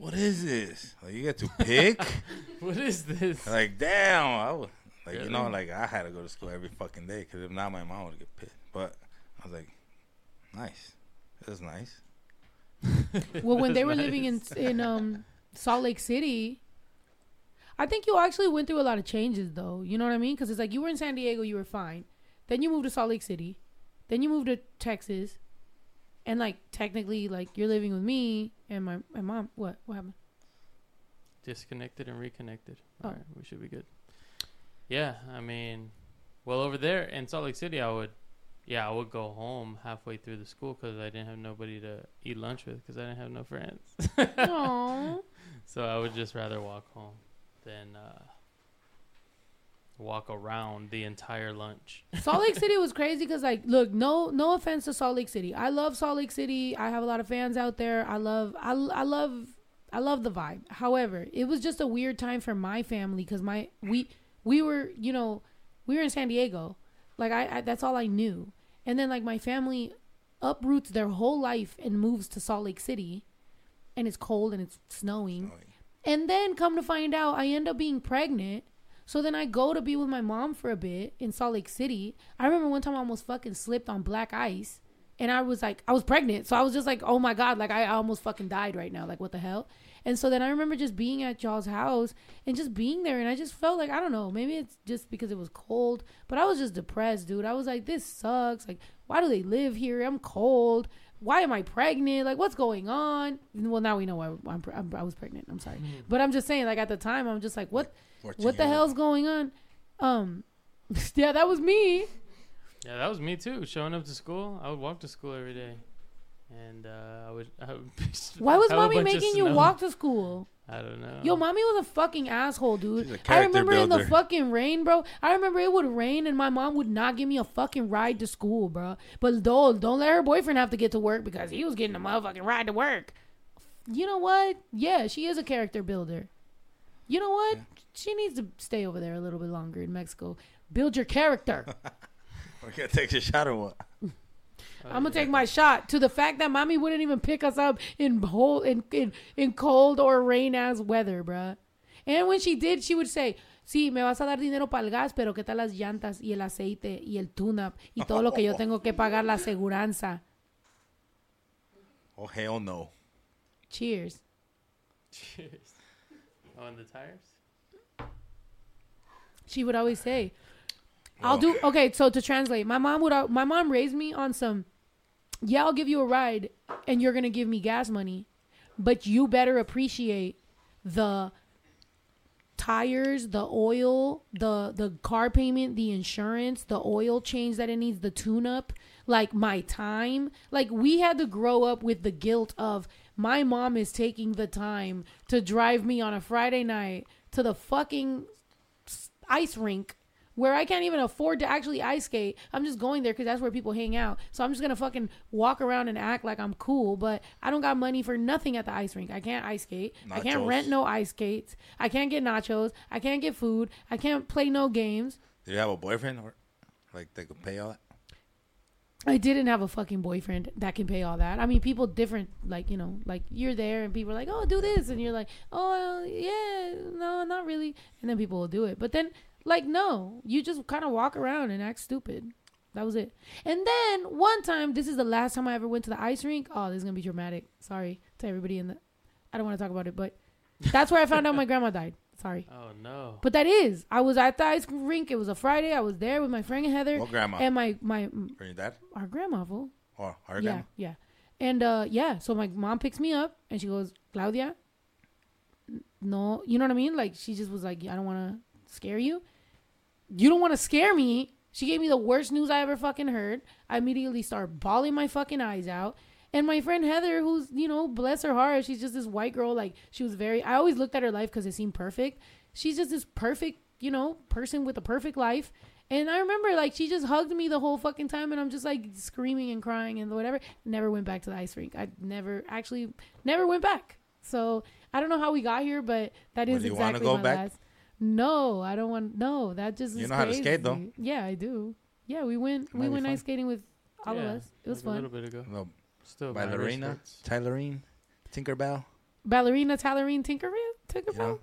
"What is this? Like you get to pick? *laughs* What is this? like damn, I was, like you know Really? like I had to go to school every fucking day because if not, my mom would get pissed. But I was like, nice, this is nice. *laughs* Well, when they That's were living in in um Salt Lake City, I think you actually went through a lot of changes, though. You know what I mean? Because it's like you were in San Diego, you were fine. Then you moved to Salt Lake City, then you moved to Texas, and like technically, like you're living with me and my my mom. What what happened? disconnected and reconnected. Oh. All right, we should be good. Yeah, I mean, well, over there in Salt Lake City, I would, yeah, I would go home halfway through the school because I didn't have nobody to eat lunch with because I didn't have no friends. *laughs* So I would just rather walk home than uh, walk around the entire lunch. *laughs* Salt Lake City was crazy because, like, look, no, no offense to Salt Lake City. I love Salt Lake City. I have a lot of fans out there. I love, I, I love, I love the vibe. However, it was just a weird time for my family because my we we were, you know, we were in San Diego. Like, I, I that's all I knew. And then like my family uproots their whole life and moves to Salt Lake City, and it's cold and it's snowing. And then come to find out, I end up being pregnant. So then I go to be with my mom for a bit in Salt Lake City. I remember one time I almost fucking slipped on black ice. And I was like, I was pregnant. So I was just like, oh my God, like I almost fucking died right now. Like, what the hell? And so then I remember just being at y'all's house and just being there. And I just felt like, I don't know, maybe it's just because it was cold, but I was just depressed, dude. I was like, this sucks. Like, why do they live here? I'm cold. Why am I pregnant? Like, what's going on? Well, now we know why I'm, pre- I'm, I was pregnant. I'm sorry. But I'm just saying, like, at the time, I'm just like, what? what the hell's going on? Um, *laughs* yeah, that was me. Yeah, that was me too. Showing up to school, I would walk to school every day, and uh, I would. I would *laughs* Why was mommy making you walk to school? I don't know. Yo, mommy was a fucking asshole, dude. She's a I character remember in the fucking rain, bro. I remember it would rain and my mom would not give me a fucking ride to school, bro. But don't don't let her boyfriend have to get to work because he was getting a motherfucking ride to work. You know what? Yeah, she is a character builder. You know what? She needs to stay over there a little bit longer in Mexico. Build your character. *laughs* We're gonna take a shot or what? Oh, I'm gonna take my shot to the fact that mommy wouldn't even pick us up in whole in in, in cold or rain as weather, bruh. And when she did, she would say, "Sí, me vas a dar dinero para el gas, pero qué tal las llantas y el aceite y el tune-up y todo lo que yo tengo que pagar la aseguranza." Oh hell no. Cheers. Cheers. Oh, and the tires. She would always say, oh. "I'll do." Okay, so to translate, my mom would. My mom raised me on some. Yeah, I'll give you a ride, and you're gonna give me gas money, but you better appreciate the tires, the oil, the the car payment, the insurance, the oil change that it needs, the tune up, like my time. Like we had to grow up with the guilt of my mom is taking the time to drive me on a Friday night to the fucking ice rink where I can't even afford to actually ice skate. I'm just going there because that's where people hang out. So I'm just gonna fucking walk around and act like I'm cool, but I don't got money for nothing at the ice rink. I can't ice skate. I can't rent no ice skates. I can't get nachos. I can't get food. I can't play no games. Did you have a boyfriend or like they could pay all that? I didn't have a fucking boyfriend that can pay all that. I mean, people different, like you know, like you're there and people are like, "Oh, do this," and you're like, "Oh, yeah, no, not really," and then people will do it. But then, like, no, you just kind of walk around and act stupid. That was it. And then one time, this is the last time I ever went to the ice rink. Oh, this is gonna be dramatic. Sorry to everybody in the. I don't want to talk about it, but that's where I found out my grandma died. Sorry. Oh no. But that is, I was at the ice rink. It was a Friday. I was there with my friend Heather What grandma? and my my For your dad our grandma. Fool. or our Yeah, grandma? yeah. And uh yeah, so my mom picks me up and she goes, Claudia, no, you know what I mean? Like she just was like, I don't want to scare you. You don't want to scare me. She gave me the worst news I ever fucking heard. I immediately start bawling my fucking eyes out. And my friend Heather, who's, you know, bless her heart, she's just this white girl. Like, she was very, I always looked at her life because it seemed perfect. She's just this perfect, you know, person with a perfect life. And I remember, like, she just hugged me the whole fucking time. And I'm just, like, screaming and crying and whatever. Never went back to the ice rink. I never, actually, never went back. So I don't know how we got here, but that is Would you wanna exactly go my back? last. No, I don't want. No, that just You is know how to skate, though. Yeah, I do. Yeah, we went. Might we went ice skating with all Yeah, of us. It was like A little bit ago. No, Still buying ballerina, wristwatches. Tylerine, Tinkerbell. Ballerina, Tallerine, Tinkerbell, Tinkerbell. know,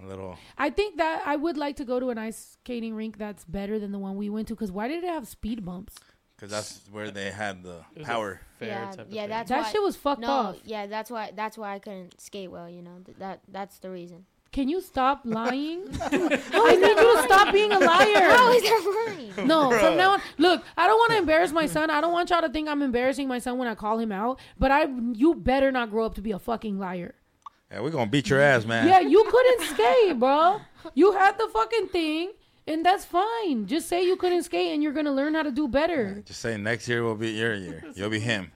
a little. I think that I would like to go to an ice skating rink that's better than the one we went to. Because why did it have speed bumps? Because that's where they had the It was a power. fair Yeah, type of yeah, thing. that's that why- shit was fucked no, off. yeah, that's why that's why I couldn't skate well. You know, Th- that that's the reason. Can you stop lying? *laughs* I need you to stop being a liar. How is that lying? *laughs* No, from now on, look, I don't want to embarrass my son. I don't want y'all to think I'm embarrassing my son when I call him out. But I, you better not grow up to be a fucking liar. Yeah, we're gonna beat your ass, man. Yeah, you couldn't skate, bro. You had the fucking thing, and that's fine. Just say you couldn't skate, and you're gonna learn how to do better. Just say next year will be your year. You'll be him.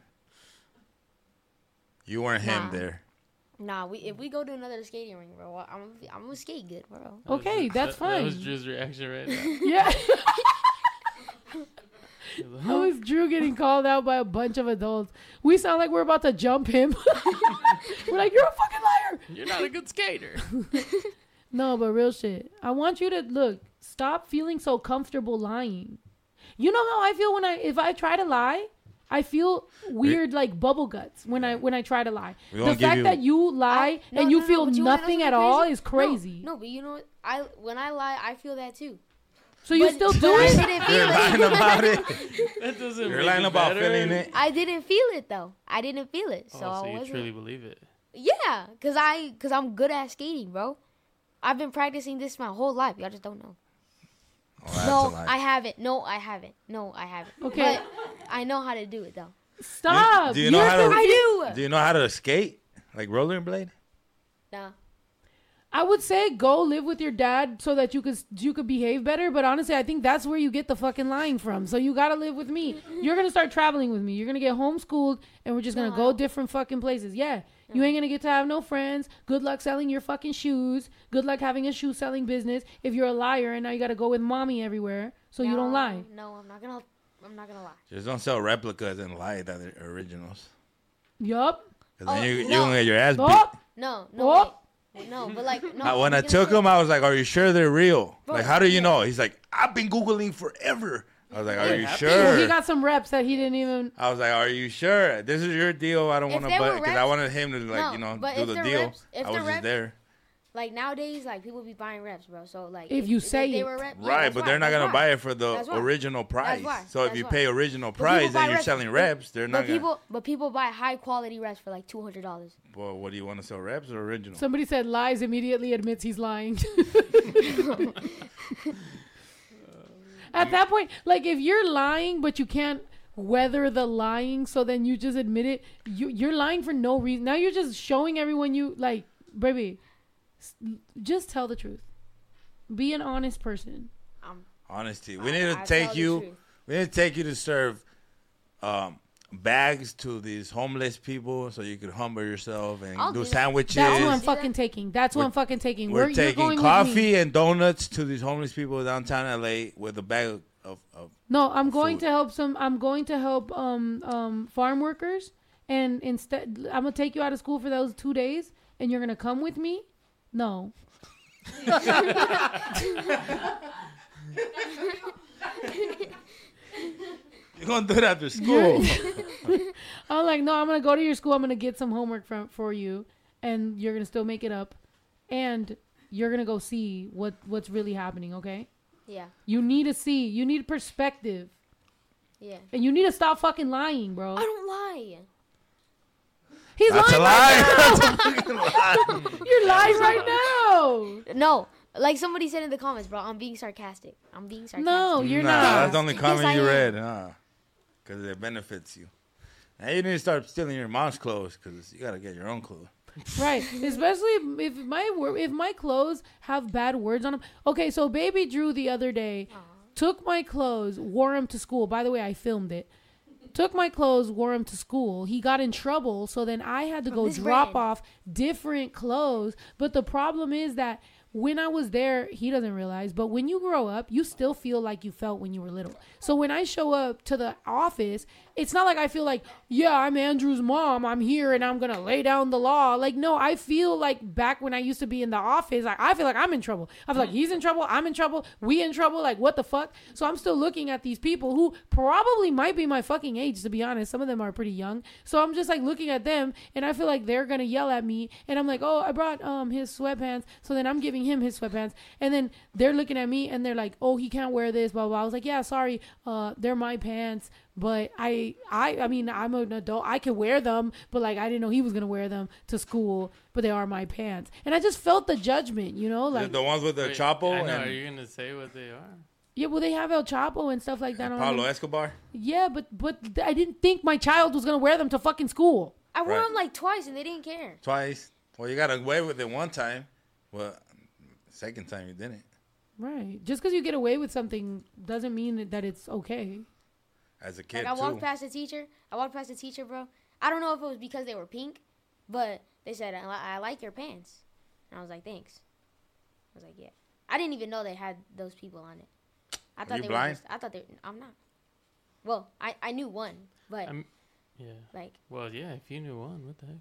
You weren't him Nah. there. Nah, we if mm. we go to another skating rink, bro, I'm I'm gonna skate good, bro. That Okay, Drew- that's that- That was fine. Drew's reaction right now. *laughs* Yeah, He was *laughs* how is Drew getting called out by a bunch of adults? We sound like we're about to jump him. *laughs* we're like, you're a fucking liar. You're not a good skater. No, but real shit. I want you to look. Stop feeling so comfortable lying. You know how I feel when I if I try to lie, I feel weird like bubble guts when I when I try to lie. We The gonna give fact you- that you lie I- no, and you no, no, feel but you wanna know nothing at something all is crazy. No, no, but you know what? I when I lie, I feel that too. So you But- still but do I it? didn't You're lying it. *laughs* about it. That doesn't. You're make lying about better. feeling it. I didn't feel it though. I didn't feel it, so, Oh, so I you wasn't. truly believe it? Yeah, cause I cause I'm good at skating, bro. I've been practicing this my whole life. Y'all just don't know. Oh, no. I haven't. No, I haven't. No, I haven't. Okay. But I know how to do it though. Stop. do you know You're how to- confu- I do. Do you know how to skate? Like rollerblade? Nah. I would say go live with your dad so that you could you could behave better. But honestly, I think that's where you get the fucking lying from. So you gotta live with me. You're gonna start traveling with me. You're gonna get homeschooled, and we're just gonna No, go different fucking places. Yeah, you ain't gonna get to have no friends. Good luck selling your fucking shoes. Good luck having a shoe selling business. If you're a liar and now you gotta go with mommy everywhere, so you don't lie. No, I'm not gonna. I'm not gonna lie. Just don't sell replicas and lie that they're originals. Yup. 'Cause then Oh, you, you no. gonna get your ass beat. Oh, No, no, Oh. wait. no. But like, no. I- when I'm I gonna took say- him, I was like, "Are you sure they're real? Bro, like, how do you yeah. know?" He's like, "I've been googling forever." I was like, "Are you sure?" well, he got some reps that he didn't even. I was like, "Are you sure? This is your deal. I don't want to, there but because I wanted him to like, No, you know, but do if the the deal. reps- if I was the just reps- there, like nowadays, like people be buying reps, bro. So like, If you say they it. were rep, right? that's But why, they're not gonna why. buy it for the original price. why. So if you why. pay original price and you're reps. selling reps, they're not But gonna. people, but people buy high quality reps for like two hundred dollars. well, what do you want to sell reps or original? Somebody said lies immediately admits he's lying. *laughs* *laughs* *laughs* At that point, like if you're lying but you can't weather the lying, so then you just admit it. You you're lying for no reason. Now you're just showing everyone you like, baby. Just tell the truth. Be an honest person. Um, Honesty. We need to I take tell you. We need to take you to serve um, bags to these homeless people, so you could humble yourself and I'll do do sandwiches. That's what I'm fucking that. taking. That's what We're- I'm fucking taking. We're We're, taking going coffee and donuts to these homeless people downtown LA with a bag of, of No, I'm going food. to help some. I'm going to help um um farm workers, and instead I'm gonna take you out of school for those two days, and you're gonna come with me. No, *laughs* *laughs* *laughs* You're gonna do it after *laughs* school. I'm like, no, I'm gonna go to your school. I'm gonna get some homework from for you, and you're gonna still make it up, and you're gonna go see what what's really happening. Okay, yeah, you need to see. You need perspective, yeah. and you need to stop fucking lying, bro. I don't lie. He's That's a lying right *laughs* lie. now. You're lying right now. No, like somebody said in the comments, bro. I'm being sarcastic. I'm being sarcastic. No, you're nah, not. that's the only comment I you read, huh? Because it benefits you. Now you need to start stealing your mom's clothes because you gotta get your own clothes. Right, especially if my wor- if my clothes have bad words on them. Okay, so baby Drew the other day took my clothes, wore them to school. By the way, I filmed it. Took my clothes, wore them to school. He got in trouble, so then I had to go this drop brand. off different clothes. But the problem is that when I was there, he doesn't realize, but when you grow up, you still feel like you felt when you were little. So when I show up to the office, it's not like I feel like, yeah, I'm Andrew's mom. I'm here and I'm going to lay down the law. Like, no, I feel like back when I used to be in the office, like, I feel like I'm in trouble. I feel like he's in trouble. I'm in trouble. We in trouble. Like, what the fuck? So I'm still looking at these people who probably might be my fucking age, to be honest. Some of them are pretty young. So I'm just like looking at them and I feel like they're going to yell at me. And I'm like, oh, I brought um his sweatpants. So then I'm giving him his sweatpants. And then they're looking at me and they're like, oh, he can't wear this, blah, blah. I was like, yeah, sorry. Uh, they're my pants. But I, I, I mean, I'm an adult. I can wear them, but like I didn't know he was gonna wear them to school. But they are my pants, and I just felt the judgment, you know, like the ones with the Wait, Chapo I know. Are you gonna say what they are? yeah. Well, they have El Chapo and stuff like that. on Pablo them. Escobar. Yeah, but but I didn't think my child was gonna wear them to fucking school. I wore Right. them like twice and they didn't care. Twice. Well, you got away with it one time. Well, second time you didn't. Right. Just because you get away with something doesn't mean that it's okay. As a kid Like I too. walked past the teacher. I walked past the teacher, bro. I don't know if it was because they were pink, but they said I, I like your pants, and I was like, thanks. I was like, yeah. I didn't even know they had those people on it. I thought you they blind? were just. I thought they. I'm not. Well, I I knew one, but I'm- Yeah. like Well, yeah. If you knew one, what the heck?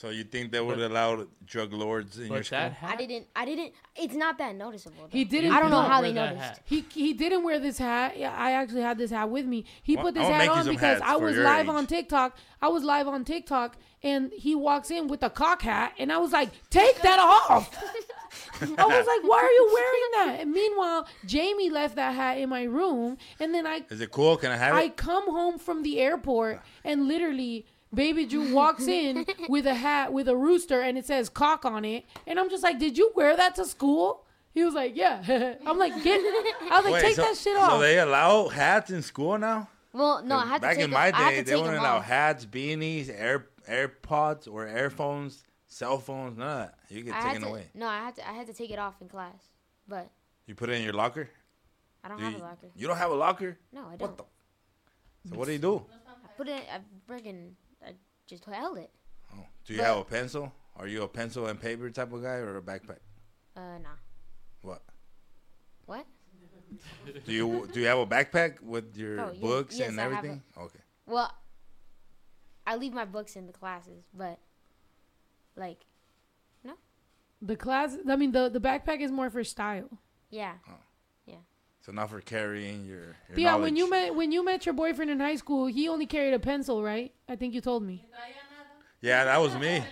So you think they would But- allow drug lords in your But school? that hat. I didn't. I didn't. It's not that noticeable. He didn't. I don't know how they wear that noticed. hat. He he didn't wear this hat. Yeah, I actually had this hat with me. He Well, put this I'll hat make you on some because hats I for was your live age. on TikTok. I was live on TikTok, and he walks in with a cock hat, and I was like, "Take that off." *laughs* I was like, "Why are you wearing that?" And meanwhile, Jamie left that hat in my room, and then I Is it cool? Can I have it? I it? come home from the airport, and literally. Baby Drew walks *laughs* in with a hat with a rooster and it says cock on it. And I'm just like, Did you wear that to school? He was like, Yeah. *laughs* I'm like, Get I was like, Wait, Take so, that shit off. So they allow hats in school now? Well, no, I 'Cause had to Back take in my I had day, they take wouldn't them allow off. hats, beanies, air AirPods or earphones, cell phones, none of that. You get I taken to, away. No, I had to. I had to take it off in class, but You put it in your locker? I don't Do have you, a locker. you don't have a locker? No, I don't. What the? So what do you do? I put it. I friggin' I just held it. Oh, do you But- have a pencil? Are you a pencil and paper type of guy or a backpack? Uh, nah. What? What? Do you do you have a backpack with your Bro, ye- books yes, and I have everything? Okay. Well, I leave my books in the classes, but like, no. the class I mean the, the backpack is more for style. yeah, So not for carrying your, your Yeah, when you met when you met your boyfriend in high school, he only carried a pencil, right? I think you told me. Yeah, that was me.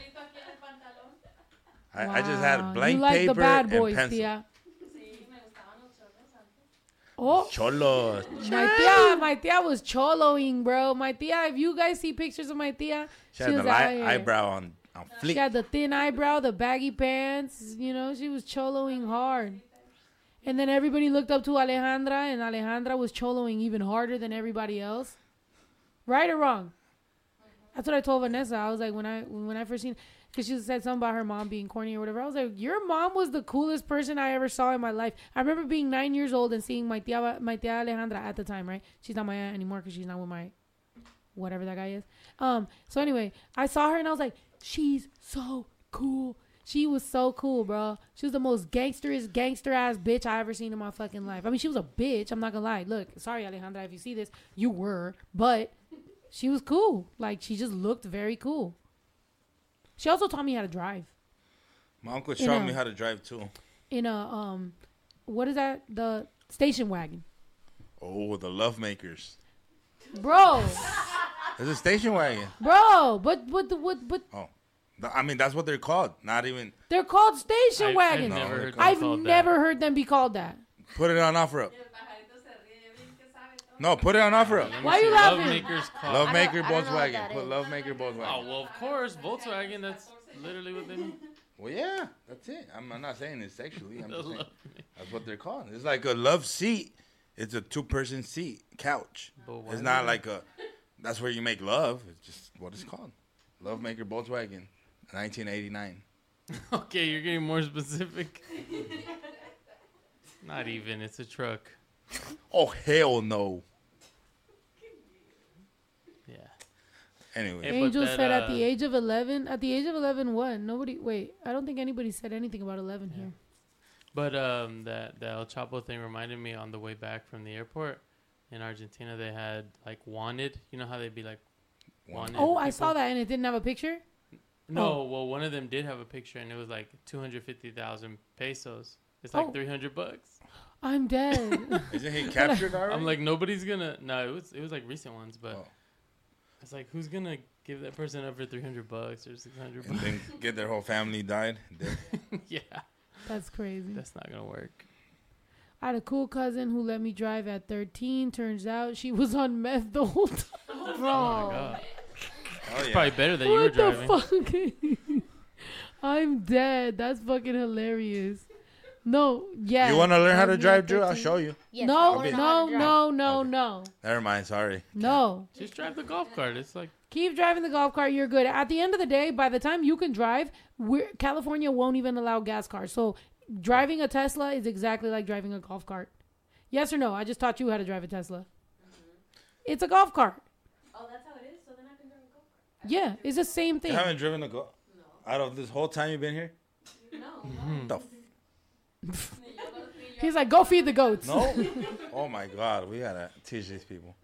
I, I just had Wow, blank you like paper the bad and boys, pencil. tia. Oh, Cholo. my tia, my tia was choloing, bro. My tia, if you guys see pictures of my tia, She had the was li- out here. eyebrow on, on She had the thin eyebrow, the baggy pants. You know, she was choloing hard. And then everybody looked up to Alejandra, and Alejandra was choloing even harder than everybody else. Right or wrong? That's what I told Vanessa. I was like, when I when I first seen, because she said something about her mom being corny or whatever. I was like, your mom was the coolest person I ever saw in my life. I remember being nine years old and seeing my tia, my tia Alejandra at the time. Right? She's not my aunt anymore because she's not with my whatever that guy is. Um. So anyway, I saw her and I was like, she's so cool. She was so cool, bro. She was the most gangsterist, gangster ass bitch I ever seen in my fucking life. I mean, she was a bitch. I'm not gonna lie. Look, sorry, Alejandra, if you see this, you were, but she was cool. Like she just looked very cool. She also taught me how to drive My uncle showed know. me how to drive too. in a um, what is that? The station wagon, Oh, the love makers. bro, It's a station wagon. bro. But but the- what but Oh, I mean that's what they're called. Not even they're called station I- I've wagons. No, never heard them I've called that. never heard them be called that. put it on OfferUp. No, put it on OfferUp. Let me Why you laughing? Lovemaker's car. Love maker don't- I don't know what Volkswagen. Put is. love maker Oh well, of course, Volkswagen. That's literally what they mean. Well, yeah, that's it. I'm, I'm not saying it sexually. I'm *laughs* just saying that's what they're called. It's like a love seat. It's a two-person seat couch. But It's not like a. That's where you make love. It's just what it's called. Love maker Volkswagen, 1989. *laughs* Okay, you're getting more specific. *laughs* Not even. It's a truck. Oh hell no. Yeah. Anyway, Hey, Angel that, said at uh, the age of 11, at the age of 11, what? Nobody, wait, I don't think anybody said anything about 11 here. But um, that the El Chapo thing reminded me on the way back from the airport in Argentina. They had like wanted. You know how they'd be like wanted. Oh, I saw that and it didn't have a picture. No, oh. well, one of them did have a picture, and it was like two hundred fifty thousand pesos. It's oh. like Oh. three hundred bucks. I'm dead. *laughs* Isn't he captured *laughs* already? I'm like, nobody's gonna. No, it was it was like recent ones, but Oh. it's like, who's gonna give that person up for three hundred bucks or six hundred and bucks? then get their whole family died. *laughs* Yeah, That's crazy. that's not gonna work. I had a cool cousin who let me drive at 13. Turns out she was on meth the whole time. Oh my Bro. god, Oh yeah. probably better that you were what the driving. fuck? *laughs* I'm dead. That's fucking hilarious. No, yeah. You want to learn how to was drive, at Drew? I'll show you. Yes, I No, wanna know how no, no, no, Okay. no, Never mind. Sorry. no. Just drive the golf cart. It's like Keep driving the golf cart. You're good. At the end of the day, by the time you can drive, we're, California won't even allow gas cars. So driving a Tesla is exactly like driving a golf cart. Yes or no? I just taught you how to drive a Tesla. Mm-hmm. It's a golf cart. Oh, that's how it is. So then I can drive a go kart. Yeah, it's the same thing. You haven't driven a go out of this whole time you've been here. No. The f- He's like, go feed the goats. no. *laughs* oh my God, we gotta teach these people.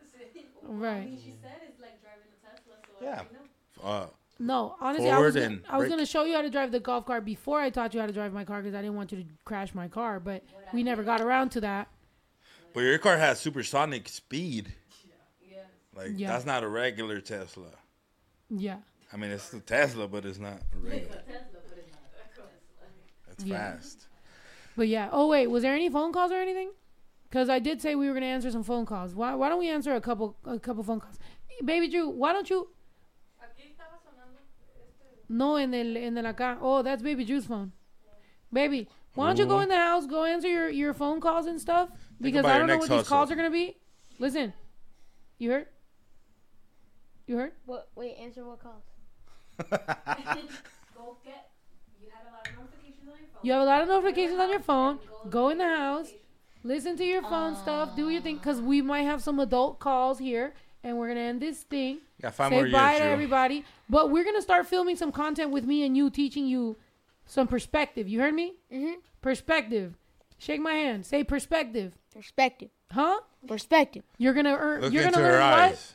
Right. She said it's like driving a Tesla. So Yeah. I know. Uh, No, honestly, I was, gonna, and I was brake. gonna show you how to drive the golf cart before I taught you how to drive my car because I didn't want you to crash my car, but we never got around to that. but your car has supersonic speed. Yeah. Like Yeah. that's not a regular Tesla. Yeah. I mean, it's the Tesla, but it's not a regular. Tesla, but it's not a Tesla. It's Yeah. fast. But yeah. Oh wait, was there any phone calls or anything? Because I did say we were gonna answer some phone calls. Why? Why don't we answer a couple a couple phone calls? Baby Drew, why don't you? Aquí estaba sonando este. No, in el en el acá. Oh, that's Baby Drew's phone. Baby, why don't you go mm-hmm. in the house, go answer your your phone calls and stuff? Because I don't know next what these calls are gonna be. Listen, you heard? You heard? What? Wait, answer what calls? *laughs* Go get. You had a lot of notifications on your phone. You have a lot of notifications on your phone. Go in the house, listen to your phone stuff, do your thing, because we might have some adult calls here, and we're gonna end this thing. Got five Say more bye years, to Drew. everybody. But we're gonna start filming some content with me and you, teaching you some perspective. You heard me? Mm-hmm. Perspective. Shake my hand. Say perspective. Perspective. Huh? Perspective. You're gonna earn. Look you're into gonna her learn what?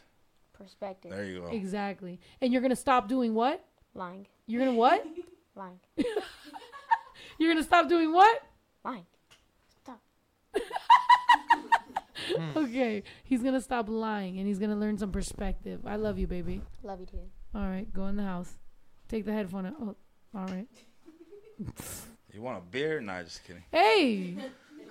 Eyes. Perspective. There you go. Exactly. And you're gonna stop doing what? Lying. You're gonna what? *laughs* Lying. *laughs* You're gonna stop doing what? Lying. Stop. *laughs* Okay. He's gonna stop lying and he's gonna learn some perspective. I love you, baby. Love you too. All right, go in the house. Take the headphone out. Oh, all right. You want a beer? Nah, just kidding. Hey,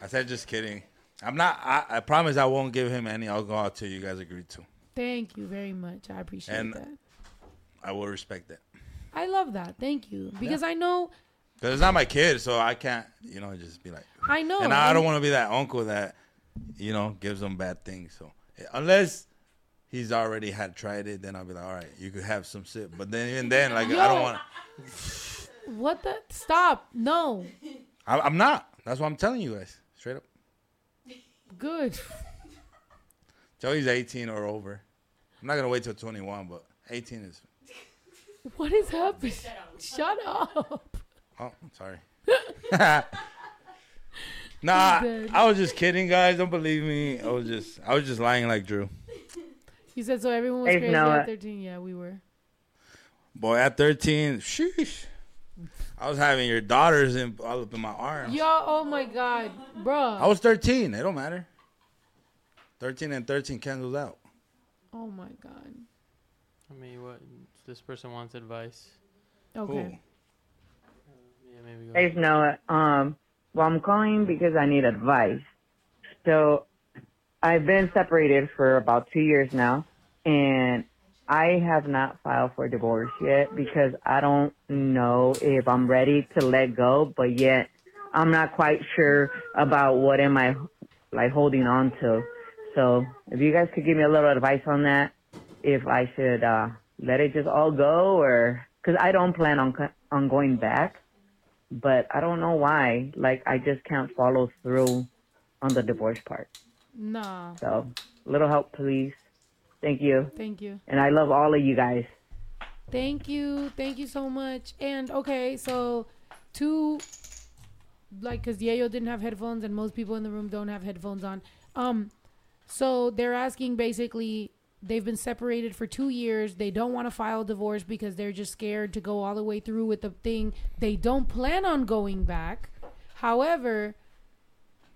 I said just kidding. I'm not. I, I promise I won't give him any alcohol till you guys agree to. Thank you very much. I appreciate And- that. I will respect that. I love that. Thank you because I know, Cause it's not my kid, so I can't, you know, just be like. I know. and I don't want to be that uncle that, you know, gives them bad things. So unless he's already had tried it, then I'll be like, all right, you could have some sip. But then even then, like I don't want. What the? Stop. No. I, I'm not. That's what I'm telling you guys, straight up. Good. Joey's 18 or over. I'm not gonna wait till 21, but 18 is. *laughs* What is happening? Shut up. Oh, I'm sorry. *laughs* nah. I was just kidding, guys. Don't believe me. I was just, I was just lying like Drew. You said so. Everyone was Hey, crazy Noah. at 13. Yeah, we were. Boy, at 13, sheesh. I was having your daughters in all up in my arms. Yo, oh my God, bro. I was 13. It don't matter. 13 and 13 cancels out. Oh my God. I mean, what? This person wants advice. Okay. Yeah, maybe. Go Hey, Noah. Um, well, I'm calling because I need advice. So, I've been separated for about two years now, and I have not filed for divorce yet because I don't know if I'm ready to let go, but yet I'm not quite sure about what am I like holding on to. So, if you guys could give me a little advice on that, if I should uh, let it just all go, or because I don't plan on on going back but I don't know why. Like I just can't follow through on the divorce part. Nah. So, little help, please. Thank you. Thank you. And I love all of you guys. Thank you. Thank you so much. And okay, so two like because Yayo didn't have headphones and most people in the room don't have headphones on. Um, so they're asking basically they've been separated for two years. They don't want to file divorce because they're just scared to go all the way through with the thing. They don't plan on going back. However,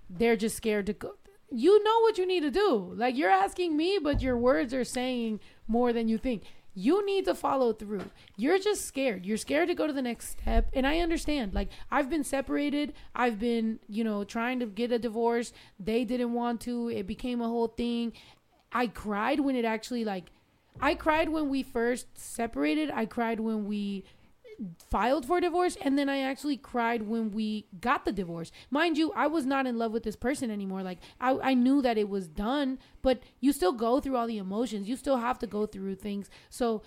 they're just scared to go. You know what you need to do. Like you're asking me, but your words are saying more than you think. You need to follow through. You're just scared. You're scared to go to the next step. And I understand. Like, I've been separated. I've been, you know, trying to get a divorce. They didn't want to. It became a whole thing. I cried when it actually, like, I cried when we first separated. I cried when we filed for divorce and then I actually cried when we got the divorce. Mind you, I was not in love with this person anymore. Like I, I knew that it was done, but you still go through all the emotions. You still have to go through things. So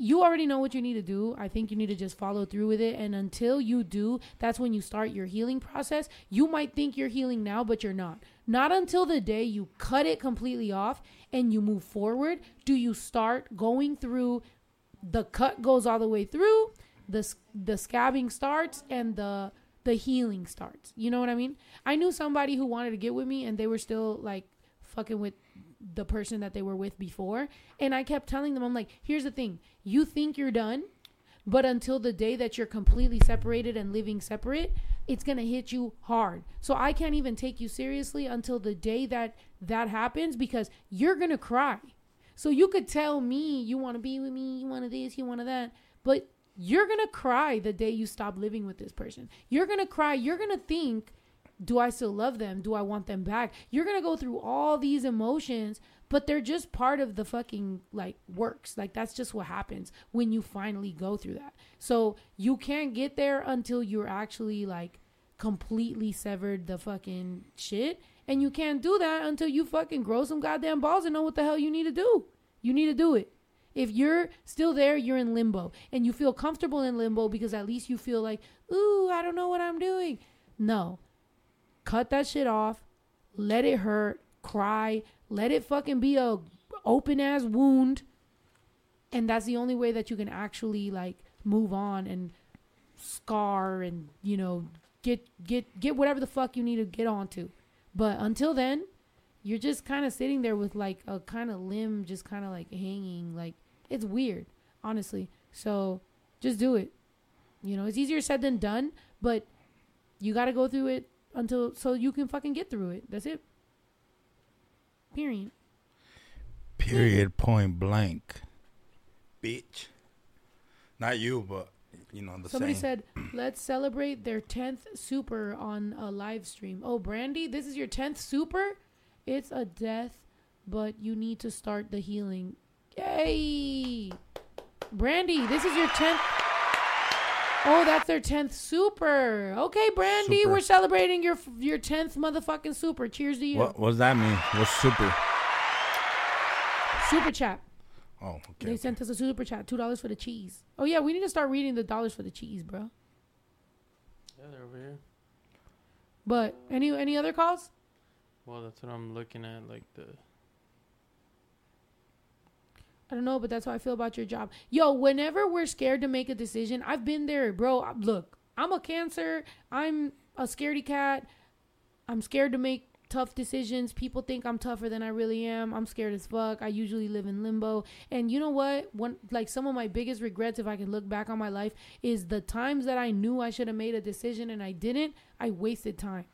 you already know what you need to do. I think you need to just follow through with it. And until you do, that's when you start your healing process. You might think you're healing now, but you're not. Not until the day you cut it completely off and you move forward do you start going through the cut goes all the way through the the scabbing starts and the the healing starts. You know what I mean? I knew somebody who wanted to get with me and they were still like fucking with the person that they were with before. And I kept telling them, I'm like, here's the thing. You think you're done, but until the day that you're completely separated and living separate, it's going to hit you hard. So I can't even take you seriously until the day that that happens because you're going to cry. So you could tell me you want to be with me, you want to this, you want to that, but you're going to cry the day you stop living with this person. You're going to cry, you're going to think do I still love them? Do I want them back? You're going to go through all these emotions, but they're just part of the fucking like works. Like that's just what happens when you finally go through that. So you can't get there until you're actually like completely severed the fucking shit. And you can't do that until you fucking grow some goddamn balls and know what the hell you need to do. You need to do it. If you're still there, you're in limbo. And you feel comfortable in limbo because at least you feel like, ooh, I don't know what I'm doing. No, cut that shit off. Let it hurt. Cry. Let it fucking be a open ass wound. And that's the only way that you can actually like move on and scar and you know get get get whatever the fuck you need to get onto. But until then you're just kind of sitting there with like a kind of limb just kind of like hanging like it's weird honestly so just do it you know it's easier said than done but you got to go through it until so you can fucking get through it. That's it. Period. Period. Point blank. Bitch. Not you, but you know the Somebody same. said, "Let's celebrate their 10th super on a live stream." Oh, Brandy, this is your 10th super? It's a death, but you need to start the healing. Yay! Brandy, this is your 10th Oh, that's their 10th super. Okay, Brandy, Super. we're celebrating your your 10th motherfucking super. Cheers to you. What What's that mean? What's super? Super chat. Oh, okay. They sent us a super chat, two dollars for the cheese. Oh yeah, we need to start reading the dollars for the cheese, bro. Yeah, they're over here. But any any other calls? Well, that's what I'm looking at. Like the I don't know, but that's how I feel about your job. Yo, whenever we're scared to make a decision, I've been there, bro. Look, I'm a cancer. I'm a scaredy cat. I'm scared to make tough decisions. People think I'm tougher than I really am. I'm scared as fuck. I usually live in limbo. And you know what? One like some of my biggest regrets if I can look back on my life is the times that I knew I should have made a decision and I didn't, I wasted time.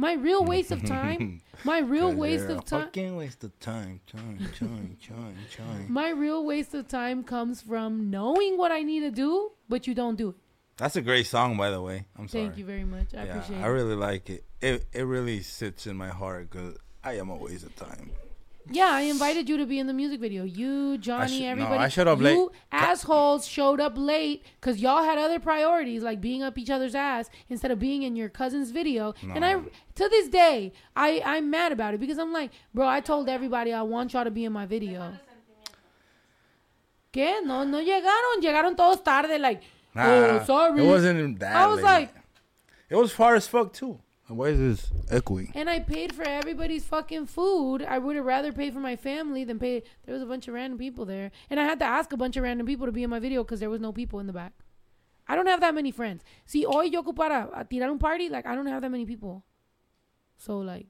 My real mm. waste of time, *laughs* my real waste of time Fucking waste of time. Time. Time. Time. Time. my real waste of time comes from knowing what I need to do, but you don't do it. That's a great song, by the way. I'm sorry. Thank you very much. I yeah, appreciate I really like it. It it really sits in my heart because I am a waste of time. Yeah, I invited you to be in the music video. You, Johnny, should- no, everybody. I showed up you late. assholes showed up late because y'all had other priorities like being up each other's ass instead of being in your cousin's video. And I, to this day, I I'm mad about it because I'm like, bro, I told everybody I want y'all to be in my video. ¿Qué? No, no llegaron. Llegaron todos tarde. Like, oh, sorry. It wasn't that. I was late. like, it was far as fuck too. Why is this echoing? And I paid for everybody's fucking food. I would have rather paid for my family than pay. There was a bunch of random people there, and I had to ask a bunch of random people to be in my video because there was no people in the back. I don't have that many friends. See, hoy yo ocupara a tirar un party, like I don't have that many people. So like,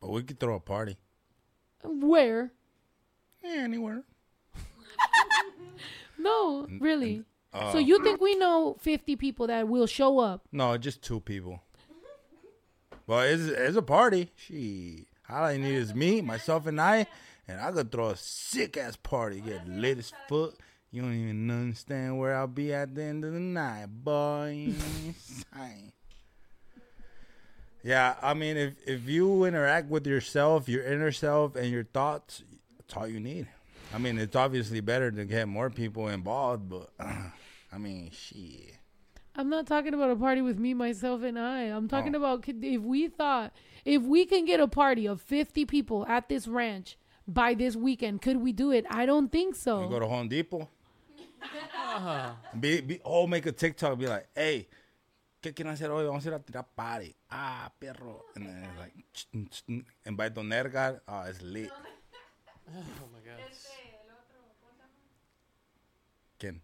But we could throw a party. where? Yeah, anywhere. *laughs* No, really. Uh, so you think we know 50 people that will show up? No, just two people. Well, it's, it's a party. She. All I need is me, myself, and I, and I could throw a sick ass party. Get lit as fuck. You don't even understand where I'll be at the end of the night, boy. yeah, I mean, if if you interact with yourself, your inner self, and your thoughts, that's all you need. I mean, it's obviously better to get more people involved, but *clears throat* I mean, shit. I'm not talking about a party with me, myself, and I. I'm talking Oh. about if we thought, if we can get a party of 50 people at this ranch by this weekend, could we do it? I don't think so. You go to Home Depot. Ah, Be, be, oh, make a TikTok. Be like, hey, ¿qué quieren hacer hoy? Vamos a ir a tirar party. Ah, perro. And then it's like, ch- ch- ch- invite Don Ergar. Oh, it's lit. *laughs* oh my god. ¿Quién?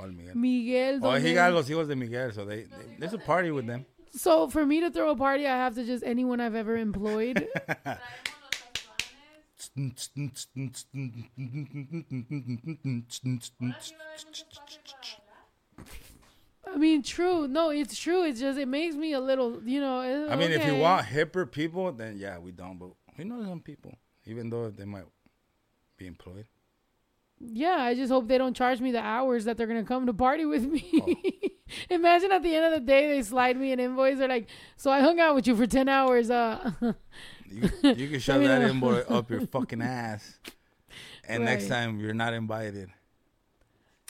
Oh, el Miguel. Miguel. Oh, he got los hijos de Miguel, so they, they there's a party with them. So for me to throw a party, I have to just anyone I've ever employed. *laughs* I mean, true. No, it's true. It's just it makes me a little, you know. eh, I mean, if you want hipper people, then yeah, we don't. But we know some people, even though they might be employed. Yeah, I just hope they don't charge me the hours that they're gonna come to party with me. Oh. *laughs* Imagine at the end of the day they slide me an invoice. They're like, "So I hung out with you for ten hours." Uh, *laughs* You, you can *laughs* shove that invoice up your fucking ass, and next time you're not invited.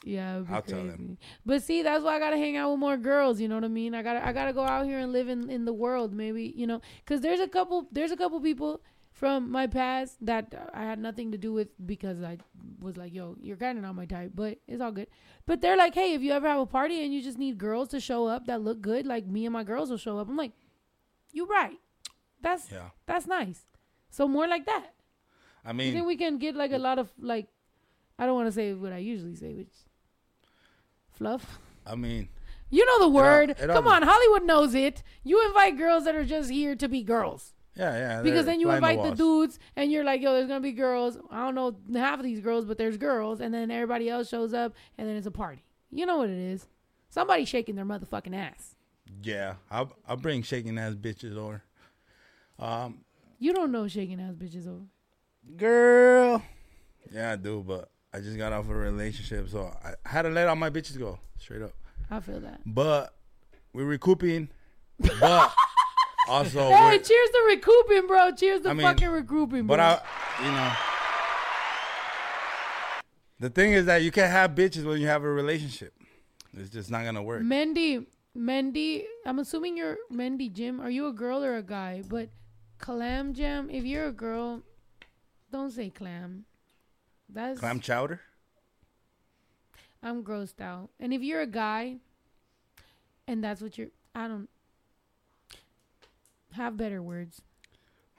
yeah, I'll tell them. But see, that's why I gotta hang out with more girls. You know what I mean? I gotta, I gotta go out here and live in, in the world. Maybe you know, because there's a couple, there's a couple people from my past that I had nothing to do with because I was like, "Yo, you're kind of not my type," but it's all good. But they're like, "Hey, if you ever have a party and you just need girls to show up that look good, like me and my girls will show up." I'm like, "You right? That's Yeah, that's nice." So more like that. I mean, think we can get like a lot of like, I don't want to say what I usually say, which fluff. I mean, You know the word. it all Come on, Hollywood knows it. You invite girls that are just here to be girls. Yeah, yeah. Because then you invite the walls. dudes and you're like, yo, there's gonna be girls. I don't know half of these girls, but there's girls, and then everybody else shows up and then it's a party. You know what it is. Somebody shaking their motherfucking ass. Yeah, I'll I'll bring shaking ass bitches over. Um, You don't know shaking ass bitches over. girl. Yeah, I do, but I just got off of a relationship, so I had to let all my bitches go straight up. I feel that. But we're recouping. But *laughs* also, Hey, cheers to recouping, bro. Cheers to I mean, fucking recouping, bro. but I, you know, the thing is that you can't have bitches when you have a relationship. It's just not gonna work. Mendy, Mendy, I'm assuming you're Mendy Jim. Are you a girl or a guy? But clam jam, if you're a girl, don't say clam. That's Clam chowder. I'm grossed out. And if you're a guy, and that's what you're, I don't have better words.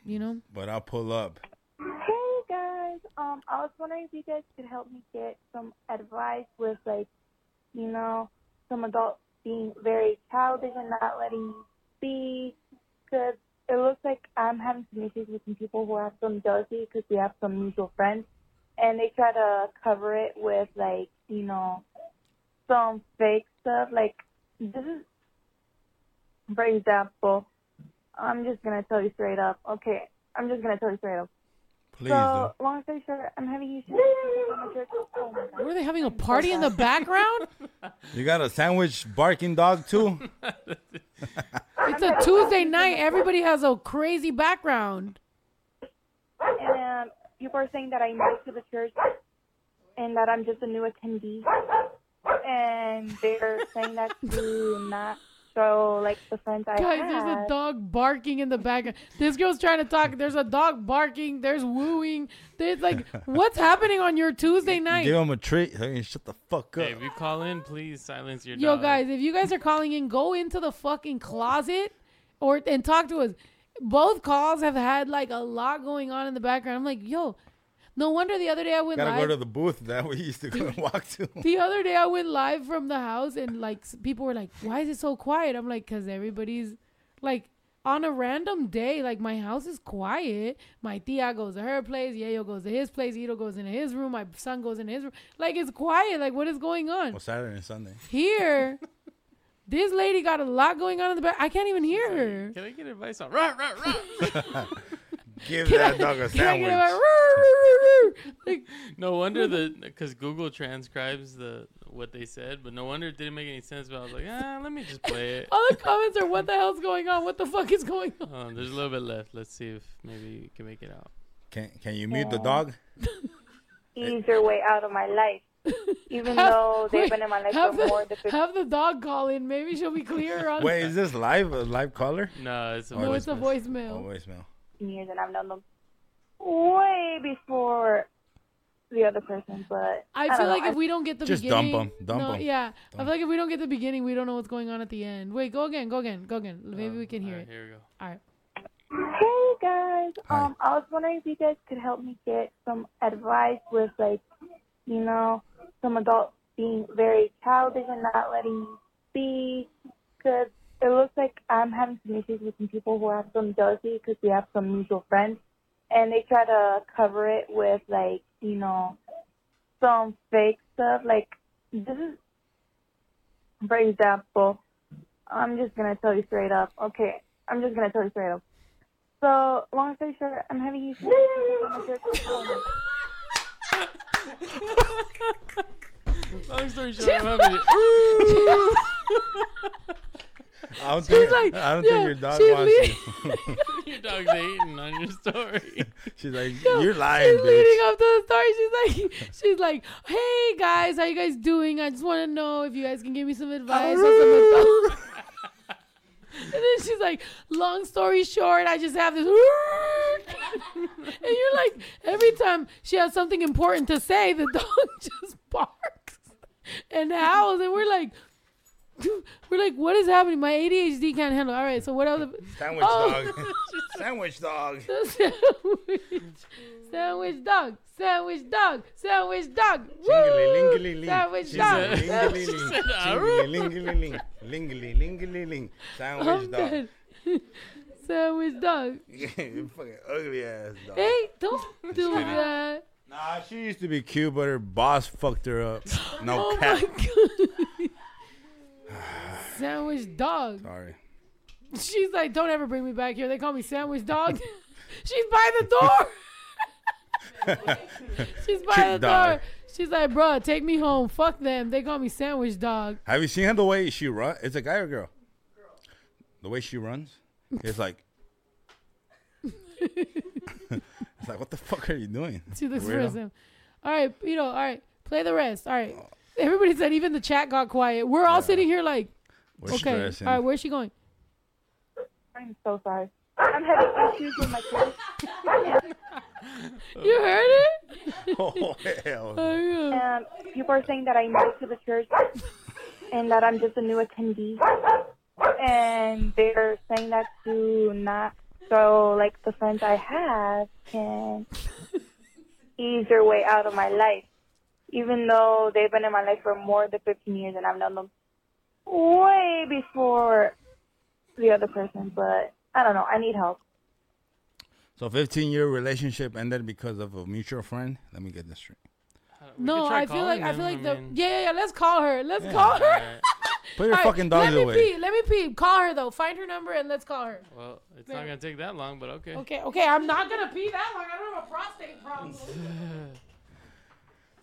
You know, But I'll pull up. Hey guys, um, I was wondering if you guys could help me get some advice with like, you know, some adults being very childish and not letting me be, because it looks like I'm having some issues with some people who have some jealousy because we have some mutual friends, and they try to cover it with like, you know, some fake stuff. Like this is, for example, I'm just gonna tell you straight up. Okay, I'm just gonna tell you straight up. Please so, long story short, I'm having issues with my. Oh my god. were they having a party in the background? *laughs* You got a sandwich barking dog too? *laughs* It's a Tuesday night. Everybody has a crazy background. And um, people are saying that I'm new to the church and that I'm just a new attendee. And they're saying that to me, not show like the friends I Guys, have. there's a dog barking in the background. This girl's trying to talk. There's a dog barking. There's wooing. There's like, *laughs* what's happening on your Tuesday night? Give him a treat. Hey, shut the fuck up. Hey, if you call in, please silence your Yo, dog. guys, if you guys are calling in, go into the fucking closet or and talk to us. Both calls have had like a lot going on in the background. I'm like, yo, No wonder the other day I went Gotta live. go to the booth that we used to go and walk to. *laughs* the other day I went live from the house and like s- people were like, "Why is it so quiet?" I'm like, "Cause everybody's like on a random day, like my house is quiet. My tia goes to her place, Yayo goes to his place, Ito goes into his room, my son goes into his room. Like it's quiet. Like what is going on Well, Saturday and Sunday. here? *laughs* This lady got a lot going on in the back. I can't even hear her. Can I get advice on rah rah rah? *laughs* Give Can that I- dog a can I get sandwich. *laughs* Like, no wonder the because Google transcribes the what they said, but no wonder it didn't make any sense. But I was like, ah, let me just play it. all the comments are, "What the hell's going on? What the fuck is going on?" Um, there's a little bit left. Let's see if maybe you can make it out. Can Can you mute the dog? *laughs* Ease your way out of my life. Even Have- though they've wait, been in my life have for the, more than 50 have the dog call in. Maybe she'll be clearer on. Wait, is this live? A live caller? No, it's a Oh, no, it's it's a Oh, voicemail. Voicemail. years and I've known them way before the other person, but I don't feel know. like if we don't get the Just dump beginning, 'em, dump no, 'em. yeah, I feel like if we don't get the beginning, we don't know what's going on at the end. Wait, go again, go again, go again. Maybe we can hear Alright, it. Here we go. All right. Hey guys, Hi. um, I was wondering if you guys could help me get some advice with like, you know, some adults being very childish and not letting me be, because it looks like I'm having some issues with some people who have some jealousy because we have some mutual friends, and they try to cover it with like, you know, some fake stuff. Like this is, for example, I'm just gonna tell you straight up. Okay, I'm just gonna tell you straight up. So, long story short, I'm having issues with my church. Long story short, I'm having it. *laughs* I don't She's think. like, I don't yeah, think your dog she's wants leading- you. *laughs* Your dog's hating on your story. *laughs* She's like, Yo, you're lying, she's bitch. leading up to the story. She's like, *laughs* she's like, hey guys, how you guys doing? I just want to know if you guys can give me some advice some. And then she's like, long story short, I just have this. and you're like, every time she has something important to say, the dog just barks and howls. And we're like, *laughs* we're like, what is happening? My ADHD can't handle. All right, so what else? Sandwich Oh. dog. *laughs* Sandwich dog. *laughs* sandwich, sandwich dog, sandwich dog, sandwich dog. Woo! Sandwich dog. Sandwich- lingly, Lingly, ling. Dog. Sandwich dog. you fucking ugly ass dog. Hey, don't do that. Nah, she used to be cute, but her boss fucked her up. *gasps* No oh cap. my god. Sandwich dog. Sorry. She's like, don't ever bring me back here. They call me sandwich dog. *laughs* She's by the door. *laughs* She's by the dog. door. She's like, bruh, take me home. Fuck them. They call me sandwich dog. Have you seen her the way she run? It's a guy or girl? The way she runs, it's like. *laughs* it's like, what the fuck are you doing? this Weirdo. person. All right, you know, all right, play the rest. All right. Everybody said even the chat got quiet. We're all sitting here like, We're okay, stressing. all right, where's she going? I'm so sorry. I'm having issues with my church. You heard it? *laughs* Oh, hell. Oh, yeah. And people are saying that I'm new to the church and that I'm just a new attendee. And they're saying that to not so like the friends I have can ease their way out of my life. Even though they've been in my life for more than 15 years and I've known them way before the other person. But I don't know. I need help. So, 15 year relationship ended because of a mutual friend. Let me get this straight. We No, I feel like I feel like him, the mean- yeah, yeah, yeah. Let's call her. Let's Yeah. call her. Alright. *laughs* Put your All right, fucking dogs let me away. pee. Let me pee. Call her though. Find her number and let's call her. Well, it's not gonna take that long, but okay. Okay, okay. I'm not gonna pee that long. I don't have a prostate problem. *laughs*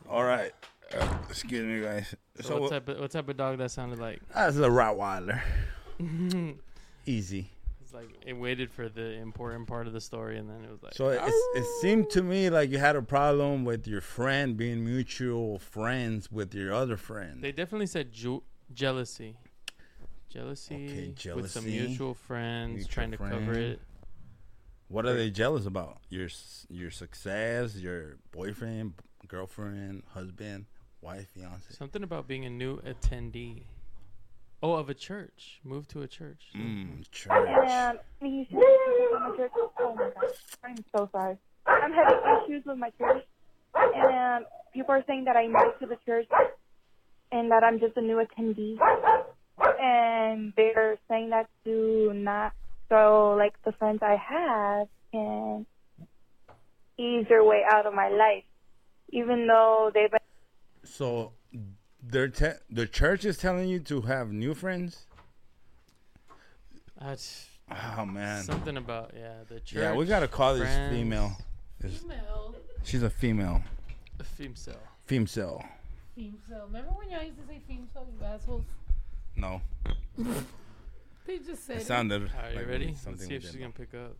All right. Uh, excuse me, guys. So, So, what type of what type of dog that sounded like? *laughs* that's a Rottweiler. *laughs* Easy. It's like it waited for the important part of the story, and then it was like. So it, it seemed to me like you had a problem with your friend being mutual friends with your other friend. They definitely said ju- jealousy. Jealousy, with some jealousy, mutual friends mutual trying to cover friend. it. What are they jealous about? Your s- your success, your boyfriend, girlfriend, husband, wife, fiance. Something about being a new attendee. Oh, of a church. Move to a church. Mm, church. And issues with my church. Oh my god. I'm so sorry. I'm having issues with my church. and people are saying that I'm new to the church and that I'm just a new attendee. And they're saying that to not so like the friends I have can ease their way out of my life, even though they've been. So, their te- the church is telling you to have new friends. That's Oh man. something about yeah the church. yeah, we gotta call this female. This- Female. she's a female. a female. Female. Female. Remember when y'all used to say female, you assholes? No, *laughs* They just said it it. sounded. Are you like ready? Something Let's see if she's gonna pick up.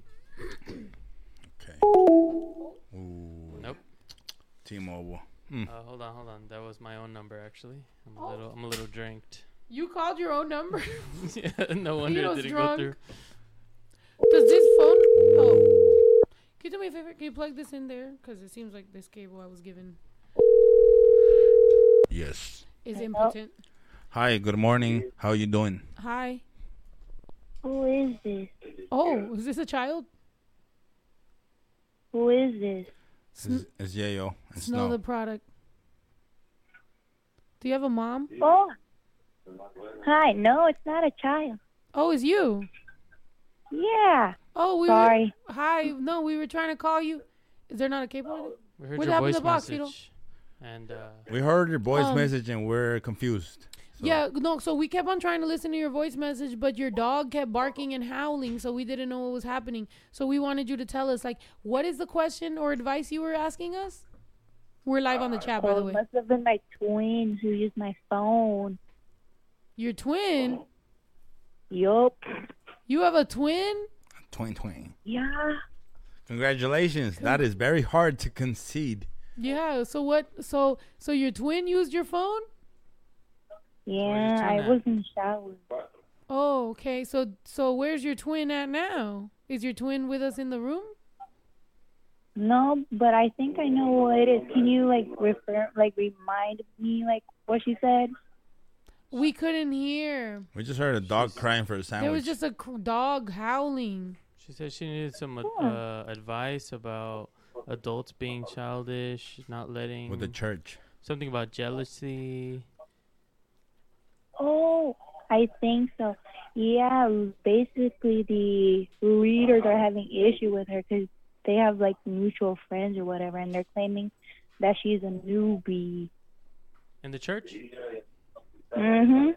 Okay. Oh. Ooh. Nope. T-Mobile. Hmm. Uh, hold on, hold on. That was my own number actually. I'm a Oh. little, I'm a little drinked. You called your own number? *laughs* yeah, no wonder Ito's it didn't drunk. go through. Does this phone? Oh. Can you do me a favor? Can you plug this in there? Because it seems like this cable I was given Yes. is impotent. Hi. Good morning. How are you doing? Hi. Who is this? Oh, is this a child? Who is this? It's, it's Yayo and Snow Snow. Tha Product. Do you have a mom? Oh, hi. No, it's not a child. Oh, it's you. Yeah. Oh, we Sorry. Were, hi. No, we were trying to call you. Is there not a cable? in? We heard What your happened voice to box, message, and uh, we heard your voice Um, message and we're confused. So- Yeah, no. So we kept on trying to listen to your voice message, but your dog kept barking and howling, so we didn't know what was happening. So we wanted you to tell us, like, what is the question or advice you were asking us? We're live on the chat, by Oh, the it way. must have been my twin who used my phone. Your twin. Yup. You have a twin? Twin twin. Yeah. Congratulations. That is very hard to concede. Yeah. So what? So so your twin used your phone? Yeah, I at? was in the shower. Oh, okay. So so where's your twin at now? Is your twin with us in the room? No, but I think I know what it is. Can you like refer, like remind me, like what she said? We couldn't hear. We just heard a dog crying for a sandwich. There was just a c- dog howling. she said she needed some ad- Hmm. uh, advice about adults being childish, not letting with the church. something about jealousy. Oh, I think so. Yeah, basically the readers are having issue with her because they have like mutual friends or whatever, and they're claiming that she's a newbie. In the church? Mm-hmm.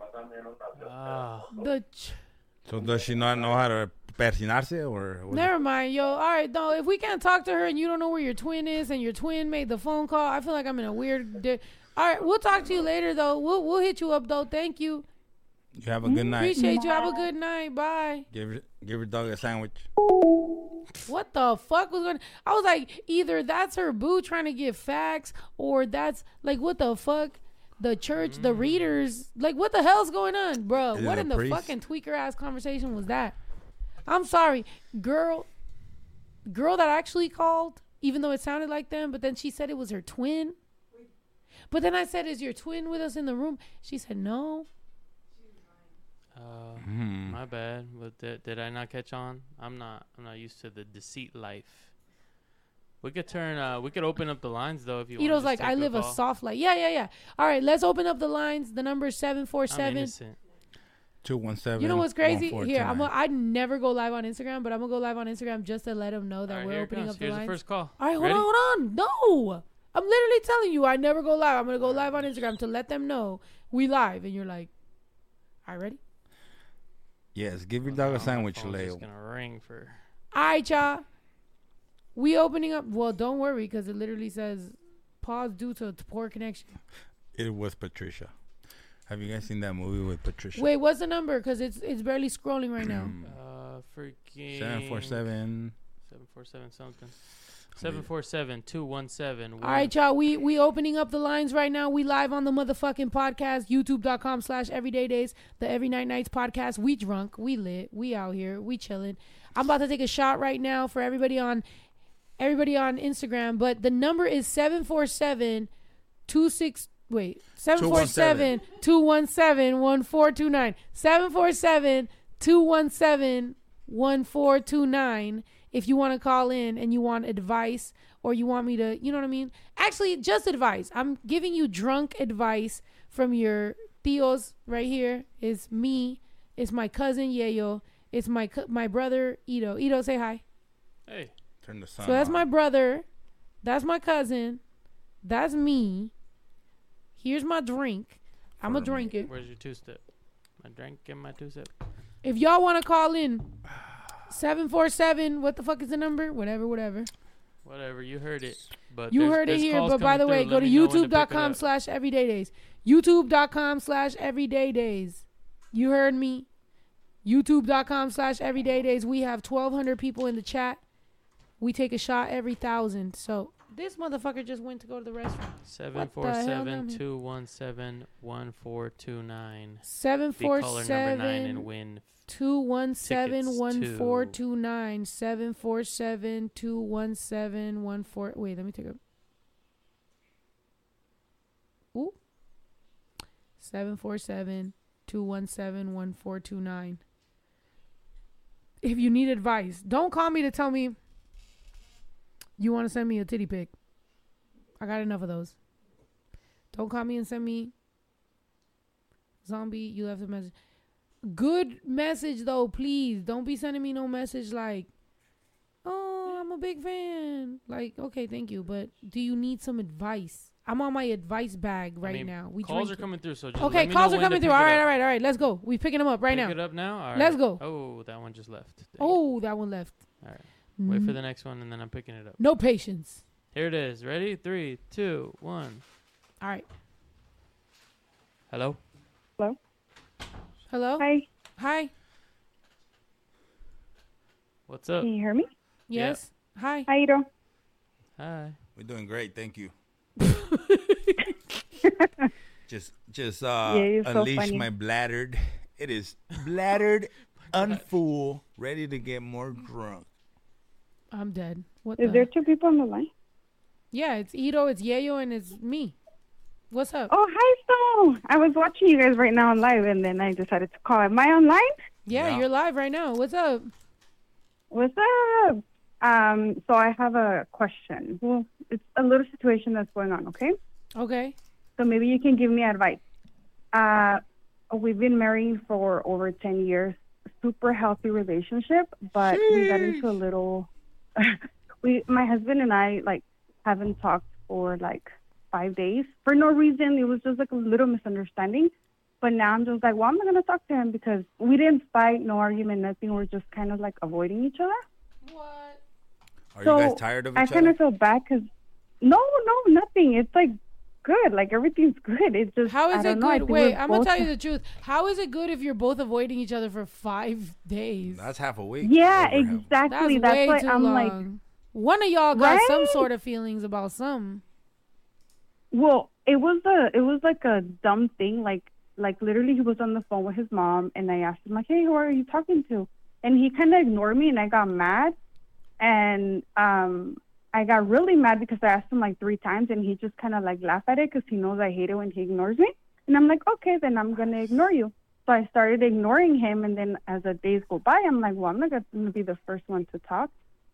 Ah, The ch- So does she not know how to persignarse or? what? Never mind, yo. All right, no. If we can't talk to her and you don't know where your twin is, and your twin made the phone call, I feel like I'm in a weird. Di- All right, we'll talk to you later, though. We'll we'll hit you up, though. Thank you. You have a good night. Appreciate you. Have a good night. Bye. Give give your dog a sandwich. What the fuck was going? On? I was like, either that's her boo trying to get facts, or that's like, what the fuck? The church, the mm. readers, like, what the hell's going on, bro? Is What in the priest? fucking tweaker ass conversation was that? I'm sorry, girl. Girl that actually called, even though it sounded like them, but then she said it was her twin. But then I said, "Is your twin with us in the room?" She said, "No." uh, Hmm. my bad. But did, did I not catch on? I'm not. I'm not used to the deceit life. We could turn. Uh, we could open up the lines though if you. wanna Ito's like, "I live a call. soft life." Yeah, yeah, yeah. All right, let's open up the lines. The number is seven four I'm seven. innocent. Two one seven. You know what's crazy? Here, I'm. A, I'd never go live on Instagram, but I'm gonna go live on Instagram just to let them know that All right, we're opening up the Here's lines. the first call. All right, hold Ready? on, hold on. No, I'm literally telling you, I never go live. I'm gonna go live on Instagram to let them know we live, and you're like, all right, ready? Yes, give your Oh, dog a sandwich, phone's Leo. just gonna ring for. All right, y'all. We opening up. Well, don't worry, because it literally says pause due to poor connection. It was Patricia. Have you guys seen that movie with Patricia? Wait, what's the number? Because it's it's barely scrolling right now. *clears throat* Uh, freaking. Seven four seven. Seven four seven something. Seven four seven two one seven. All right, y'all. We we opening up the lines right now. We live on the motherfucking podcast, youtube.com slash everyday days, the every night nights podcast. We drunk, we lit, we out here, we chilling. I'm about to take a shot right now for everybody on everybody on Instagram, but the number is 747 26 wait, 747 217 1429. 747 217 1429 if you want to call in and you want advice or you want me to, you know what I mean? Actually, just advice. I'm giving you drunk advice from your tios right here. It's me. It's my cousin Yayo. It's my co- my brother Ito. Ito, say hi. Hey. Turn the sun. So that's on. my brother. That's my cousin. That's me. Here's my drink. I'm gonna drink it. Where's your two step? My drink and my two step. If y'all want to call in, seven four seven. What the fuck is the number? Whatever, whatever. Whatever, you heard it. But You there's- heard it there's here. calls But by coming the way, through. go Let to me know when pick it youtube.com up. slash everyday days. YouTube.com slash everyday days. You heard me. YouTube.com slash everyday days. We have 1,200 people in the chat. We take a shot every thousand. So this motherfucker just went to go to the restroom. Seven What four the hell, seven two one seven one four two nine. Be caller number nine and win. Two one seven one four two nine seven four seven two one seven one four. Wait, let me take a. Ooh. Seven four seven two one seven one four two nine. If you need advice, don't call me to tell me you want to send me a titty pic. I got enough of those. Don't call me and send me zombie. You left a message. Good message though, please. Don't be sending me no message like, "Oh, I'm a big fan." Like, okay, thank you, but do you need some advice? I'm on my advice bag right I mean, now. We calls are drinking. coming through, so just Okay, let me calls know are coming through. pick All it right, up. all right, all right. Let's go. We picking them up right pick now. it up now. All Let's go. Oh, that one just left. Dang. Oh, that one left. All right. Mm-hmm. Wait for the next one, and then I'm picking it up. No patience. Here it is. Ready? Three, two, one. All right. Hello. Hello. Hi, Hi. What's up? can you hear me? Yeah. Yes. Hi. Hi, Ito. Hi. We're doing great, thank you. *laughs* just just uh Yeah, you're so unleash funny. my bladdered. It is bladdered, *laughs* unfool, ready to get more drunk. I'm dead. What Is the? there two people on the line? yeah, it's Ito, it's Yayo, and it's me. What's up? Oh, hi, so I was watching you guys right now on live, and then I decided to call. Am I online? yeah, Yeah. you're live right now. What's up? What's up? Um, so I have a question. Well, it's a little situation that's going on, okay? Okay. So maybe you can give me advice. Uh, we've been married for over 10 years, super healthy relationship, but we got into a little, *laughs* we, my husband and I, like, haven't talked for like five days for no reason. It was just like a little misunderstanding. But now I'm just like, well, I'm not going to talk to him because we didn't fight, no argument, nothing. We're just kind of like avoiding each other. What? Are so you guys tired of each I each kind of feel bad because no, no, nothing. It's like good. Like everything's good. It's just how is I don't it good? Wait, I'm gonna tell you the truth. How is it good if you're both avoiding each other for five days? That's half a week. Yeah, Over half. exactly. That's, That's, way why too I'm long. like, One of y'all got some sort of feelings about some. Well, it was a, it was like a dumb thing. Like, like literally, he was on the phone with his mom, and I asked him like, "Hey, who are you talking to?" And he kind of ignored me, and I got mad, and um, I got really mad because I asked him like three times, and he just kind of like laughed at it because he knows I hate it when he ignores me. And I'm like, okay, then I'm gonna ignore you. So I started ignoring him, and then as the days go by, I'm like, well, I'm not gonna be the first one to talk.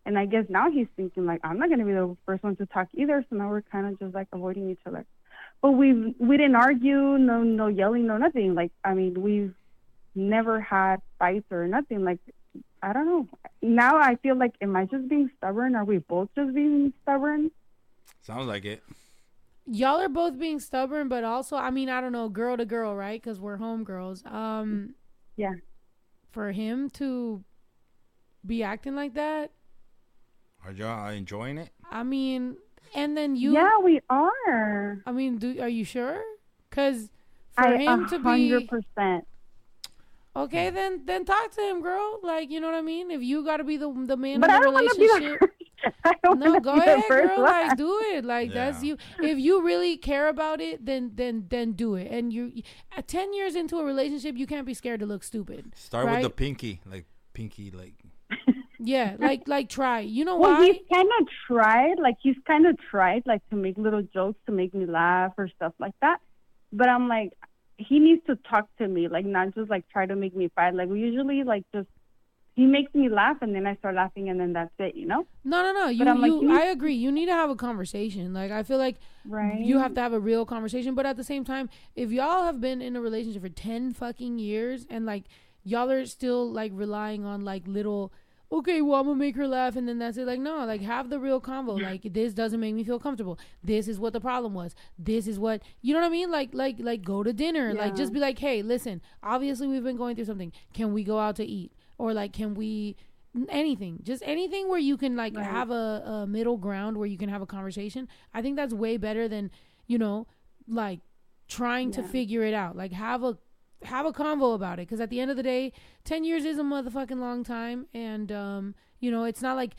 And I guess now he's thinking like, I'm not gonna be the first one to talk either. So now we're kind of just like avoiding each other. But we we didn't argue, no no yelling, no nothing. Like I mean, we've never had fights or nothing. Like I don't know. Now I feel like, am I just being stubborn? Are we both just being stubborn? Sounds like it. Y'all are both being stubborn, but also, I mean, I don't know, girl to girl, right? Because we're homegirls. Um, Yeah. For him to be acting like that, Are y'all enjoying it? I mean, and then you. yeah, we are. I mean, do are you sure? Because for I him a to hundred be percent. okay, hmm. then then talk to him, girl. Like you know what I mean. If you got to be the the man But in the don't want to be the relationship. *laughs* I don't no, go to be the ahead, girl. one. Like do it. Like that's you. If you really care about it, then then then do it. And you, at ten years into a relationship, you can't be scared to look stupid. Start with the pinky, like pinky, like Yeah, like like try. You know Well, why? he's kind of tried, like he's kind of tried, like to make little jokes to make me laugh or stuff like that. But I'm like, he needs to talk to me, like not just like try to make me fight. Like we usually like just he makes me laugh, and then I start laughing, and then that's it, you know? No, no, no. You, like, you, you I agree. You need to have a conversation. Like, I feel like Right. you have to have a real conversation. But at the same time, if y'all have been in a relationship for 10 fucking years and, like, y'all are still, like, relying on, like, little, okay, well, I'm to make her laugh and then that's it. Like, no, like, have the real convo. Like, this doesn't make me feel comfortable. This is what the problem was. This is what, you know what I mean? Like, like, like, go to dinner. Like, just be like, hey, listen, obviously we've been going through something. Can we go out to eat? Or, like, can we anything just anything where you can like Right. have a, a middle ground where you can have a conversation i think that's way better than you know like trying to figure it out like have a have a convo about it because at the end of the day 10 years is a motherfucking long time and um you know it's not like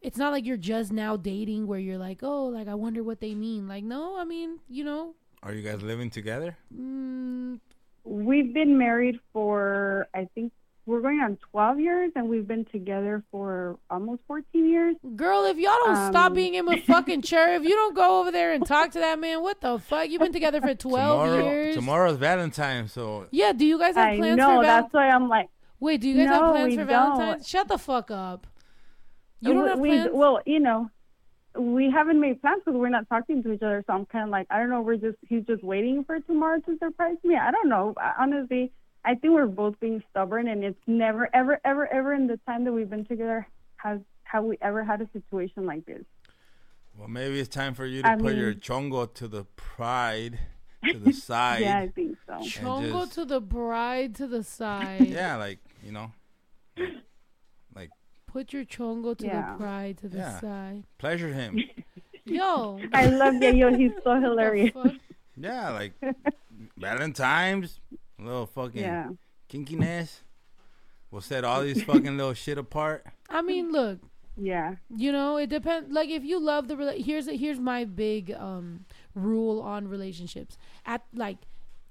it's not like you're just now dating where you're like oh like i wonder what they mean. Like no i mean you know. Are you guys living together? mm, We've been married for, I think, we're going on 12 years, and we've been together for almost 14 years. girl if y'all don't stop Um, being in a *laughs* fucking chair if you don't go over there and talk to that man what the fuck you've been together for 12 tomorrow, years tomorrow's Valentine's, so Yeah, do you guys have I plans know, for Val- that's why I'm like, Wait, do you guys have plans we for don't. Valentine's? Shut the fuck up. You don't we, have we- plans? Well, you know, we haven't made plans because we're not talking to each other. So I'm kind of like, I don't know. We're just he's just waiting for tomorrow to surprise me. I don't know. I, honestly, I think we're both being stubborn, and it's never, ever, ever, ever in the time that we've been together has have we ever had a situation like this. well, maybe it's time for you to I put your chongo to the pride, to the *laughs* side. yeah, I think so. Chongo just- to the bride to the *laughs* side. Yeah, like you know, like Put your chongo to Yeah. the pride to the Yeah. side. pleasure him. *laughs* Yo. I love Yayo. He's so hilarious. yeah, like Valentine's, a little fucking Yeah. kinkiness. We'll set all these fucking little shit apart. I mean, look, Yeah. you know, it depends. Like, if you love the rela- here's here's my big um rule on relationships. At like,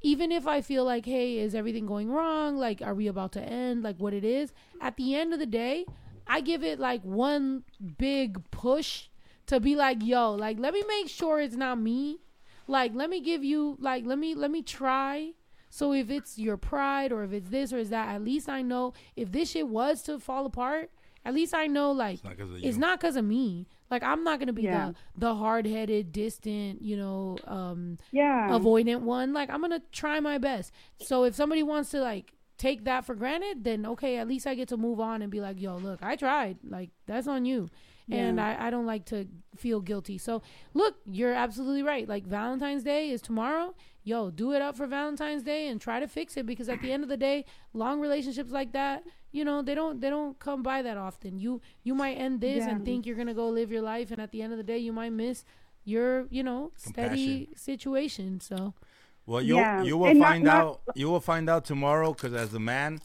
even if I feel like, hey, is everything going wrong? Like, are we about to end? Like, what it is? At the end of the day, I give it like one big push to be like, yo, like, let me make sure it's not me. Like, let me give you like, let me let me try. So if it's your pride or if it's this or is that, at least I know if this shit was to fall apart. At least I know like It's not 'cause of it's you. not because of me. Like I'm not gonna be Yeah. the the hard headed, distant, you know, um, Yeah. avoidant one. Like I'm gonna try my best. So if somebody wants to like take that for granted, then okay, at least I get to move on and be like, yo, look, I tried. Like that's on you. And I, I don't like to feel guilty. So look, you're absolutely right. Like Valentine's Day is tomorrow. Yo, do it up for Valentine's Day and try to fix it because at the end of the day, long relationships like that, you know, they don't they don't come by that often. You you might end this and think you're gonna go live your life, and at the end of the day, you might miss your you know steady situation. So Well, you Yeah, you will and find not- out. You will find out tomorrow because as a man,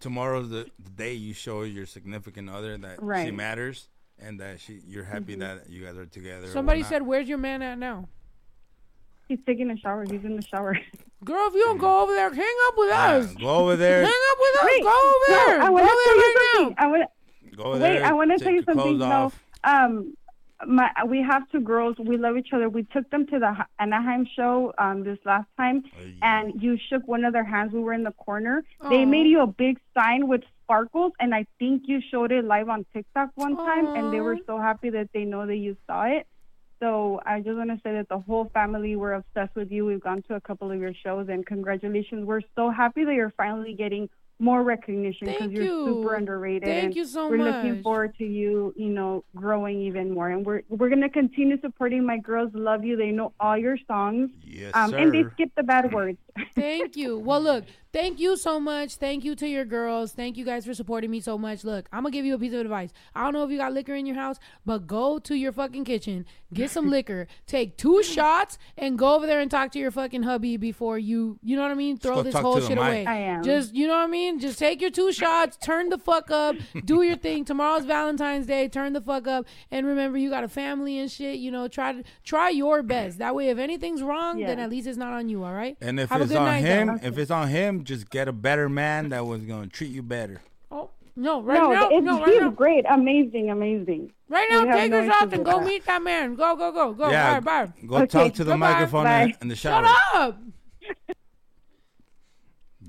tomorrow's the, the day you show your significant other that she matters and that she you're happy mm-hmm. that you guys are together. somebody said, "Where's your man at now?" He's taking a shower. He's in the shower. *laughs* Girl, if you don't go over there, hang up with us. go over there. Hang up with us. Wait, go over no, there. I go want to over tell there you right something. now. I want Go over Wait, there. I want to tell you something. No, um, my we have two girls. We love each other. We took them to the H- Anaheim show um this last time, and you shook one of their hands. We were in the corner. They made you a big sign with sparkles, and I think you showed it live on TikTok one time, and they were so happy that they know that you saw it. So I just want to say that the whole family were obsessed with you. We've gone to a couple of your shows, and congratulations. We're so happy that you're finally getting more recognition because Thank you're super underrated. Thank and you so much we're looking forward to you, you know, growing even more. And we're we're gonna continue supporting my girls. Love you. They know all your songs. Yes, Um, and they skip the bad words. Thank you. Well, look, thank you so much. Thank you to your girls. Thank you guys for supporting me so much. Look, I'm gonna give you a piece of advice. I don't know if you got liquor in your house, but go to your fucking kitchen, get some *laughs* liquor, take two shots, and go over there and talk to your fucking hubby before you, you know what I mean? Throw this whole shit mic. away. I am. Just, you know what I mean? Just take your two shots, turn the fuck up, *laughs* do your thing. Tomorrow's Valentine's Day. Turn the fuck up, and remember you got a family and shit. You know, try to try your best. That way, if anything's wrong, then at least it's not on you. All right. And if Have a it's good on night, him, though. if it's on him, just get a better man that was gonna treat you better. Oh no! Right no, now, it's, no, he's right now, great, amazing, amazing. right now. Take no your shots and go that. meet that man. Go, go, go, go. yeah, All right, bye. go Okay, talk to the goodbye. microphone Bye. in, in the shower. Shut up. *laughs*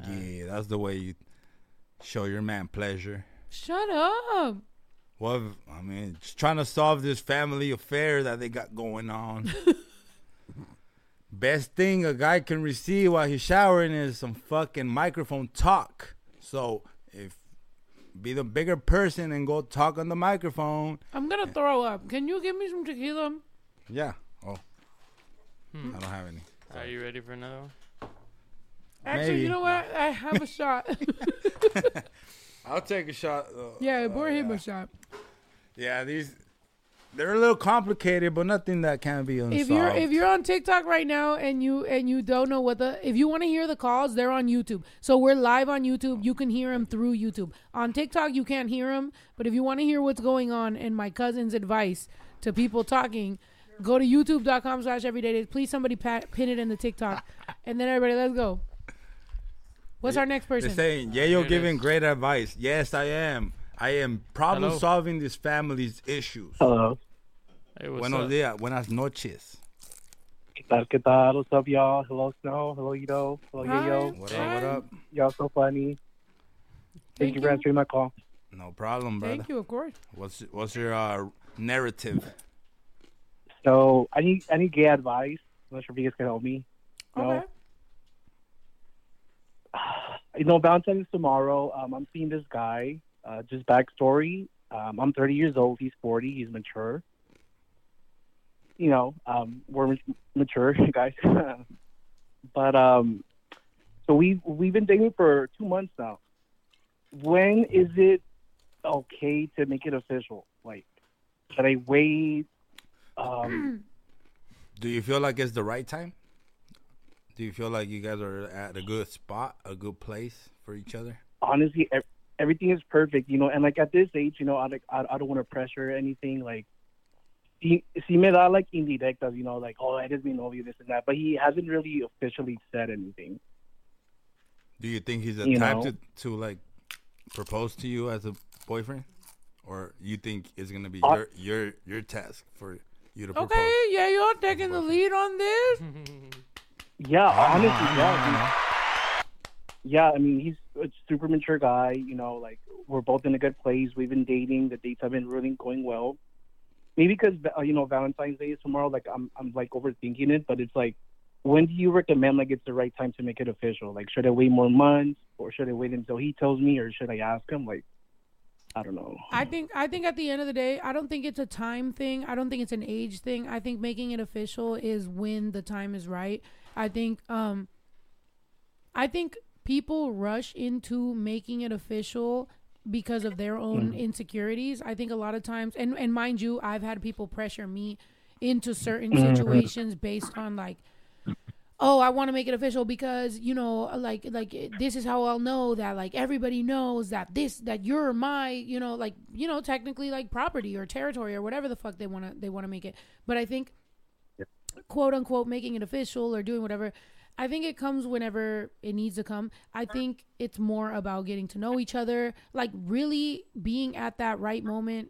Yeah, that's the way you show your man pleasure. Shut up. Well, I mean, just trying to solve this family affair that they got going on. *laughs* Best thing a guy can receive while he's showering is some fucking microphone talk. So if be the bigger person and go talk on the microphone. I'm gonna throw up. Can you give me some tequila? Yeah. Oh, Hmm. I don't have any. Are you ready for another one? Actually, Maybe. you know what? I have a shot. *laughs* I'll take a shot. uh, yeah, uh, pour him yeah. a shot. Yeah, these they're a little complicated, but nothing that can't be unsolved. If you're if you're on TikTok right now and you and you don't know what the if you want to hear the calls, they're on YouTube. So we're live on YouTube. You can hear them through YouTube. On TikTok, you can't hear them. But if you want to hear what's going on and my cousin's advice to people talking, go to youtube.com slash everyday. Please somebody pat, pin it in the TikTok, and then everybody let's go. What's our next They're person? saying, yeah, you're giving great advice. Yes, I am. I am problem Hello. solving this family's issues. Hello. Hey, what's Buenos up? días, buenas noches. ¿Qué tal, qué tal? What's up, y'all? Hello, Snow. Hello, Ito. Hello, Hi. Yo-Yo. What up? What up? Y'all so funny. Thank, Thank you for answering my call. No problem, brother. Thank you, of course. What's what's your uh, narrative? So I need I need gay advice. I'm not sure if you guys can help me. No. Okay. *sighs* You know, Valentine's tomorrow. Um, I'm seeing this guy. Uh, just backstory. Um, I'm 30 years old. He's 40. He's mature. You know, um, we're mature *laughs* guys. *laughs* but um, so we we've been dating for two months now. When is it okay to make it official? Like, should I wait? Um, *clears throat* Do you feel like it's the right time? Do you feel like you guys are at a good spot, a good place for each other? honestly, everything is perfect, you know. And like at this age, you know, I like I, I don't want to pressure anything. Like, he si me da like indirectas, you know, like oh, I just mean mi you this and that. But he hasn't really officially said anything. Do you think he's the You type to, to like propose to you as a boyfriend, or you think it's gonna be Uh, your your your task for you to propose? Okay, yeah, you're taking the lead on this. *laughs* Yeah, honestly, I know, I yeah. *laughs* Yeah, I mean, he's a super mature guy. You know, like we're both in a good place. We've been dating. The dates have been really going well. Maybe because uh, you know Valentine's Day is tomorrow. Like I'm, I'm like overthinking it. But it's like, when do you recommend like it's the right time to make it official? Like, should I wait more months, or should I wait until he tells me, or should I ask him? Like, I don't know. I think I think at the end of the day, I don't think it's a time thing. I don't think it's an age thing. I think making it official is when the time is right. I think um I think people rush into making it official because of their own insecurities. I think a lot of times and and mind you, I've had people pressure me into certain Mhm. situations based on like oh i want to make it official because you know like like this is how i'll know that like everybody knows that this that you're my you know like you know technically like property or territory or whatever the fuck they want to they want to make it but i think quote unquote making it official or doing whatever i think it comes whenever it needs to come i think it's more about getting to know each other like really being at that right moment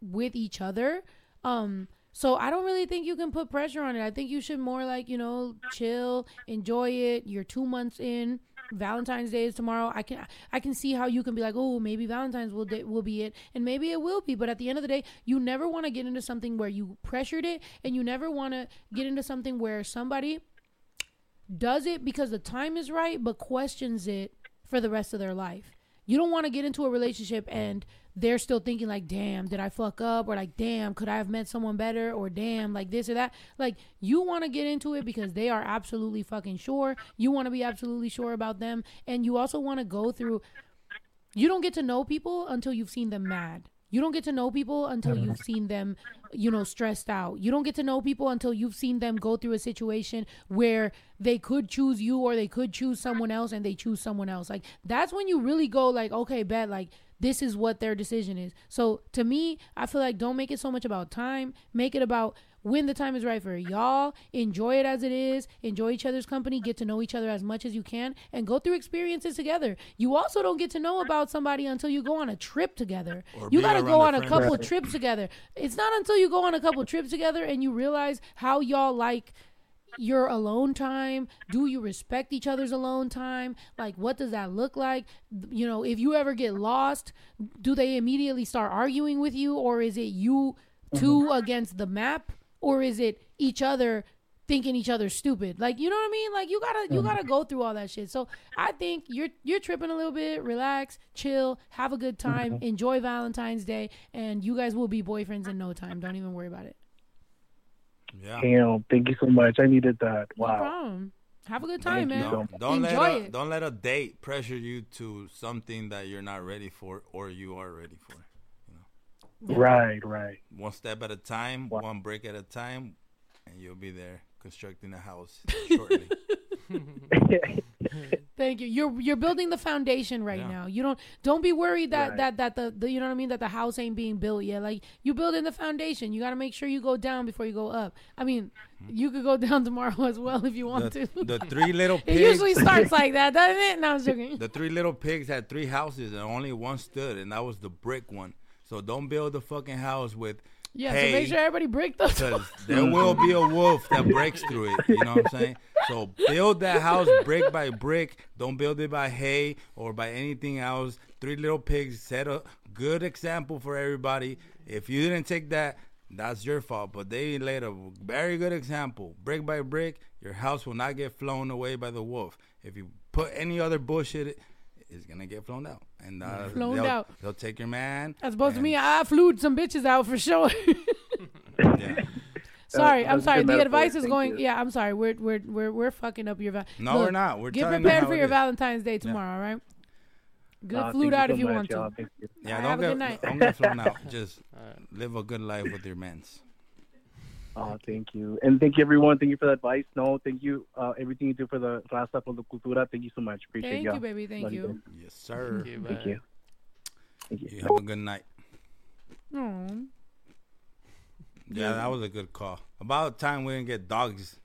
with each other um so I don't really think you can put pressure on it. I think you should more like, you know, chill, enjoy it. You're 2 months in. Valentine's Day is tomorrow. I can I can see how you can be like, "Oh, maybe Valentine's will will be it." And maybe it will be, but at the end of the day, you never want to get into something where you pressured it and you never want to get into something where somebody does it because the time is right but questions it for the rest of their life. You don't want to get into a relationship and they're still thinking like, "Damn, did I fuck up?" or like, "Damn, could I have met someone better?" or "Damn, like this or that." Like you want to get into it because they are absolutely fucking sure. You want to be absolutely sure about them and you also want to go through you don't get to know people until you've seen them mad. You don't get to know people until you've mm-hmm. seen them, you know, stressed out. You don't get to know people until you've seen them go through a situation where they could choose you or they could choose someone else and they choose someone else. Like that's when you really go like, okay, bet like this is what their decision is. So to me, I feel like don't make it so much about time. Make it about when the time is right for y'all. Enjoy it as it is. Enjoy each other's company. Get to know each other as much as you can and go through experiences together. You also don't get to know about somebody until you go on a trip together. Or you got to go on a couple Right. trips together. It's not until you go on a couple trips together and you realize how y'all like your alone time? Do you respect each other's alone time? Like, what does that look like? You know, if you ever get lost, do they immediately start arguing with you, or is it you 2 mm-hmm. against the map, or is it each other thinking each other's stupid? Like, you know what I mean? Like, you gotta you mm. gotta go through all that shit. So I think you're you're tripping a little bit. Relax, chill, have a good time, enjoy Valentine's Day, and you guys will be boyfriends in no time. Don't even worry about it. Yeah. Damn, thank you so much. I needed that. No Wow. problem. Have a good time, Thank man. so much. Don't Enjoy let a, it. don't let a date pressure you to something that you're not ready for or you are ready for. Right, right. One step at a time, one break at a time, and you'll be there constructing a house *laughs* shortly. *laughs* Thank you. You're you're building the foundation right Yeah. now. You don't don't be worried that Right. that that the, the you know what I mean that the house ain't being built yet. Like you building the foundation. You got to make sure you go down before you go up. I mean, hmm. you could go *laughs* down tomorrow as well if you want the, to. the three little it pigs. usually starts like that, doesn't it? No, I'm joking. The three little pigs had three houses and only one stood, and that was the brick one. So don't build a fucking house with Yeah, hay, so make sure everybody break those. because *laughs* there will be a wolf that breaks through it. You know what I'm saying? So build that house brick by brick. Don't build it by hay or by anything else. Three little pigs set a good example for everybody. If you didn't take that, that's your fault. But they laid a very good example. Brick by brick, your house will not get flown away by the wolf. If you put any other bullshit, it's gonna get flown out. And uh, *laughs* Flown they'll, out. they'll take your man. As opposed to me, I flew some bitches out for sure. *laughs* yeah. *laughs* Sorry, That I'm sorry. The advice is Thank going. you. Yeah, I'm sorry. We're we're we're we're fucking up your. Va- No, we're not. We're get prepared for your is. Valentine's Day tomorrow. All right. Get Nah, flued thank you out so if you much, want y'all. to. Thank you. All Yeah, right, don't have a get don't get flown out. Just live a good life with your mans. Oh, thank you. And thank you, everyone. Thank you for the advice. No, thank you. Uh, everything you do for the Raza por the Cultura. Thank you so much. Appreciate Thank y'all. you, baby. Thank Love you. guys. Yes, sir. Thank you. Thank you. Thank you. You have a good night. Aw. Yeah, that was a good call. About time we didn't get dogs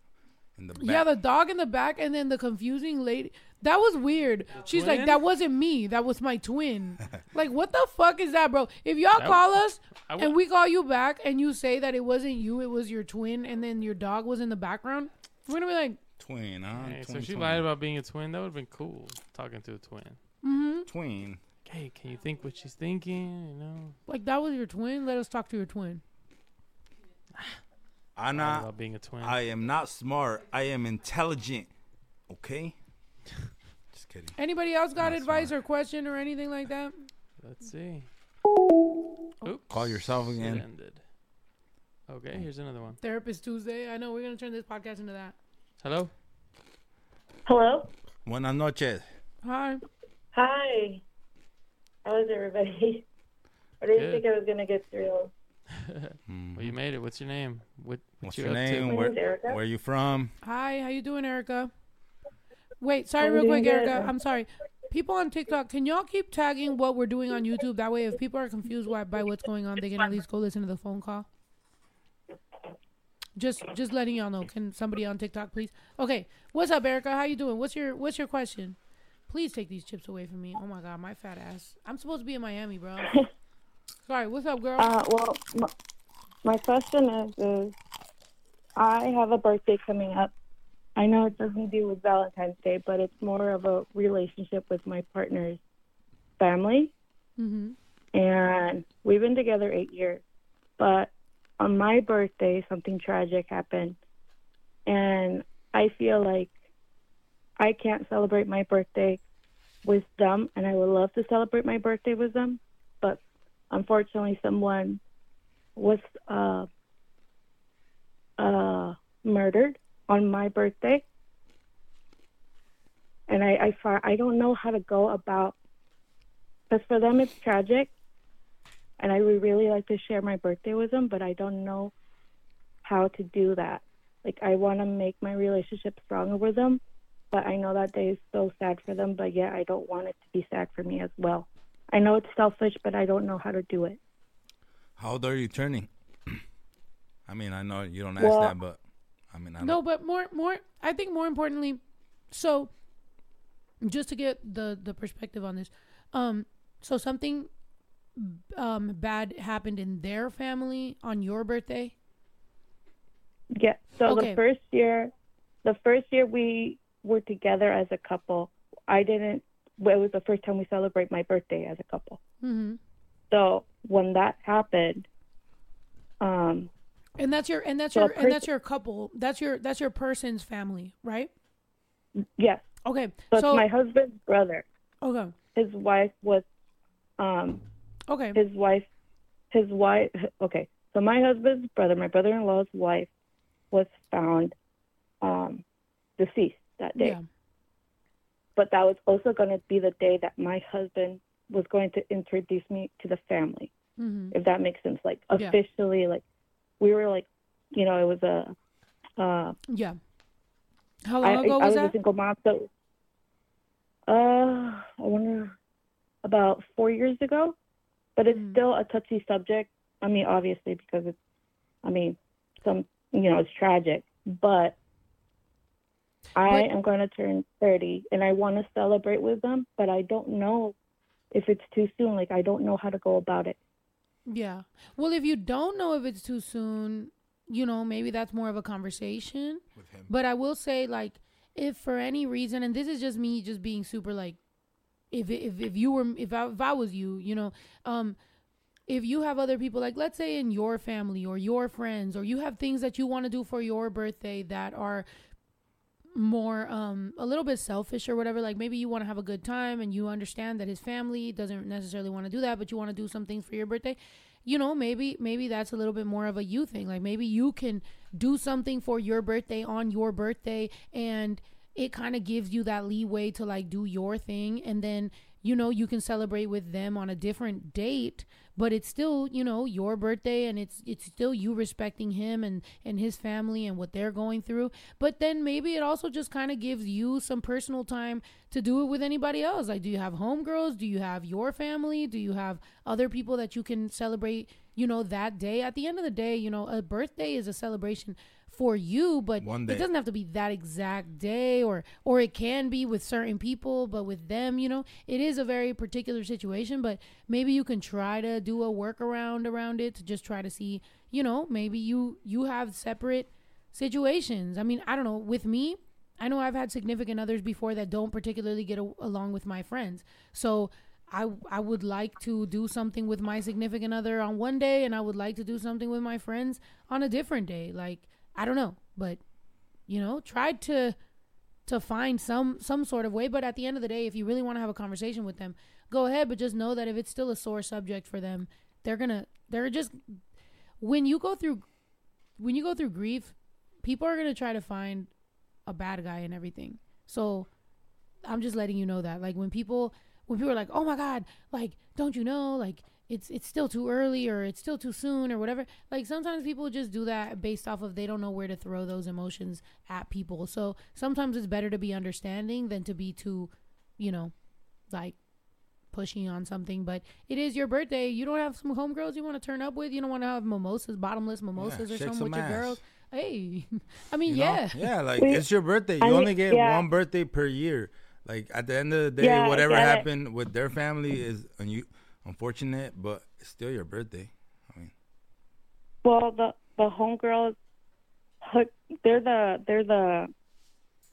in the back. Yeah, the dog in the back, and then the confusing lady. That was weird. She's like, "That wasn't me. That was my twin." *laughs* like, what the fuck is that, bro? If y'all That- call us I w- and we call you back, and you say that it wasn't you, it was your twin, and then your dog was in the background, we're gonna be like, twin, huh? Hey, so she twin. lied about being a twin. That would have been cool. Talking to a twin. "Mm-hmm." twin. Hey, can you think what she's thinking? You know. Like that was your twin. Let us talk to your twin. *sighs* I'm not. about being a twin. I am not smart. I am intelligent. Okay. *laughs* Just kidding. Anybody else got Not advice or question or anything like that? Let's see. Oops. Call yourself It again. ended. Okay, here's another one. Therapist Tuesday. I know we're gonna turn this podcast into that. Hello. Hello. Buenas noches. Hi. Hi. How is everybody? *laughs* I didn't Good. think I was gonna get through. *laughs* Mm-hmm. Well, you made it. What's your name? What, what What's you your up name? To? Where, name's Erica. where you from? Hi. How you doing, Erica? Wait, sorry, real quick. Erica. I'm sorry. People on TikTok, can y'all keep tagging what we're doing on YouTube? That way, if people are confused why, by what's going on, they can at least go listen to the phone call. Just, just letting y'all know. Can somebody on TikTok, please? Okay. What's up, Erica? How you doing? What's your, what's your question? Please take these chips away from me. Oh my god, my fat ass. I'm supposed to be in Miami, bro. *laughs* Sorry. What's up, girl? Uh, well, my, my question is, is I have a birthday coming up. I know it doesn't do with Valentine's Day, but it's more of a relationship with my partner's family. mm-hmm. and we've been together eight years. But on my birthday, something tragic happened, and I feel like I can't celebrate my birthday with them, and I would love to celebrate my birthday with them, but unfortunately, someone was uh, uh, murdered on my birthday, and I I, I don't know how to go about because for them it's tragic and I would really like to share my birthday with them, but I don't know how to do that. Like I want to make my relationship stronger with them, but I know that day is so sad for them, but yet I don't want it to be sad for me as well. I know it's selfish, but I don't know how to do it. How old are you turning? *clears throat* I mean, I know you don't ask Well- that, but I mean, I No, but more, more. I think more importantly, so just to get the the perspective on this, um, so something um bad happened in their family on your birthday. Yeah. So Okay. the first year, the first year we were together as a couple, I didn't. Well, it was the first time we celebrate my birthday as a couple. Mm-hmm. So when that happened, um, And that's your and that's So your and that's your couple. That's your that's your person's family, right? yes, Okay. so, so my husband's brother. okay. His wife was, um, Okay. his wife, his wife. Okay, so my husband's brother, my brother-in-law's wife, was found, um, deceased that day. Yeah. But that was also going to be the day that my husband was going to introduce me to the family. Mm-hmm. if that makes sense. Like Yeah. officially, like we were like, you know, it was a. Uh, Yeah. How I, long ago I was was a that? single mom, so. Uh, I wonder about four years ago, but it's Mm. still a touchy subject. I mean, obviously because it's, I mean, some you know it's tragic, but. I am going to turn 30 and I want to celebrate with them, but I don't know if it's too soon. Like, I don't know how to go about it. Yeah. Well, if you don't know if it's too soon, you know, maybe that's more of a conversation. With him. But I will say, like, if for any reason, and this is just me just being super like, if if if you were if I if I was you, you know, um, if you have other people like let's say in your family or your friends or you have things that you want to do for your birthday that are more um a little bit selfish or whatever like maybe you want to have a good time and you understand that his family doesn't necessarily want to do that but you want to do some things for your birthday. You know maybe maybe that's a little bit more of a you thing. Like maybe you can do something for your birthday on your birthday and it kind of gives you that leeway to like do your thing and then you know you can celebrate with them on a different date but it's still you know your birthday and it's it's still you respecting him and and his family and what they're going through. But then maybe it also just kind of gives you some personal time to do it with anybody else. Like do you have homegirls? Do you have your family? Do you have other people that you can celebrate you know that day? At the end of the day you know a birthday is a celebration for you but One it doesn't have to be that exact day or or it can be with certain people but with them you know it is a very particular situation but maybe you can try to do a workaround around it to just try to see you know maybe you you have separate situations. I mean i don't know with me i know i've had significant others before that don't particularly get a- along with my friends. So I, I would like to do something with my significant other on one day and I would like to do something with my friends on a different day. Like, I don't know, but you know, tried to to find some some sort of way, but at the end of the day, if you really want to have a conversation with them, go ahead, but just know that if it's still a sore subject for them, they're going to they're just when you go through when you go through grief, people are going to try to find a bad guy and everything. So, I'm just letting you know that. Like when people when people are like, "Oh my god, like don't you know? Like it's it's still too early or it's still too soon or whatever." Like sometimes people just do that based off of they don't know where to throw those emotions at people. So, sometimes it's better to be understanding than to be too, you know, like pushing on something, but it is your birthday. You don't have some homegirls you want to turn up with. You don't want to have mimosas, bottomless mimosas or shake something some with your girls. Hey, *laughs* I mean, You know? yeah, Yeah, *laughs* like it's your birthday. You I mean, only get yeah. one birthday per year. Like at the end of the day, Yeah, whatever get it. happened with their family is un- unfortunate, but it's still your birthday. I mean, Well, the the homegirls, they're the they're the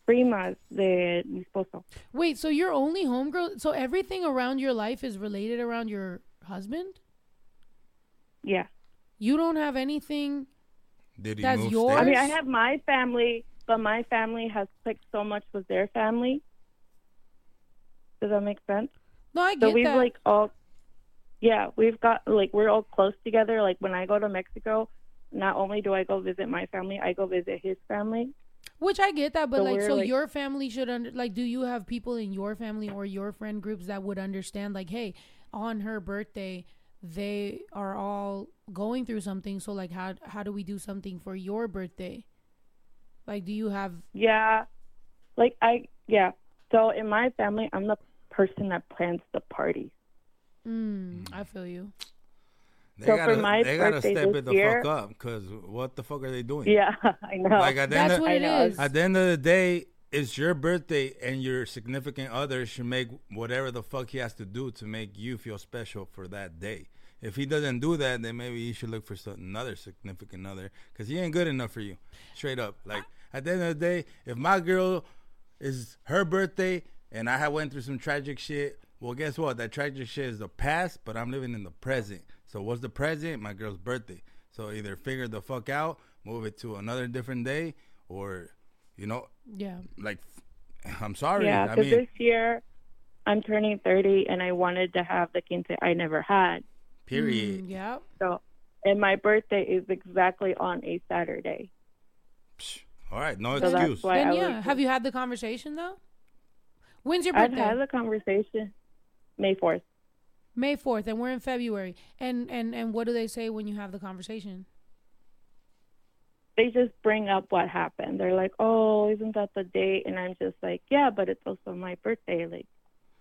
primas de mi esposo. Wait, so you're only homegirl? So everything around your life is related around your husband? Yeah. You don't have anything. did he That's move yours? I mean, I have my family, but my family has clicked so much with their family. Does that make sense? No, I So get we've that. like all, yeah, we've got like we're all close together. Like when I go to Mexico, not only do I go visit my family, I go visit his family. Which I get that, but So like, so like- your family should under like. Do you have people in your family or your friend groups that would understand? Like, hey, on her birthday, they are all going through something. So like, how how do we do something for your birthday? Like, do you have? Yeah, like I yeah. So in my family, I'm the person that plans the party. Mm, I feel you. They so for gotta, my they gotta birthday step this it the year- fuck up because what the fuck are they doing? Yeah, *laughs* I know. Like at the end That's of, what I it know. At the end of the day, it's your birthday, and your significant other should make whatever the fuck he has to do to make you feel special for that day. If he doesn't do that, then maybe you should look for another significant other because he ain't good enough for you. Straight up, like at the end of the day, if my girl is her birthday and I have went through some tragic shit, well, guess what? That tragic shit is the past, but I'm living in the present. So what's the present? My girl's birthday. So either figure the fuck out, move it to another different day, or you know, Yeah. like *laughs* I'm sorry. Yeah, I because mean, this year I'm turning 30 and I wanted to have the quince I never had. period. Mm, yep. So, and my birthday is exactly on a Saturday. All right, no So excuse. Then yeah. Have you had the conversation though? When's your birthday? I've had the conversation May 4th. May fourth, and we're in February. And and and what do they say when you have the conversation? They just bring up what happened. They're like, "Oh, isn't that the date?" And I'm just like, "Yeah, but it's also my birthday. Like,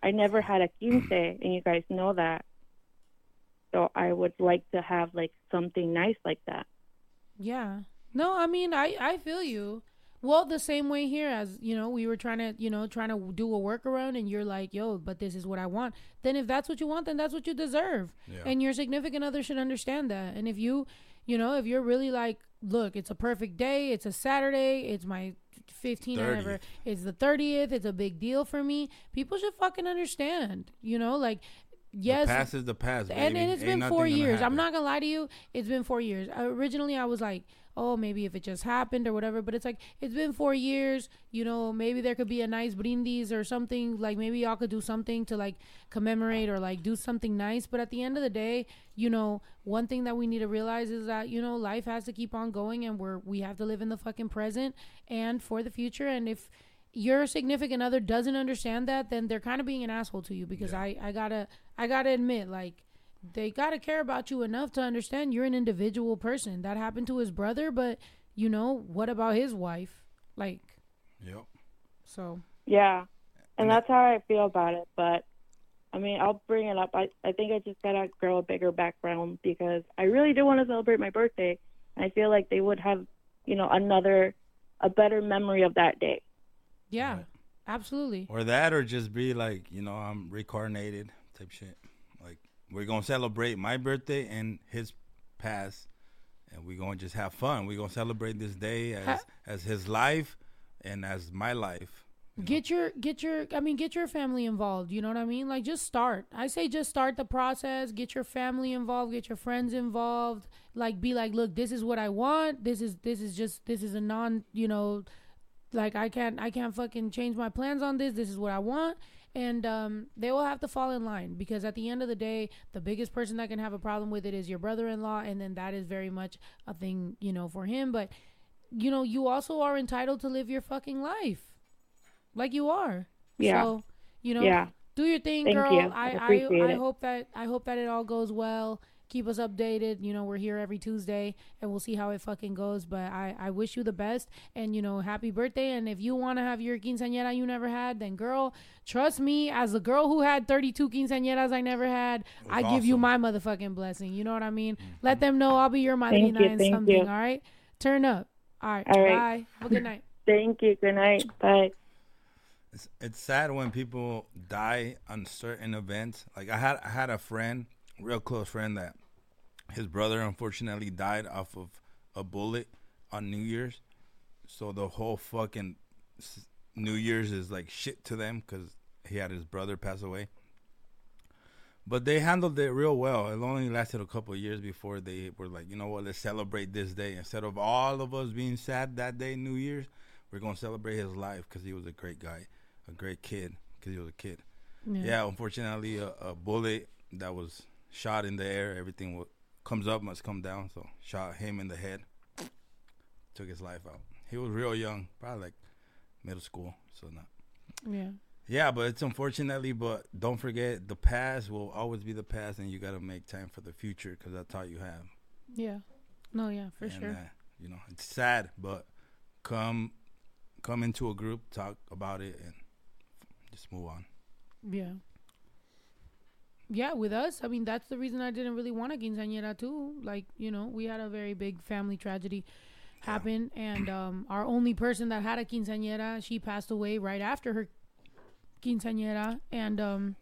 I never had a quince, and you guys know that. So I would like to have like something nice like that." Yeah. No, I mean, I I feel you. Well, the same way here as, you know, we were trying to, you know, trying to do a workaround and you're like, "Yo, but this is what I want." Then if that's what you want, then that's what you deserve. Yeah. And your significant other should understand that. And if you, you know, if you're really like, "Look, it's a perfect day. It's a Saturday. It's my 15th or whatever. It's the 30th. It's a big deal for me." People should fucking understand. You know, like yes, the past is the past, and, baby. and it's Ain't been four years. I'm not gonna lie to you. It's been four years. Uh, originally, I was like, oh, maybe if it just happened or whatever. But it's like it's been four years. You know, maybe there could be a nice brindis or something. Like maybe y'all could do something to like commemorate or like do something nice. But at the end of the day, you know, one thing that we need to realize is that you know life has to keep on going, and we're we have to live in the fucking present and for the future. And if your significant other doesn't understand that, then they're kind of being an asshole to you because I, I gotta I gotta admit like they gotta care about you enough to understand you're an individual person. That happened to his brother, but you know what about his wife? Like, Yep. so Yeah, and that's how I feel about it. But I mean, I'll bring it up. I I think I just gotta grow a bigger background because I really do want to celebrate my birthday. And I feel like they would have, you know, another, a better memory of that day. yeah, absolutely. Or that, or just be like, you know, I'm reincarnated type shit. We're gonna celebrate my birthday and his past, and we're gonna just have fun. We're gonna celebrate this day as Ha- as his life and as my life. Get your get your I mean get your family involved, you know what I mean? Like just start. I say just start the process, get your family involved, get your friends involved. Like be like, "Look, this is what I want. This is this is just this is a non, you know, like I can't I can't fucking change my plans on this. This is what I want." And um, they will have to fall in line because at the end of the day, the biggest person that can have a problem with it is your brother-in-law, and then that is very much a thing, you know, for him. But you know, you also are entitled to live your fucking life like you are. Yeah. So, you know, Yeah. do your thing, Thank girl. you. I I I, I hope that I hope that it all goes well. Keep us updated. You know, we're here every Tuesday and we'll see how it fucking goes. But I, I wish you the best and you know, happy birthday. And if you wanna have your quinceañera you never had, then girl, trust me, as a girl who had thirty two quinceañeras I never had, I give you my motherfucking blessing. You know what I mean? Mm-hmm. Let them know I'll be your Thank you, madrina and something, you. all right? Turn up. All right. All right. Bye. Have a good night. *laughs* Thank you. Good night. Bye. It's, it's sad when people die on certain events. Like I had I had a friend, real close friend that his brother unfortunately died off of a bullet on New Year's. So the whole fucking New Year's is like shit to them cuz he had his brother pass away. But they handled it real well. It only lasted a couple of years before they were like, you know what, let's celebrate this day. Instead of all of us being sad that day, New Year's, we're going to celebrate his life because he was a great guy, a great kid because he was a kid. Yeah. Yeah, unfortunately, a, a bullet that was shot in the air, everything comes up must come down. So shot him in the head, *sniffs* took his life out. He was real young, probably like middle school. So not. Yeah. Yeah, but it's unfortunately, but don't forget the past will always be the past, and you got to make time for the future because that's all you have. Yeah. No, yeah, for And, sure. uh, you know, it's sad, but come, come into a group, talk about it, and just move on. Yeah. Yeah, with us, I mean, that's the reason I didn't really want a quinceañera too. Like, you know, we had a very big family tragedy happen, and um, our only person that had a quinceañera, she passed away right after her quinceañera, and um,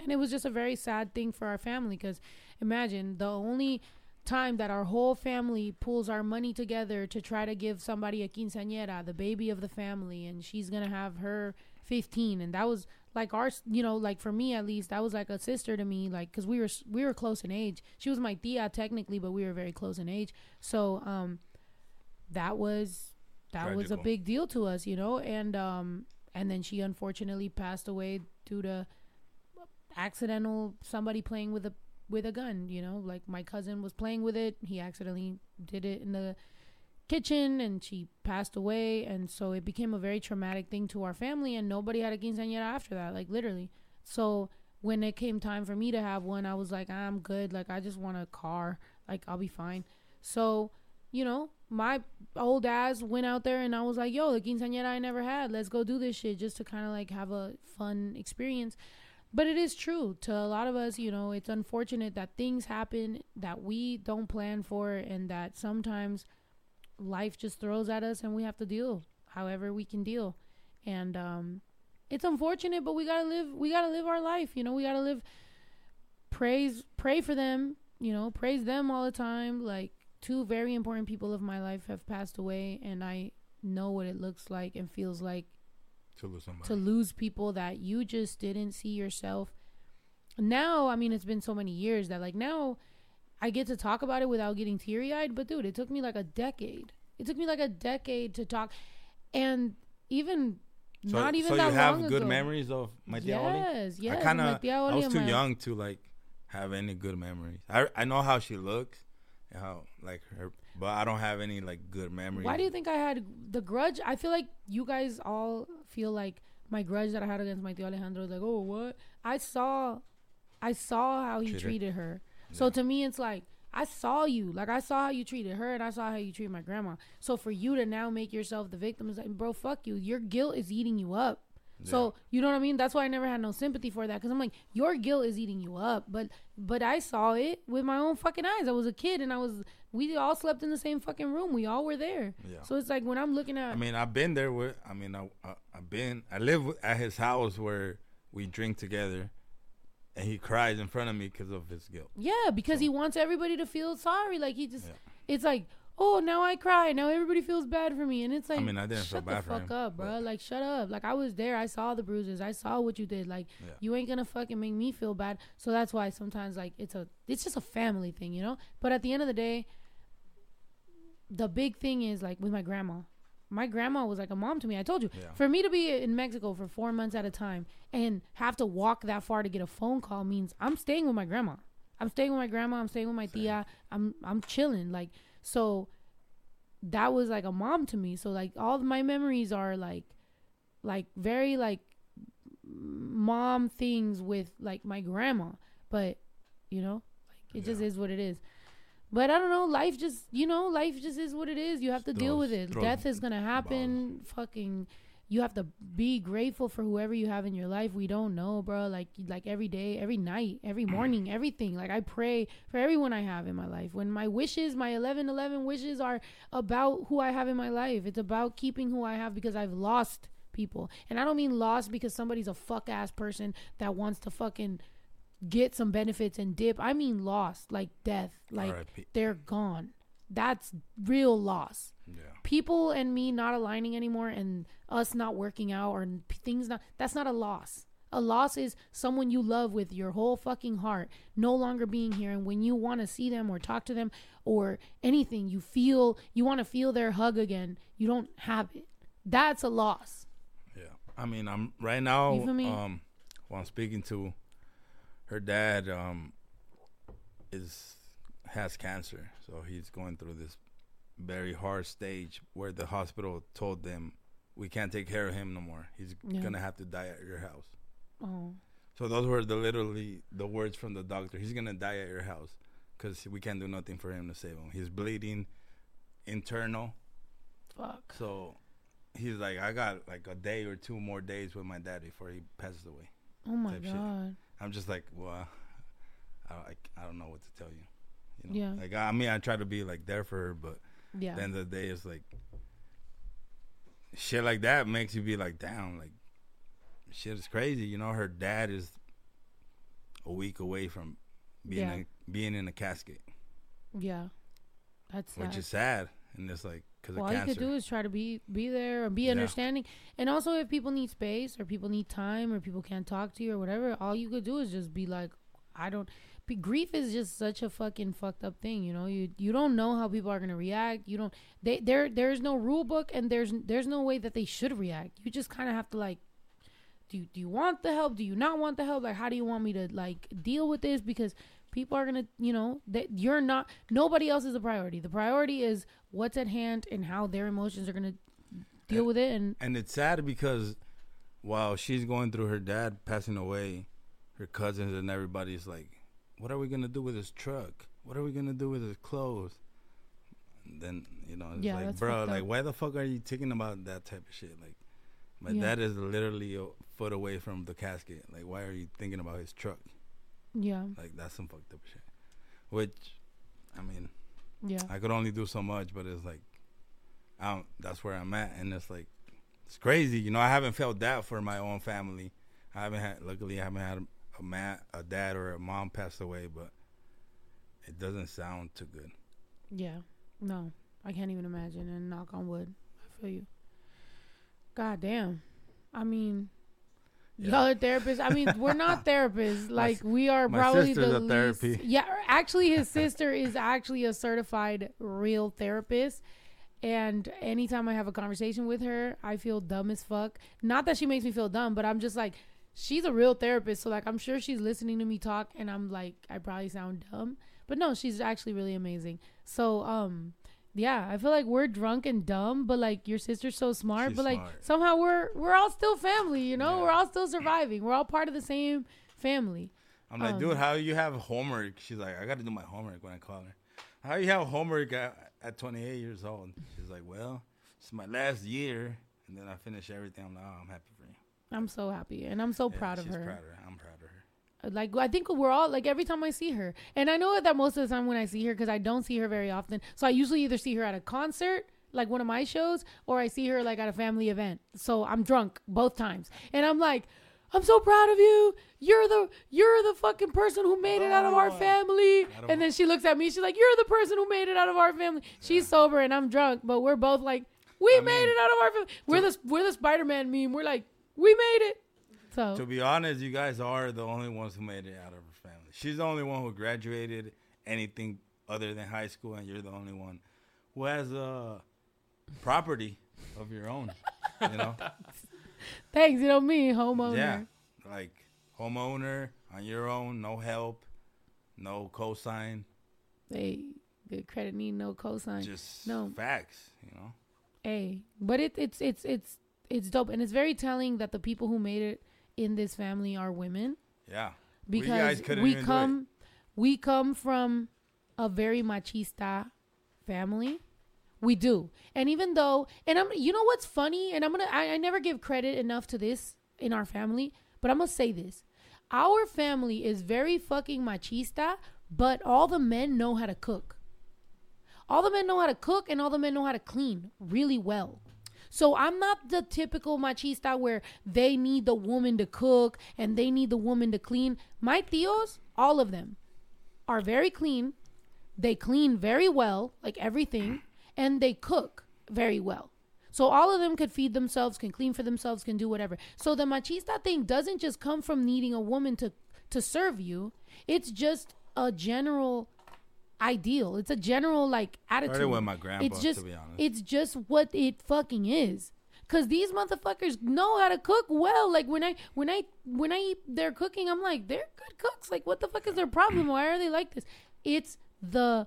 and it was just a very sad thing for our family because imagine the only time that our whole family pulls our money together to try to give somebody a quinceañera, the baby of the family, and she's gonna have her 15, and that was like our, you know, like for me at least, that was like a sister to me, like because we were we were close in age. She was my tia technically, but we were very close in age. So um, that was that was a big deal to us, you know, and um, and then she unfortunately passed away due to accidental somebody playing with a with a gun you know like my cousin was playing with it he accidentally did it in the kitchen and she passed away. And so it became a very traumatic thing to our family and nobody had a quinceañera after that like literally. So when it came time for me to have one i was like i'm good. Like i just want a car. Like i'll be fine. So you know my old ass went out there and i was like yo the quinceañera i never had. Let's go do this shit just to kind of like have a fun experience. But it is true to a lot of us, you know, it's unfortunate that things happen that we don't plan for and that sometimes life just throws at us and we have to deal however we can deal. And um it's unfortunate, but we got to live we got to live our life, you know, we got to live praise pray for them, you know, praise them all the time. Like two very important people of my life have passed away and I know what it looks like and feels like To lose somebody. to lose people that you just didn't see yourself. Now, I mean, it's been so many years that like now I get to talk about it without getting teary eyed. But dude, it took me like a decade. It took me like a decade to talk, and even So, not even so that you have good ago. memories of my tia Oli? Yes, yes, I kind of tia I was too my- young to like have any good memories. I I know how she looks, how like her, but I don't have any like good memories. Why do you think I had the grudge? I feel like you guys all feel like my grudge that I had against my tio Alejandro is like, oh, what? I saw, I saw how he Treated- treated her. So to me, it's like I saw you, like I saw how you treated her, and I saw how you treated my grandma. So for you to now make yourself the victim is like, bro, fuck you. Your guilt is eating you up. So you know what I mean? That's why I never had no sympathy for that because I'm like, your guilt is eating you up. But but I saw it with my own fucking eyes. I was a kid and I was. We all slept in the same fucking room. We all were there. Yeah. So it's like when I'm looking at. I mean, I've been there with. I mean, I, I I've been. I live at his house where we drink together, and he cries in front of me because of his guilt. Yeah, because he wants everybody to feel sorry. Like he just, it's like, oh, now I cry. Now everybody feels bad for me, and it's like, I mean, I didn't feel shut bad the fuck him, up, bro. Like shut up. Like I was there. I saw the bruises. I saw what you did. Like Yeah. you ain't gonna fucking make me feel bad. So that's why sometimes like it's a, it's just a family thing, you know. But at the end of the day, the big thing is like with my grandma. My grandma was like a mom to me. I told you. Yeah. For me to be in Mexico for four months at a time and have to walk that far to get a phone call means I'm staying with my grandma. I'm staying with my grandma. I'm staying with my tia. I'm I'm chilling. Like so, that was like a mom to me. So like all of my memories are like, like very like mom things with like my grandma. But you know, like it just is what it is. But I don't know. Life just, you know, life just is what it is. You have to deal with it. Death is gonna happen. Fucking, you have to be grateful for whoever you have in your life. We don't know, bro. Like, like every day, every night, every morning, everything. Like I pray for everyone I have in my life. When my wishes, my 11, 11 wishes are about who I have in my life. It's about keeping who I have because I've lost people, and I don't mean lost because somebody's a fuck ass person that wants to fucking get some benefits and dip. I mean lost, like death, like they're gone. That's real loss. Yeah. People and me not aligning anymore and us not working out or things not that's not a loss. A loss is someone you love with your whole fucking heart no longer being here and when you want to see them or talk to them or anything you feel you want to feel their hug again, you don't have it. That's a loss. Yeah. I mean, I'm right now. You feel me? Um, while I'm speaking to her dad, um, is has cancer, so he's going through this very hard stage where the hospital told them we can't take care of him no more. He's Yeah. gonna have to die at your house. Oh. So those were the literally the words from the doctor. He's gonna die at your house because we can't do nothing for him to save him. He's bleeding, internal. Fuck. So he's like, I got like a day or two more days with my dad before he passes away. Oh my god. shit. I'm just like, well, I, I, I don't know what to tell you. You know, Yeah. like I mean, I try to be like there for her, but Yeah. at the end of the day, it's like shit like that makes you be like, damn, like shit is crazy. You know, her dad is a week away from being Yeah. a, being in a casket. Yeah, that's which sad. is sad, and it's like because Well, all cancer. you could do is try to be be there and be Yeah. understanding. And also, if people need space or people need time or people can't talk to you or whatever, all you could do is just be like, I don't. Be, grief is just such a fucking fucked up thing, you know. You you don't know how people are gonna react. You don't. They there there's no rule book and there's there's no way that they should react. You just kind of have to like. Do you, do you want the help? Do you not want the help? Like, how do you want me to like deal with this? Because people are gonna, you know, that you're not. Nobody else is a priority. The priority is what's at hand and how their emotions are gonna deal with it. And and it's sad because while she's going through her dad passing away, her cousins and everybody's like, "What are we gonna do with his truck? What are we gonna do with his clothes?" And then you know, it's Yeah, like, bro, like, why the fuck are you thinking about that type of shit? Like, my Yeah. dad is literally a foot away from the casket. Like, why are you thinking about his truck? Yeah, Like, that's some fucked up shit. Which, I mean, yeah, I could only do so much, but it's like, I don't, that's where I'm at, and it's like, it's crazy. You know, I haven't felt that for my own family. I haven't had, luckily, I haven't had a man, a dad, or a mom pass away, but it doesn't sound too good. yeah. No, I can't even imagine. And knock on wood, I feel you. God damn. I mean, y'all are therapists. I mean, we're not *laughs* therapists. Like s- we are my probably the least- Yeah, actually, his sister is actually a certified real therapist. And anytime I have a conversation with her, I feel dumb as fuck. Not that she makes me feel dumb, but I'm just like, she's a real therapist. So like, I'm sure she's listening to me talk, and I'm like, I probably sound dumb, but no, she's actually really amazing. So um, yeah, I feel like we're drunk and dumb, but like your sister's so smart, She's but like smart. somehow we're we're all still family. You know, we're all still surviving. We're all part of the same family. I'm like, Um, dude, how you have homework? She's like, I got to do my homework when I call her. How you have homework at, at 28 years old? She's like, well, it's my last year, and then I finish everything. I'm like, oh, I'm happy for you. I'm so happy, and I'm so Yeah, proud of her. Proud of her. I'm proud of her. Like I think we're all like every time I see her, and I know that most of the time when I see her, because I don't see her very often, so I usually either see her at a concert, like one of my shows, or I see her like at a family event. So I'm drunk both times, and I'm like, I'm so proud of you. You're the you're the fucking person who made it out of our family. And then she looks at me, she's like, You're the person who made it out of our family. She's sober and I'm drunk, but we're both like, We made it out of our family. We're the we're the Spider Man meme. We're like, we made it. So To be honest, you guys are the only ones who made it out of her family. She's the only one who graduated anything other than high school, and you're the only one who has a property of your own. You know? *laughs* thanks, you know me, homeowner. yeah, like homeowner on your own, no help, no cosign, Hey, good credit need no cosign. just no. facts. You know? Hey, but it, it's it's it's it's dope, and it's very telling that the people who made it in this family are women Yeah. Because we even do it. come we come from a very machista family. We do, and even though, and I'm, you know what's funny, and I'm gonna, I, I never give credit enough to this in our family, but I'm gonna say this: our family is very fucking machista, but all the men know how to cook. All the men know how to cook, and all the men know how to clean really well. So I'm not the typical machista where they need the woman to cook and they need the woman to clean. My tios, all of them, are very clean. They clean very well, like everything, and they cook very well. So all of them could feed themselves, can clean for themselves, can do whatever. So the machista thing doesn't just come from needing a woman to to serve you. It's just a general ideal. It's a general like attitude. with my grandpa, It's just to be honest. it's just what it fucking is. Cause these motherfuckers know how to cook well. Like when I when I when I eat their cooking, I'm like, they're good cooks. Like what the fuck is their problem? Why are they like this? It's the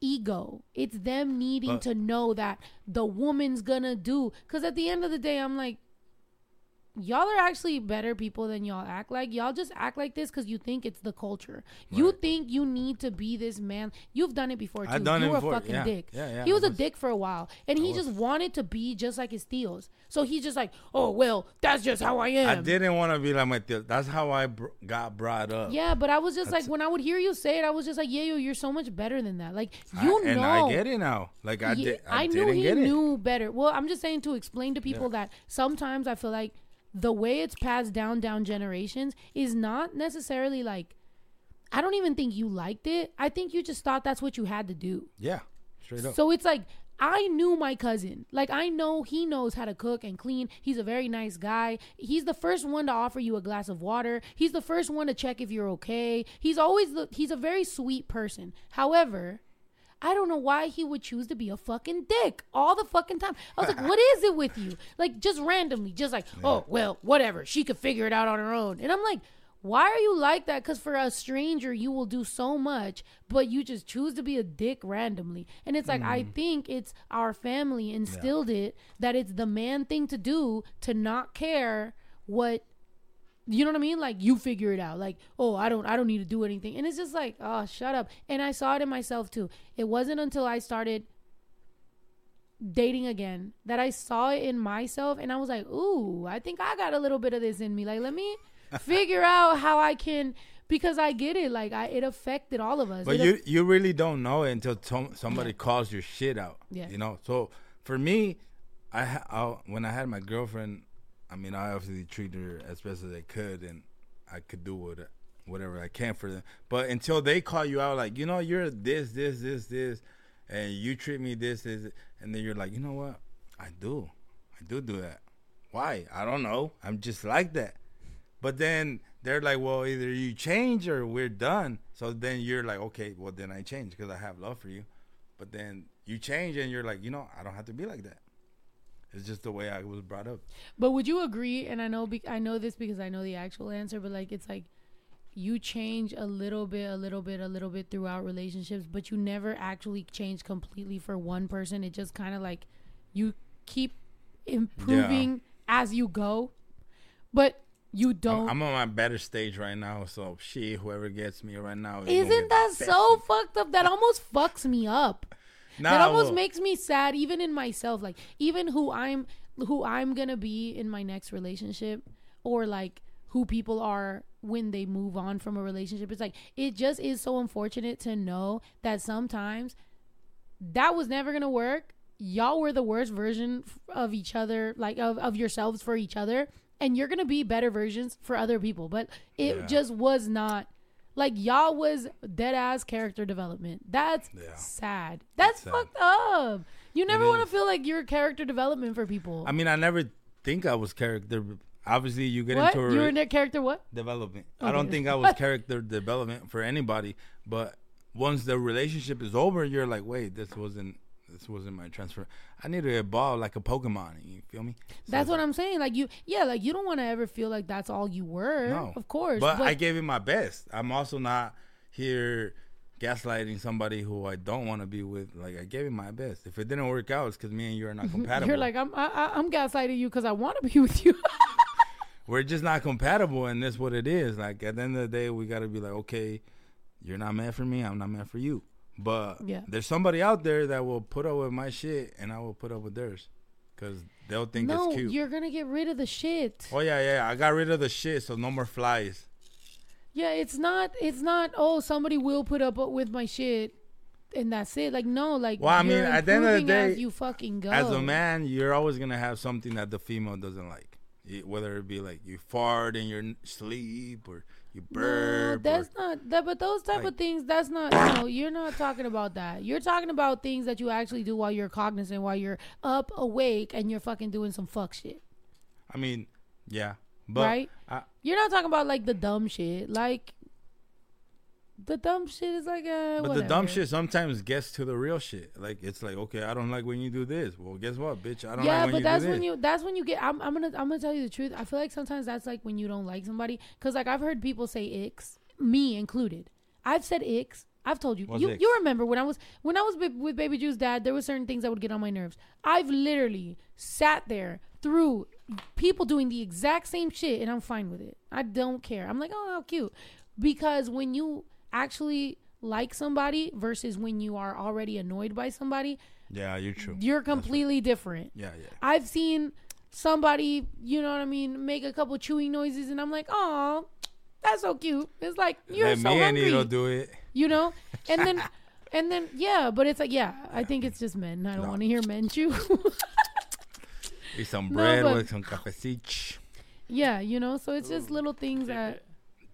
ego. It's them needing But- to know that the woman's gonna do. Cause at the end of the day, I'm like, y'all are actually better people than y'all act like. Y'all just act like this because you think it's the culture. You think you need to be this man. You've done it before too. I've done you it were before, a fucking yeah. dick. Yeah, yeah, he was I a was. dick for a while, and he just wanted to be just like his tios. So he's just like, oh well, that's just how I am. I didn't want to be like my tío. That's how I br- got brought up. Yeah, but I was just That's- like, when I would hear you say it, I was just like, yeah, yo, you're so much better than that. Like you I, know, and I get it now. Like I did. I, knew he knew better. Well, I'm just saying to explain to people that sometimes I feel like the way it's passed down down generations is not necessarily like I don't even think you liked it. I think you just thought that's what you had to do. Yeah, straight up. So it's like I knew my cousin. Like I know he knows how to cook and clean. He's a very nice guy. He's the first one to offer you a glass of water. He's the first one to check if you're okay. He's always the he's a very sweet person. However, I don't know why he would choose to be a fucking dick all the fucking time. I was like, *laughs* what is it with you? Like just randomly, just like, oh well, whatever. She could figure it out on her own. And I'm like, why are you like that? Because for a stranger, you will do so much, but you just choose to be a dick randomly. And it's like, I mm. think it's our family instilled it that it's the man thing to do to not care what you know what I mean? Like you figure it out. Like, oh, I don't I don't need to do anything. And it's just like, oh, shut up. And I saw it in myself too. It wasn't until I started dating again that I saw it in myself and I was like, ooh, I think I got a little bit of this in me. Like, let me *laughs* figure out how I can because I get it. Like I it affected all of us. But It you you really don't know it until somebody calls your shit out. Yeah. You know. So for me, I, I when I had my girlfriend, I mean, I obviously treated her as best as I could, and I could do what, whatever I can for them. But until they call you out, like you know, you're this, this, this, this, and you treat me this, this, and then you're like, you know what? I do, I do do that. Why? I don't know. I'm just like that. But then they're like, well, either you change or we're done. So then you're like, okay, well then I change because I have love for you. But then you change and you're like, you know, I don't have to be like that. It's just the way I was brought up. But would you agree? And I know be- I know this because I know the actual answer. But like, it's like you change a little bit, a little bit, a little bit throughout relationships, but you never actually change completely for one person. It just kind of like you keep improving as you go, but you don't. I'm, I'm on my better stage right now. So she, whoever gets me right now, Isn't that so fucked up? That almost fucks me up. Nah, that almost makes me sad, even in myself. Like even who I'm, who I'm gonna be in my next relationship, or like who people are when they move on from a relationship. It's like it just is so unfortunate to know that sometimes that was never gonna work. Y'all were the worst version of each other, like of, of yourselves for each other, and you're gonna be better versions for other people. But it Yeah. just was not like y'all was dead ass character development. That's Yeah. sad. That's fucked up. You never want to feel like you're character development for people. I mean, I never think I was character. Obviously, you get what? into a You were in their character what? development. Okay. I don't think I was character *laughs* development for anybody. But once the relationship is over, you're like, wait, this wasn't this wasn't my transfer. I need to evolve like a Pokemon. You feel me? So That's what I'm saying. Like you, yeah, like you don't want to ever feel like that's all you were. No, of course. But, I gave it my best. I'm also not here gaslighting somebody who I don't want to be with. Like I gave it my best. If it didn't work out, it's because me and you are not *laughs* compatible. You're like I'm. I- I'm gaslighting you because I want to be with you. *laughs* We're just not compatible, and that's what it is. Like at the end of the day, we got to be like, okay, you're not meant for me. I'm not meant for you. But Yeah. there's somebody out there that will put up with my shit, and I will put up with theirs, because they'll think no, it's cute. you're gonna get rid of the shit. Oh yeah, yeah. I got rid of the shit, so no more flies. Yeah, it's not. It's not. Oh, somebody will put up with my shit, and that's it. Like no, like. Well, I mean, at the end of the day, as you fucking go. As a man, you're always gonna have something that the female doesn't like, whether it be like you fart in your sleep or you No, burp. that's or, not that. But those type of things, that's not. No, you're not talking about that. You're talking about things that you actually do while you're cognizant, while you're up, awake, and you're fucking doing some fuck shit. I mean, yeah, but right? I, You're not talking about like the dumb shit. Like the dumb shit is like uh but the dumb shit sometimes gets to the real shit. Like it's like, okay, I don't like when you do this. Well, guess what, bitch? I don't yeah, like when but you that's do when you that's when you get I'm, I'm gonna I'm gonna tell you the truth. I feel like sometimes that's like when you don't like somebody because like I've heard people say icks, me included. I've said icks. I've told you. What's you icks? you remember when I was when I was with, with Baby Juice's dad, there were certain things that would get on my nerves. I've literally sat there through people doing the exact same shit and I'm fine with it. I don't care. I'm like, oh, how cute. Because when you actually like somebody versus when you are already annoyed by somebody, yeah, you're true. you're completely different. Yeah, yeah. I've seen somebody, you know what I mean, make a couple chewing noises, and I'm like, oh, that's so cute. It's like you're Let so me and hungry, Nito do it. you know. *laughs* And then, and then, yeah, but it's like, yeah, I think it's just men. I don't want to hear men chew. *laughs* Eat some No, bread but- with some cafecito. yeah, you know. So it's just little things that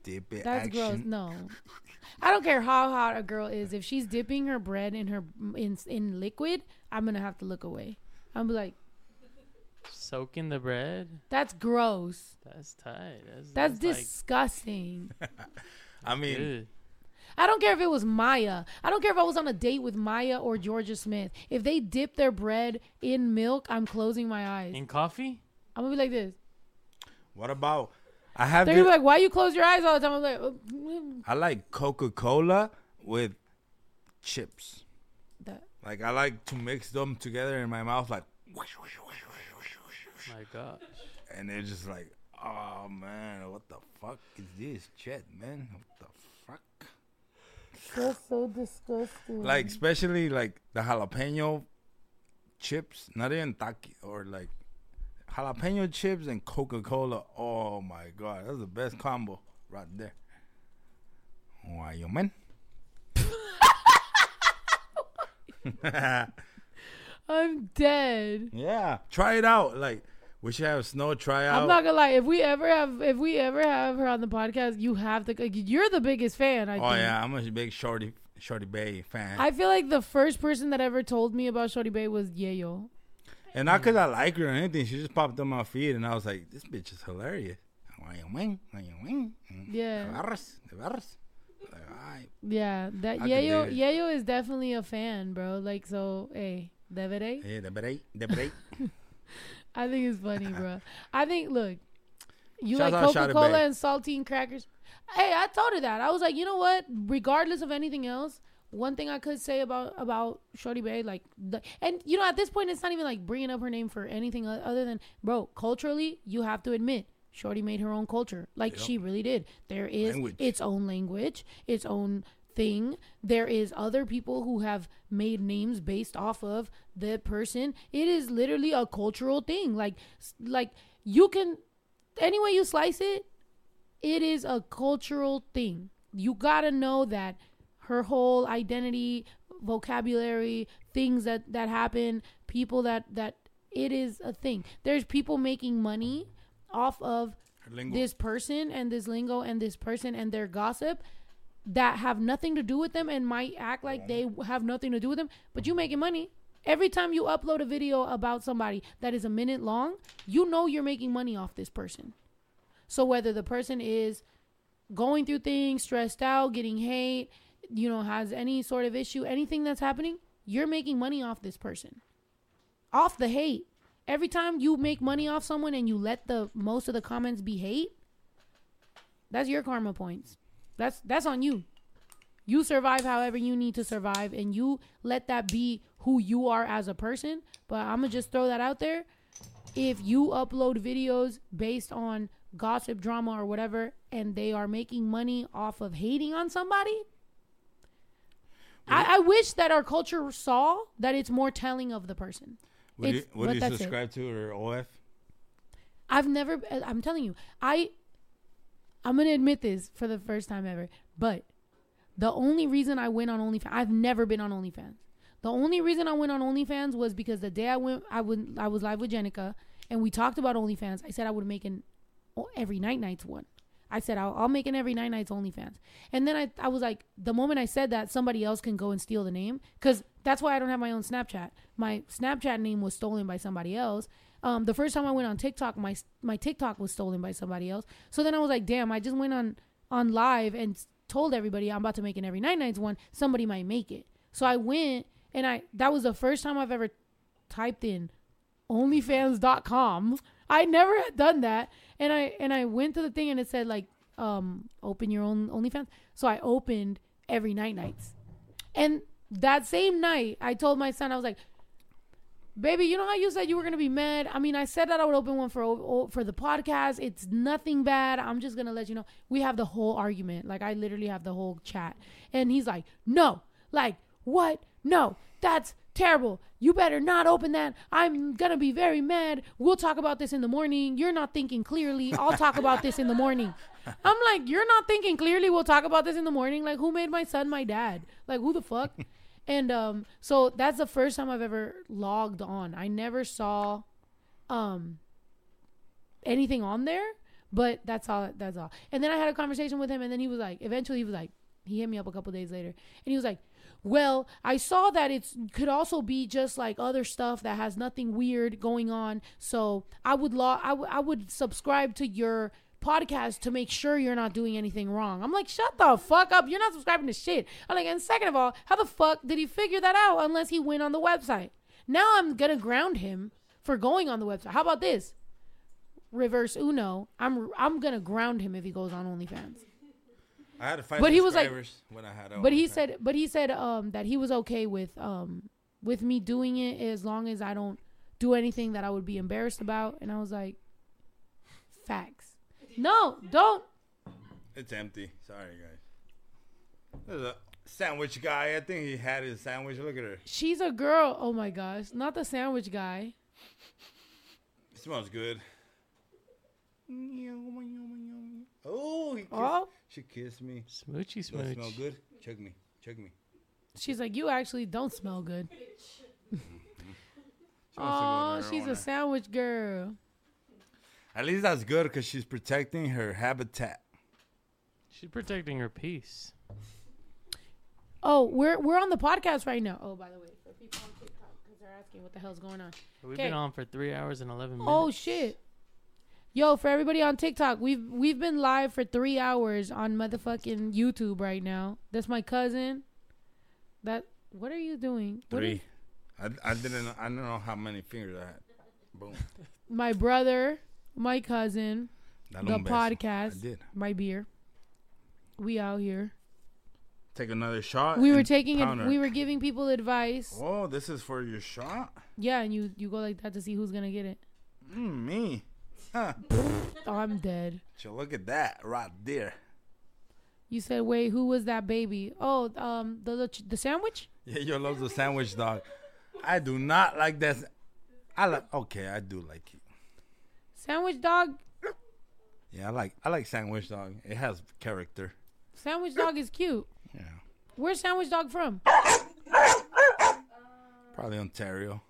Dip it that's action. gross. No, *laughs* I don't care how hot a girl is. If she's dipping her bread in her in in liquid, I'm gonna have to look away. I'm like, Soaking the bread. that's gross. That's tight. That's, That's like disgusting. *laughs* I mean, good. I don't care if it was Maya. I don't care if I was on a date with Maya or Jorja Smith. If they dip their bread in milk, I'm closing my eyes. in coffee. I'm gonna be like this. what about? I have. They're This, gonna like, "Why you close your eyes all the time?" I'm like, "Uh, mm, I like Coca Cola with chips. That- Like I like to mix them together in my mouth, like, My God. and they're just like, oh man, what the fuck is this shit, man? What the fuck? That's so disgusting. Like especially like the jalapeno chips, not even taki or like jalapeno chips and Coca Cola. Oh my god, that's the best combo right there. Why you man? I'm dead. yeah, try it out. Like we should have snow try out. I'm not gonna lie. If we ever have, if we ever have her on the podcast, you have to. like, You're the biggest fan. I oh think. yeah, I'm a big Shorty Shorty Bay fan. I feel like the first person that ever told me about Shorty Bay was Yayo. And not because I like her or anything, she just popped on my feed, and I was like, this bitch is hilarious. Why you wing? Why you wing? Yeah. De veras, de veras. Like, ay, Yeah, that Yayo. Yayo is definitely a fan, bro. Like so, hey, deberé. eh, de break, de break. *coughs* I think it's funny, bro. I think look, you Shout like Coca Cola and saltine crackers. Hey, I told her that. I was like, you know what? Regardless of anything else, one thing I could say about about Shorty Bay, like, the, and you know, at this point, it's not even like bringing up her name for anything other than, bro. Culturally, you have to admit, Shorty made her own culture, like Yep. she really did. There is Language. its own language, its own thing. There is other people who have made names based off of the person. It is literally a cultural thing. Like like you can any way you slice it, it is a cultural thing. You got to know that her whole identity, vocabulary, things that that happen, people that that it is a thing. There's people making money off of this person and this lingo and this person and their gossip that have nothing to do with them and might act like they have nothing to do with them, but you making money. Every time you upload a video about somebody that is a minute long, you know you're making money off this person. So whether the person is going through things, stressed out, getting hate, you know, has any sort of issue, anything that's happening, you're making money off this person. Off the hate. Every time you make money off someone and you let the most of the comments be hate, that's your karma points. That's that's on you. You survive however you need to survive and you let that be who you are as a person. But I'm to just throw that out there. If you upload videos based on gossip drama or whatever and they are making money off of hating on somebody, I, I wish that our culture saw that it's more telling of the person. What do you, what do you that's it. subscribe to or OF? I've never. Uh, I'm telling you, I. I'm gonna admit this for the first time ever, but the only reason I went on OnlyFans, I've never been on OnlyFans. The only reason I went on OnlyFans was because the day I went, I would, I was live with Jenica, and we talked about OnlyFans. I said I would make an oh, every night nights one. I said I'll, I'll make an every night nights OnlyFans, and then I, I was like, the moment I said that, somebody else can go and steal the name, because that's why I don't have my own Snapchat. My Snapchat name was stolen by somebody else. Um, the first time I went on TikTok, my my TikTok was stolen by somebody else. So then I was like, damn, I just went on on live and told everybody I'm about to make an every night nights one. Somebody might make it. So I went and I that was the first time I've ever typed in onlyfans.com. I never had done that. And I and I went to the thing and it said like um open your own OnlyFans. So I opened every night nights. And that same night I told my son I was like Baby, you know how you said you were gonna be mad? I mean, I said that I would open one for for the podcast. It's nothing bad. I'm just gonna let you know. We have the whole argument. Like I literally have the whole chat, and he's like, "No, like what? No, that's terrible. You better not open that. I'm gonna be very mad. We'll talk about this in the morning. You're not thinking clearly. I'll talk about this in the morning." *laughs* I'm like, "You're not thinking clearly. We'll talk about this in the morning." Like, who made my son my dad? Like, who the fuck? *laughs* And um, so that's the first time I've ever logged on. I never saw um anything on there, but that's all. That's all. And then I had a conversation with him, and then he was like, eventually he was like, He hit me up a couple days later, and he was like, "Well, I saw that it could also be just like other stuff that has nothing weird going on. So I would lo- I, w- I would subscribe to your." podcast to make sure you're not doing anything wrong. I'm like, shut the fuck up. You're not subscribing to shit. I'm like, and second of all, how the fuck did he figure that out unless he went on the website? Now I'm gonna ground him for going on the website. How about this? Reverse Uno. I'm I'm gonna ground him if he goes on OnlyFans. I had to fight But he was like- when I had. But he OnlyFans. said, but he said um that he was okay with um with me doing it as long as I don't do anything that I would be embarrassed about. And I was like, facts. No, don't. It's empty. Sorry, guys. There's a sandwich guy. I think he had his sandwich. Look at her. She's a girl. Oh my gosh, not the sandwich guy. It smells good. Oh, he kissed, Oh. she kissed me. Smoochy Does it smell good? Check me. Check me. She's like, you actually don't smell good. She wants to go Oh, she's a house. sandwich girl. At least that's good because she's protecting her habitat. She's protecting her peace. Oh, we're we're on the podcast right now. Oh, by the way, for people on TikTok, because they're asking what the hell's going on. We've 'Kay. been on for three hours and eleven oh, minutes. Oh shit. Yo, for everybody on TikTok, we've we've been live for three hours on motherfucking YouTube right now. That's my cousin. That what are you doing? What Three. is- I, I didn't. I don't know how many fingers I had. Boom. *laughs* my brother, my cousin, Dale the podcast, I did. my beer. We out here. Take another shot. We were taking pound it. We were giving people advice. Oh, this is for your shot. Yeah, and you you go like that to see who's gonna get it. Mm, me. I'm dead. So look at that right there. You said, wait, who was that baby? Oh, um, the the, the sandwich. Yeah, you love the sandwich dog. I do not like that. I like. Okay, I do like it. Sandwich dog. Yeah, I like. I like sandwich dog. It has character. Sandwich dog is cute. Yeah. Where's sandwich dog from? Probably Ontario.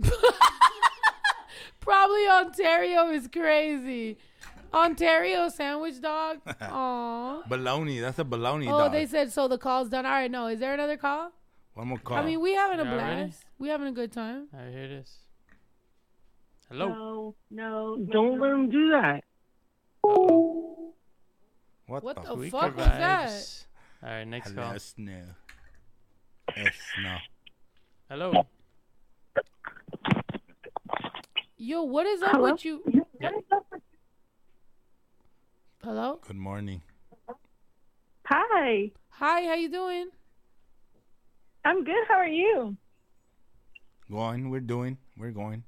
*laughs* Probably Ontario is crazy. Ontario sandwich dog. *laughs* Aw. Baloney. That's a baloney dog. Oh, dog. they said so. The call's done. All right, no. Is there another call? One more call. I mean, we having a Yeah, blast. ready? We having a good time. I hear this. Hello. No, no, Don't let him do that. what, What the, the fuck was that? All right, next Hello, call. snow. Yes, no. Hello. Yo, what is up Hello? with you? Hello. Good morning. Hi, Hi. How you doing? I'm good. How are you? Going. We're doing. We're going.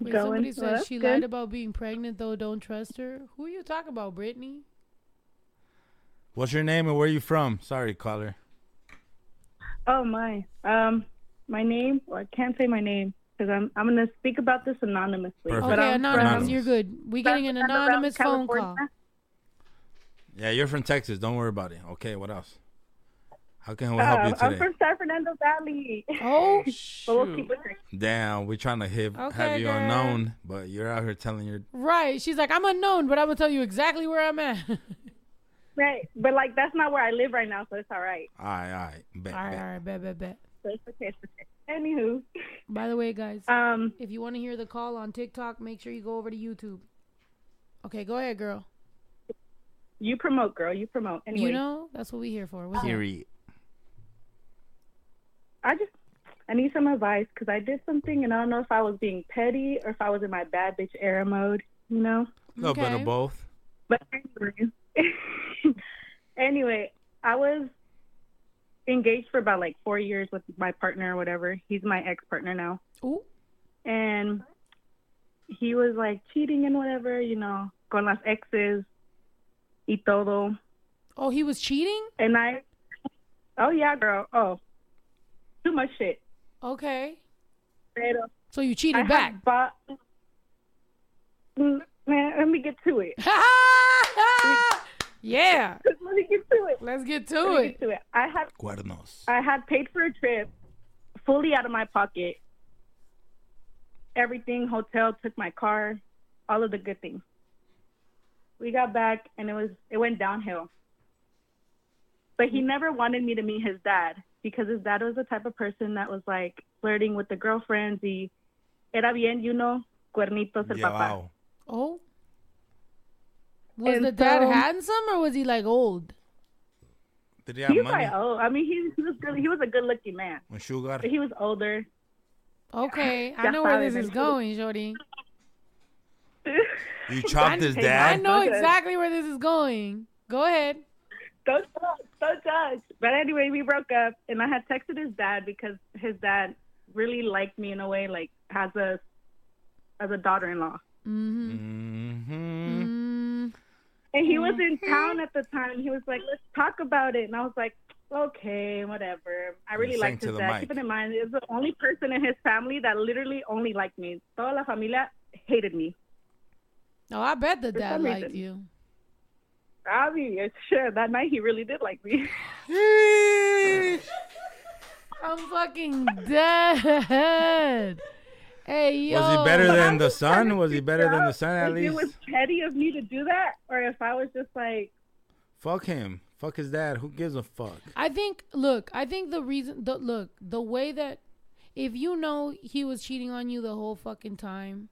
Wait, Going. somebody Well, said that's she good. lied about being pregnant, though. Don't trust her. Who are you talking about, Brittany? What's your name and where are you from? Sorry, caller. Oh my. Um, my name. Well, I can't say my name because I'm I'm gonna speak about this anonymously. Perfect. Okay, anonymous. Anonymous. You're good. We getting an anonymous phone call. Yeah, you're from Texas. Don't worry about it. Okay, what else? How can we help you Um, I'm from San Fernando Valley. Oh, *laughs* but we'll shoot. keep it quick. Damn, we're trying to have, Okay, have you girl. unknown, but you're out here telling your. right. She's like, I'm unknown, but I'm gonna tell you exactly where I'm at. *laughs* right. but like that's not where I live right now, so it's all right. All right, all right. Bet, right, bet. all right, bet, bet, bet. So it's okay. Anywho, By the way, guys, um, if you want to hear the call on TikTok, make sure you go over to YouTube. Okay, go ahead, girl. you promote, girl. You promote. Anyway, You know that's what we here for. What's up? Period. I just I need some advice because I did something and I don't know if I was being petty or if I was in my bad bitch era mode. You know. A little bit of both. But anyway, *laughs* anyway, I was engaged for about like four years with my partner or whatever. He's my ex partner now. Ooh. And he was like cheating and whatever, you know, con las exes y todo. Oh, he was cheating. And I, oh yeah, girl. Oh, too much shit. Okay. Pero So you cheated had back. bought- Mm, man, let me get to it. *laughs* yeah. *laughs* Let me get to it. Let's get to Let me it. get to it. I had Cuernos. I had paid for a trip fully out of my pocket. Everything, hotel, took my car, all of the good things. We got back and it was it went downhill. but he never wanted me to meet his dad because his dad was the type of person that was like flirting with the girlfriends. Y era bien, you know, cuernitos el papá. Llevado. Oh. Was And the dad so- handsome or was he like old? Did he have He was money? like, oh, I mean, he, he was good. He was a good-looking man, Un sugar. but he was older. Okay, *laughs* *laughs* I know where this is going, Shorty. You chopped his dad. I know exactly where this is going. Go ahead. Don't judge, don't judge. But anyway, we broke up, and I had texted his dad because his dad really liked me in a way, like as a as a daughter-in-law. Mm-hmm. Mm-hmm. And he was in mm-hmm. town at the time. He was like, "Let's talk about it," and I was like, "Okay, whatever." I really Sing liked to his the dad. mic. Keeping in mind, he was the only person in his family that literally only liked me. Toda la familia hated me. Oh, I bet the dad liked reason. you. I mean, sure, that night he really did like me. *laughs* I'm fucking dead. *laughs* Hey, yo. Was he better But than I'm the just trying to son? Was he better than the out son at least? It was petty of me to do that, or if I was just like, Fuck him. Fuck his dad. Who gives a fuck? I think. Look, I think the reason. The look, the way that, if you know he was cheating on you the whole fucking time.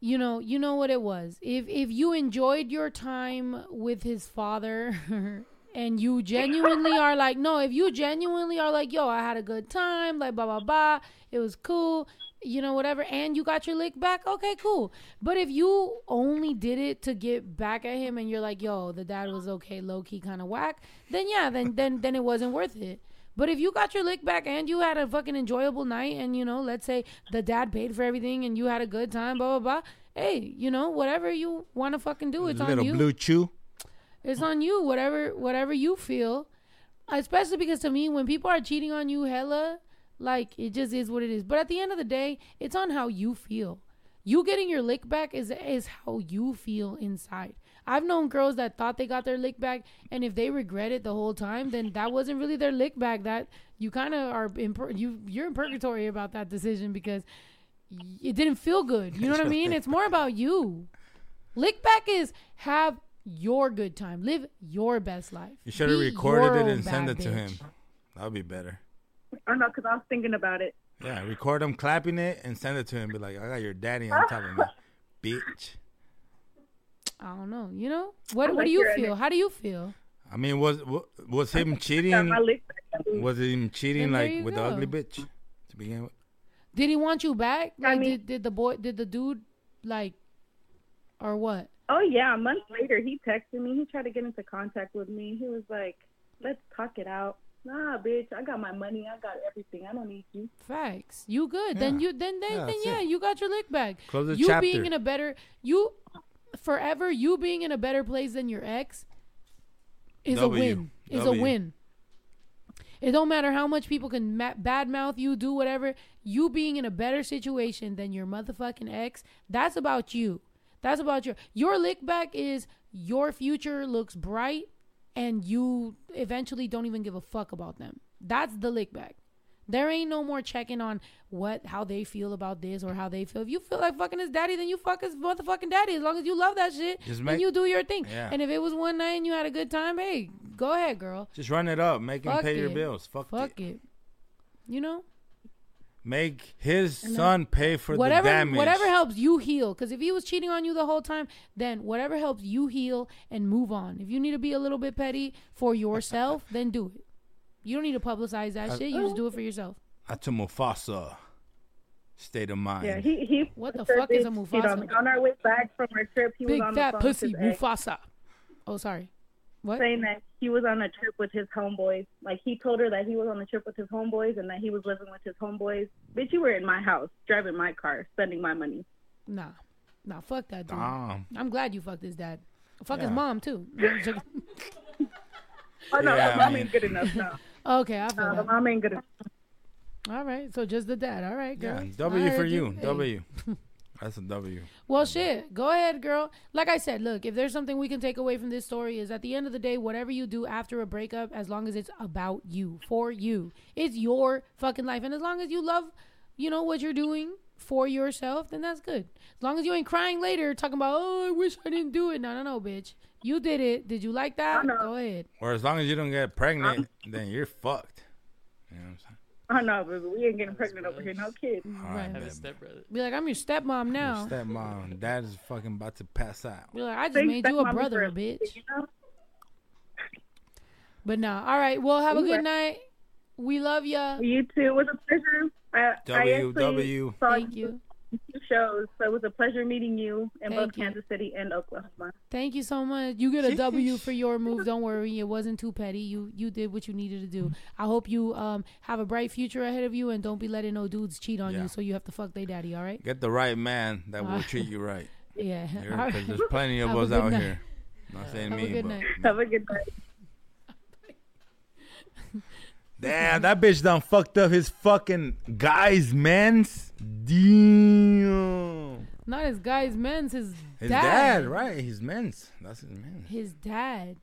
You know, you know what it was. If if you enjoyed your time with his father, *laughs* and you genuinely are like, no, if you genuinely are like, yo, I had a good time, like blah blah blah, it was cool, you know, whatever, and you got your lick back, okay, cool. But if you only did it to get back at him, and you're like, yo, the dad was okay, low key, kind of whack, then yeah, then then then it wasn't worth it. But if you got your lick back and you had a fucking enjoyable night, and you know, let's say the dad paid for everything and you had a good time, blah blah blah. Hey, you know, whatever you want to fucking do, it's on you. Little blue chew. It's on you. Whatever whatever you feel. Especially because to me, when people are cheating on you, hella, like it just is what it is. But at the end of the day, it's on how you feel. You getting your lick back is is how you feel inside. I've known girls that thought they got their lick back, and if they regret it the whole time, then that wasn't really their lick back. That you kind of are in you you're in purgatory about that decision because it didn't feel good. You know what I mean? It's more about you. Lick back is have your good time, live your best life. You should have recorded it and send bad it to him. That would be better. oh know, because I was thinking about it. Yeah, record him clapping it and send it to him. Be like, I got your daddy on top of me, *laughs* bitch. I don't know. You know what? I what like do you feel? energy. How do you feel? I mean, was wa- was him cheating? my lick. Was him cheating like you with the ugly bitch to begin with? Did he want you back? I Like, mean- did, did the boy? Did the dude like, or what? Oh yeah, a month later he texted me. He tried to get into contact with me. He was like, "Let's talk it out." Nah, bitch, I got my money. I got everything. I don't need you. Facts. You good? Then you then then, Yeah, then yeah, it. you got your lick back. Close the you chapter. being in a better you forever. You being in a better place than your ex is W. a win. Is W. a win. It don't matter how much people can ma- badmouth you, do whatever. You being in a better situation than your motherfucking ex, that's about you. That's about your your lick back is your future looks bright and you eventually don't even give a fuck about them. That's the lick back. There ain't no more checking on what how they feel about this or how they feel. If you feel like fucking his daddy, then you fuck his motherfucking daddy. As long as you love that shit, Just then you do your thing. Yeah. And if it was one night and you had a good time, hey, go ahead, girl. Just run it up. Make him Fuck pay your bills. Fuck, Fuck it. it. You know, Make his son pay for whatever the damage. whatever helps you heal. Because if he was cheating on you the whole time, then whatever helps you heal and move on. If you need to be a little bit petty for yourself, *laughs* then do it. You don't need to publicize that I- shit. You just do it for yourself. That's a Mufasa state of mind. Yeah, he he. What the fuck is a this, Mufasa? on our way back from our trip, he Big was on the fat phone pussy with his Mufasa. Oh, sorry. What? saying that he was on a trip with his homeboys. Like he told her that he was on a trip with his homeboys and that he was living with his homeboys. Bitch, you were in my house, driving my car, spending my money. Nah, nah. Fuck that dude. Damn. I'm glad you fucked his dad. Fuck his mom too. *laughs* I'm. *laughs* Oh no, Yeah, I mom mean- ain't good enough. No, *laughs* okay, I feel no the that. mom ain't good enough. All right, so just the dad. All right, girl. Yeah, I W for heard you. Hey. W. That's a W. Well, shit. Go ahead, girl. Like I said, look, if there's something we can take away from this story is at the end of the day, whatever you do after a breakup, as long as it's about you, for you, it's your fucking life. And as long as you love, you know, what you're doing for yourself, then that's good. As long as you ain't crying later, talking about, oh, I wish I didn't do it. No, no, no, bitch. You did it. Did you like that? Go ahead. Or as long as you don't get pregnant, then you're fucked. You know what I'm saying? *laughs* Oh no, baby, we ain't getting pregnant over here. No kids. All right, have a stepbrother. Be like, I'm your stepmom now. Your stepmom, *laughs* dad is fucking about to pass out. Be like, I just Thanks, made you a brother, for- bitch. You know? But nah. All right. Well, have a good night. We love ya. You too. It was a pleasure. I, I W, actually W. Thank you. Two shows, so it was a pleasure meeting you in both you. Kansas City and Oklahoma. Thank you so much. You get a W for your move. Don't worry, it wasn't too petty. You you did what you needed to do. I hope you um have a bright future ahead of you, and don't be letting no dudes cheat on Yeah. you, so you have to fuck their daddy. All right? Get the right man that will Uh, treat you right. *laughs* Yeah. Because All right. there's plenty of Have us out night. here. Not saying Have a me, good but night. Have a good night. Damn, that bitch done fucked up his fucking guys, men's. Damn. Not his guy's men's. His, His dad. dad, right? His men's. That's his men. His dad.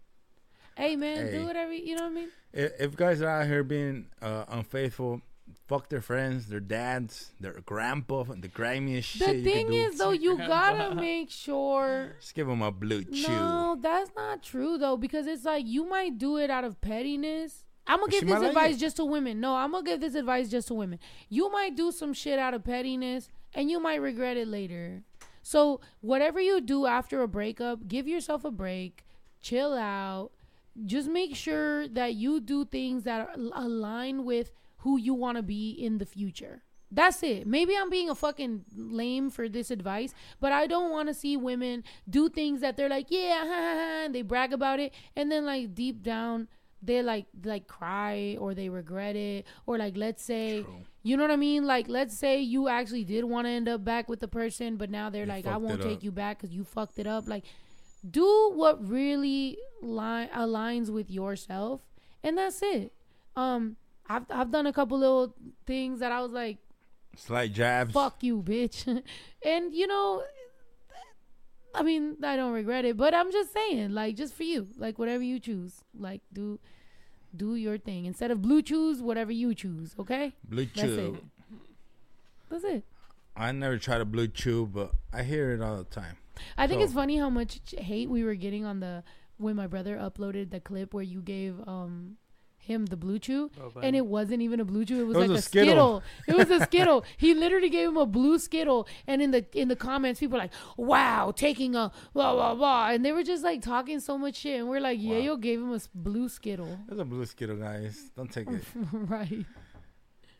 Hey man, Hey. do whatever you know what I mean. If, if guys are out here being uh, unfaithful, fuck their friends, their dads, their grandpa, the grimiest shit. The thing is though, you *laughs* gotta make sure just give them a blue chew. No, that's not true though, because it's like you might do it out of pettiness. I'm gonna give this like advice it. just to women. No, I'm gonna give this advice just to women. You might do some shit out of pettiness, and you might regret it later. So whatever you do after a breakup, give yourself a break, chill out. Just make sure that you do things that are, align with who you want to be in the future. That's it. Maybe I'm being a fucking lame for this advice, but I don't want to see women do things that they're like, yeah, ha, ha, ha, and they brag about it, and then like deep down they like like cry or they regret it, or like let's say, you know what I mean? Like let's say you actually did want to end up back with the person, but now they're like, I won't take you back because you fucked it up. Like do what really li- aligns with yourself and that's it um I've, I've done a couple little things that i was like Slight jabs. fuck you bitch *laughs* and you know i mean i don't regret it but i'm just saying like just for you like whatever you choose like do do your thing instead of blue choose whatever you choose okay Blue that's chew. it that's it I never tried a blue chew, but I hear it all the time. I think So- it's funny how much hate we were getting on the when my brother uploaded the clip where you gave um him the blue chew Oh, and it wasn't even a blue chew it was It was like a a Skittle. skittle. it was a *laughs* skittle he literally gave him a blue skittle and in the in the comments people were like wow taking a blah blah blah and they were just like talking so much shit and we're like yeah yo gave him a blue skittle There's a blue skittle, guys. Don't take it. *laughs* right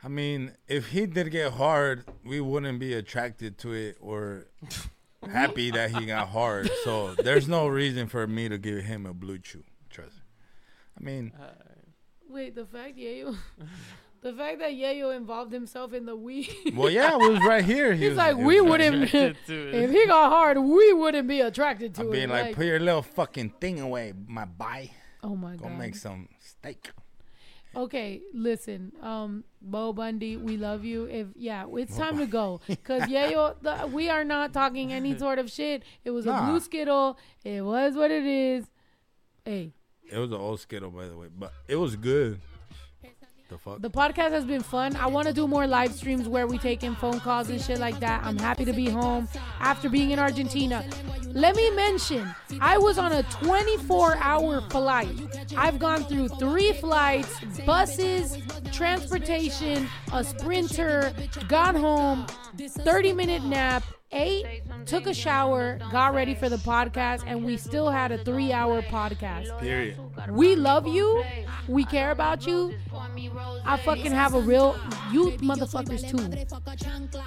I mean, if he did get hard, we wouldn't be attracted to it or *laughs* happy that he got hard. So there's no reason for me to give him a blue chew. Trust me. I mean, uh, wait the fact yayo *laughs* the fact that yayo involved himself in the we well, yeah, it was right here. *laughs* He He's was- like, he we wouldn't. attracted *laughs* to it. if he got hard, we wouldn't be attracted to I'm it. being like, put your little fucking thing away, my boy. oh my Go god. Go make some steak. Okay, listen, um, Bo Bundy, we love you. If yeah, it's time to go because yayo, the, we are not talking any sort of shit. It was a blue skittle. It was what it is. Hey, It was an old skittle, by the way, but it was good. The fuck? The podcast has been fun. I want to do more live streams where we take in phone calls and shit like that. I'm happy to be home after being in Argentina. Let me mention, I was on a 24 hour flight. I've gone through three flights, buses, transportation, a sprinter, got home, 30 minute nap, ate, took a shower, got ready for the podcast, and we still had a three hour podcast. Period. We love you. We care about you. I fucking have a real you motherfuckers too.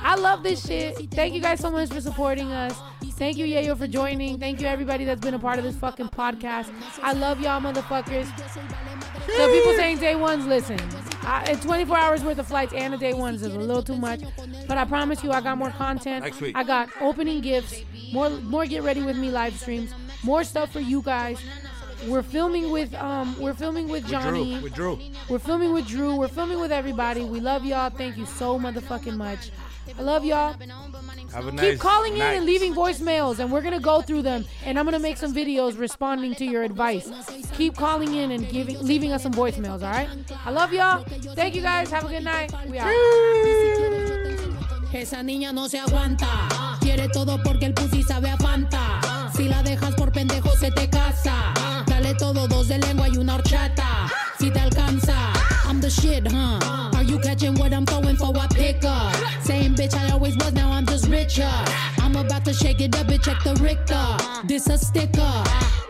I love this shit. Thank you guys so much for supporting us. Thank you, Yayo, for joining. Thank you, everybody that's been a part of this fucking podcast. I love y'all, motherfuckers. So people saying day ones, listen. I, it's 24 hours worth of flights and a day ones is a little too much, but I promise you, I got more content. Next week. I got opening gifts, more more get ready with me live streams, more stuff for you guys. We're filming with um we're filming with Johnny. With. Drew. With Drew. We're filming with Drew. We're filming with everybody. We love y'all. Thank you so motherfucking much. I love y'all. Have a nice Keep calling in and leaving voicemails, and we're gonna go through them. And I'm gonna make some videos responding to your advice. Keep calling in and giving, leaving us some voicemails. All right. I love y'all. Thank you guys. Have a good night. We out. Esa niña no se aguanta. Quiere todo porque el pussy sabe a Fanta. Si la dejas por pendejo se te casa. Dale todo, dos de lengua y una horchata. Si te alcanza, I'm the shit, huh? Are you catching what I'm throwing for a pickup? Same bitch I always was, now I'm just richer. I'm about to shake it up and check the Richter. This a sticker.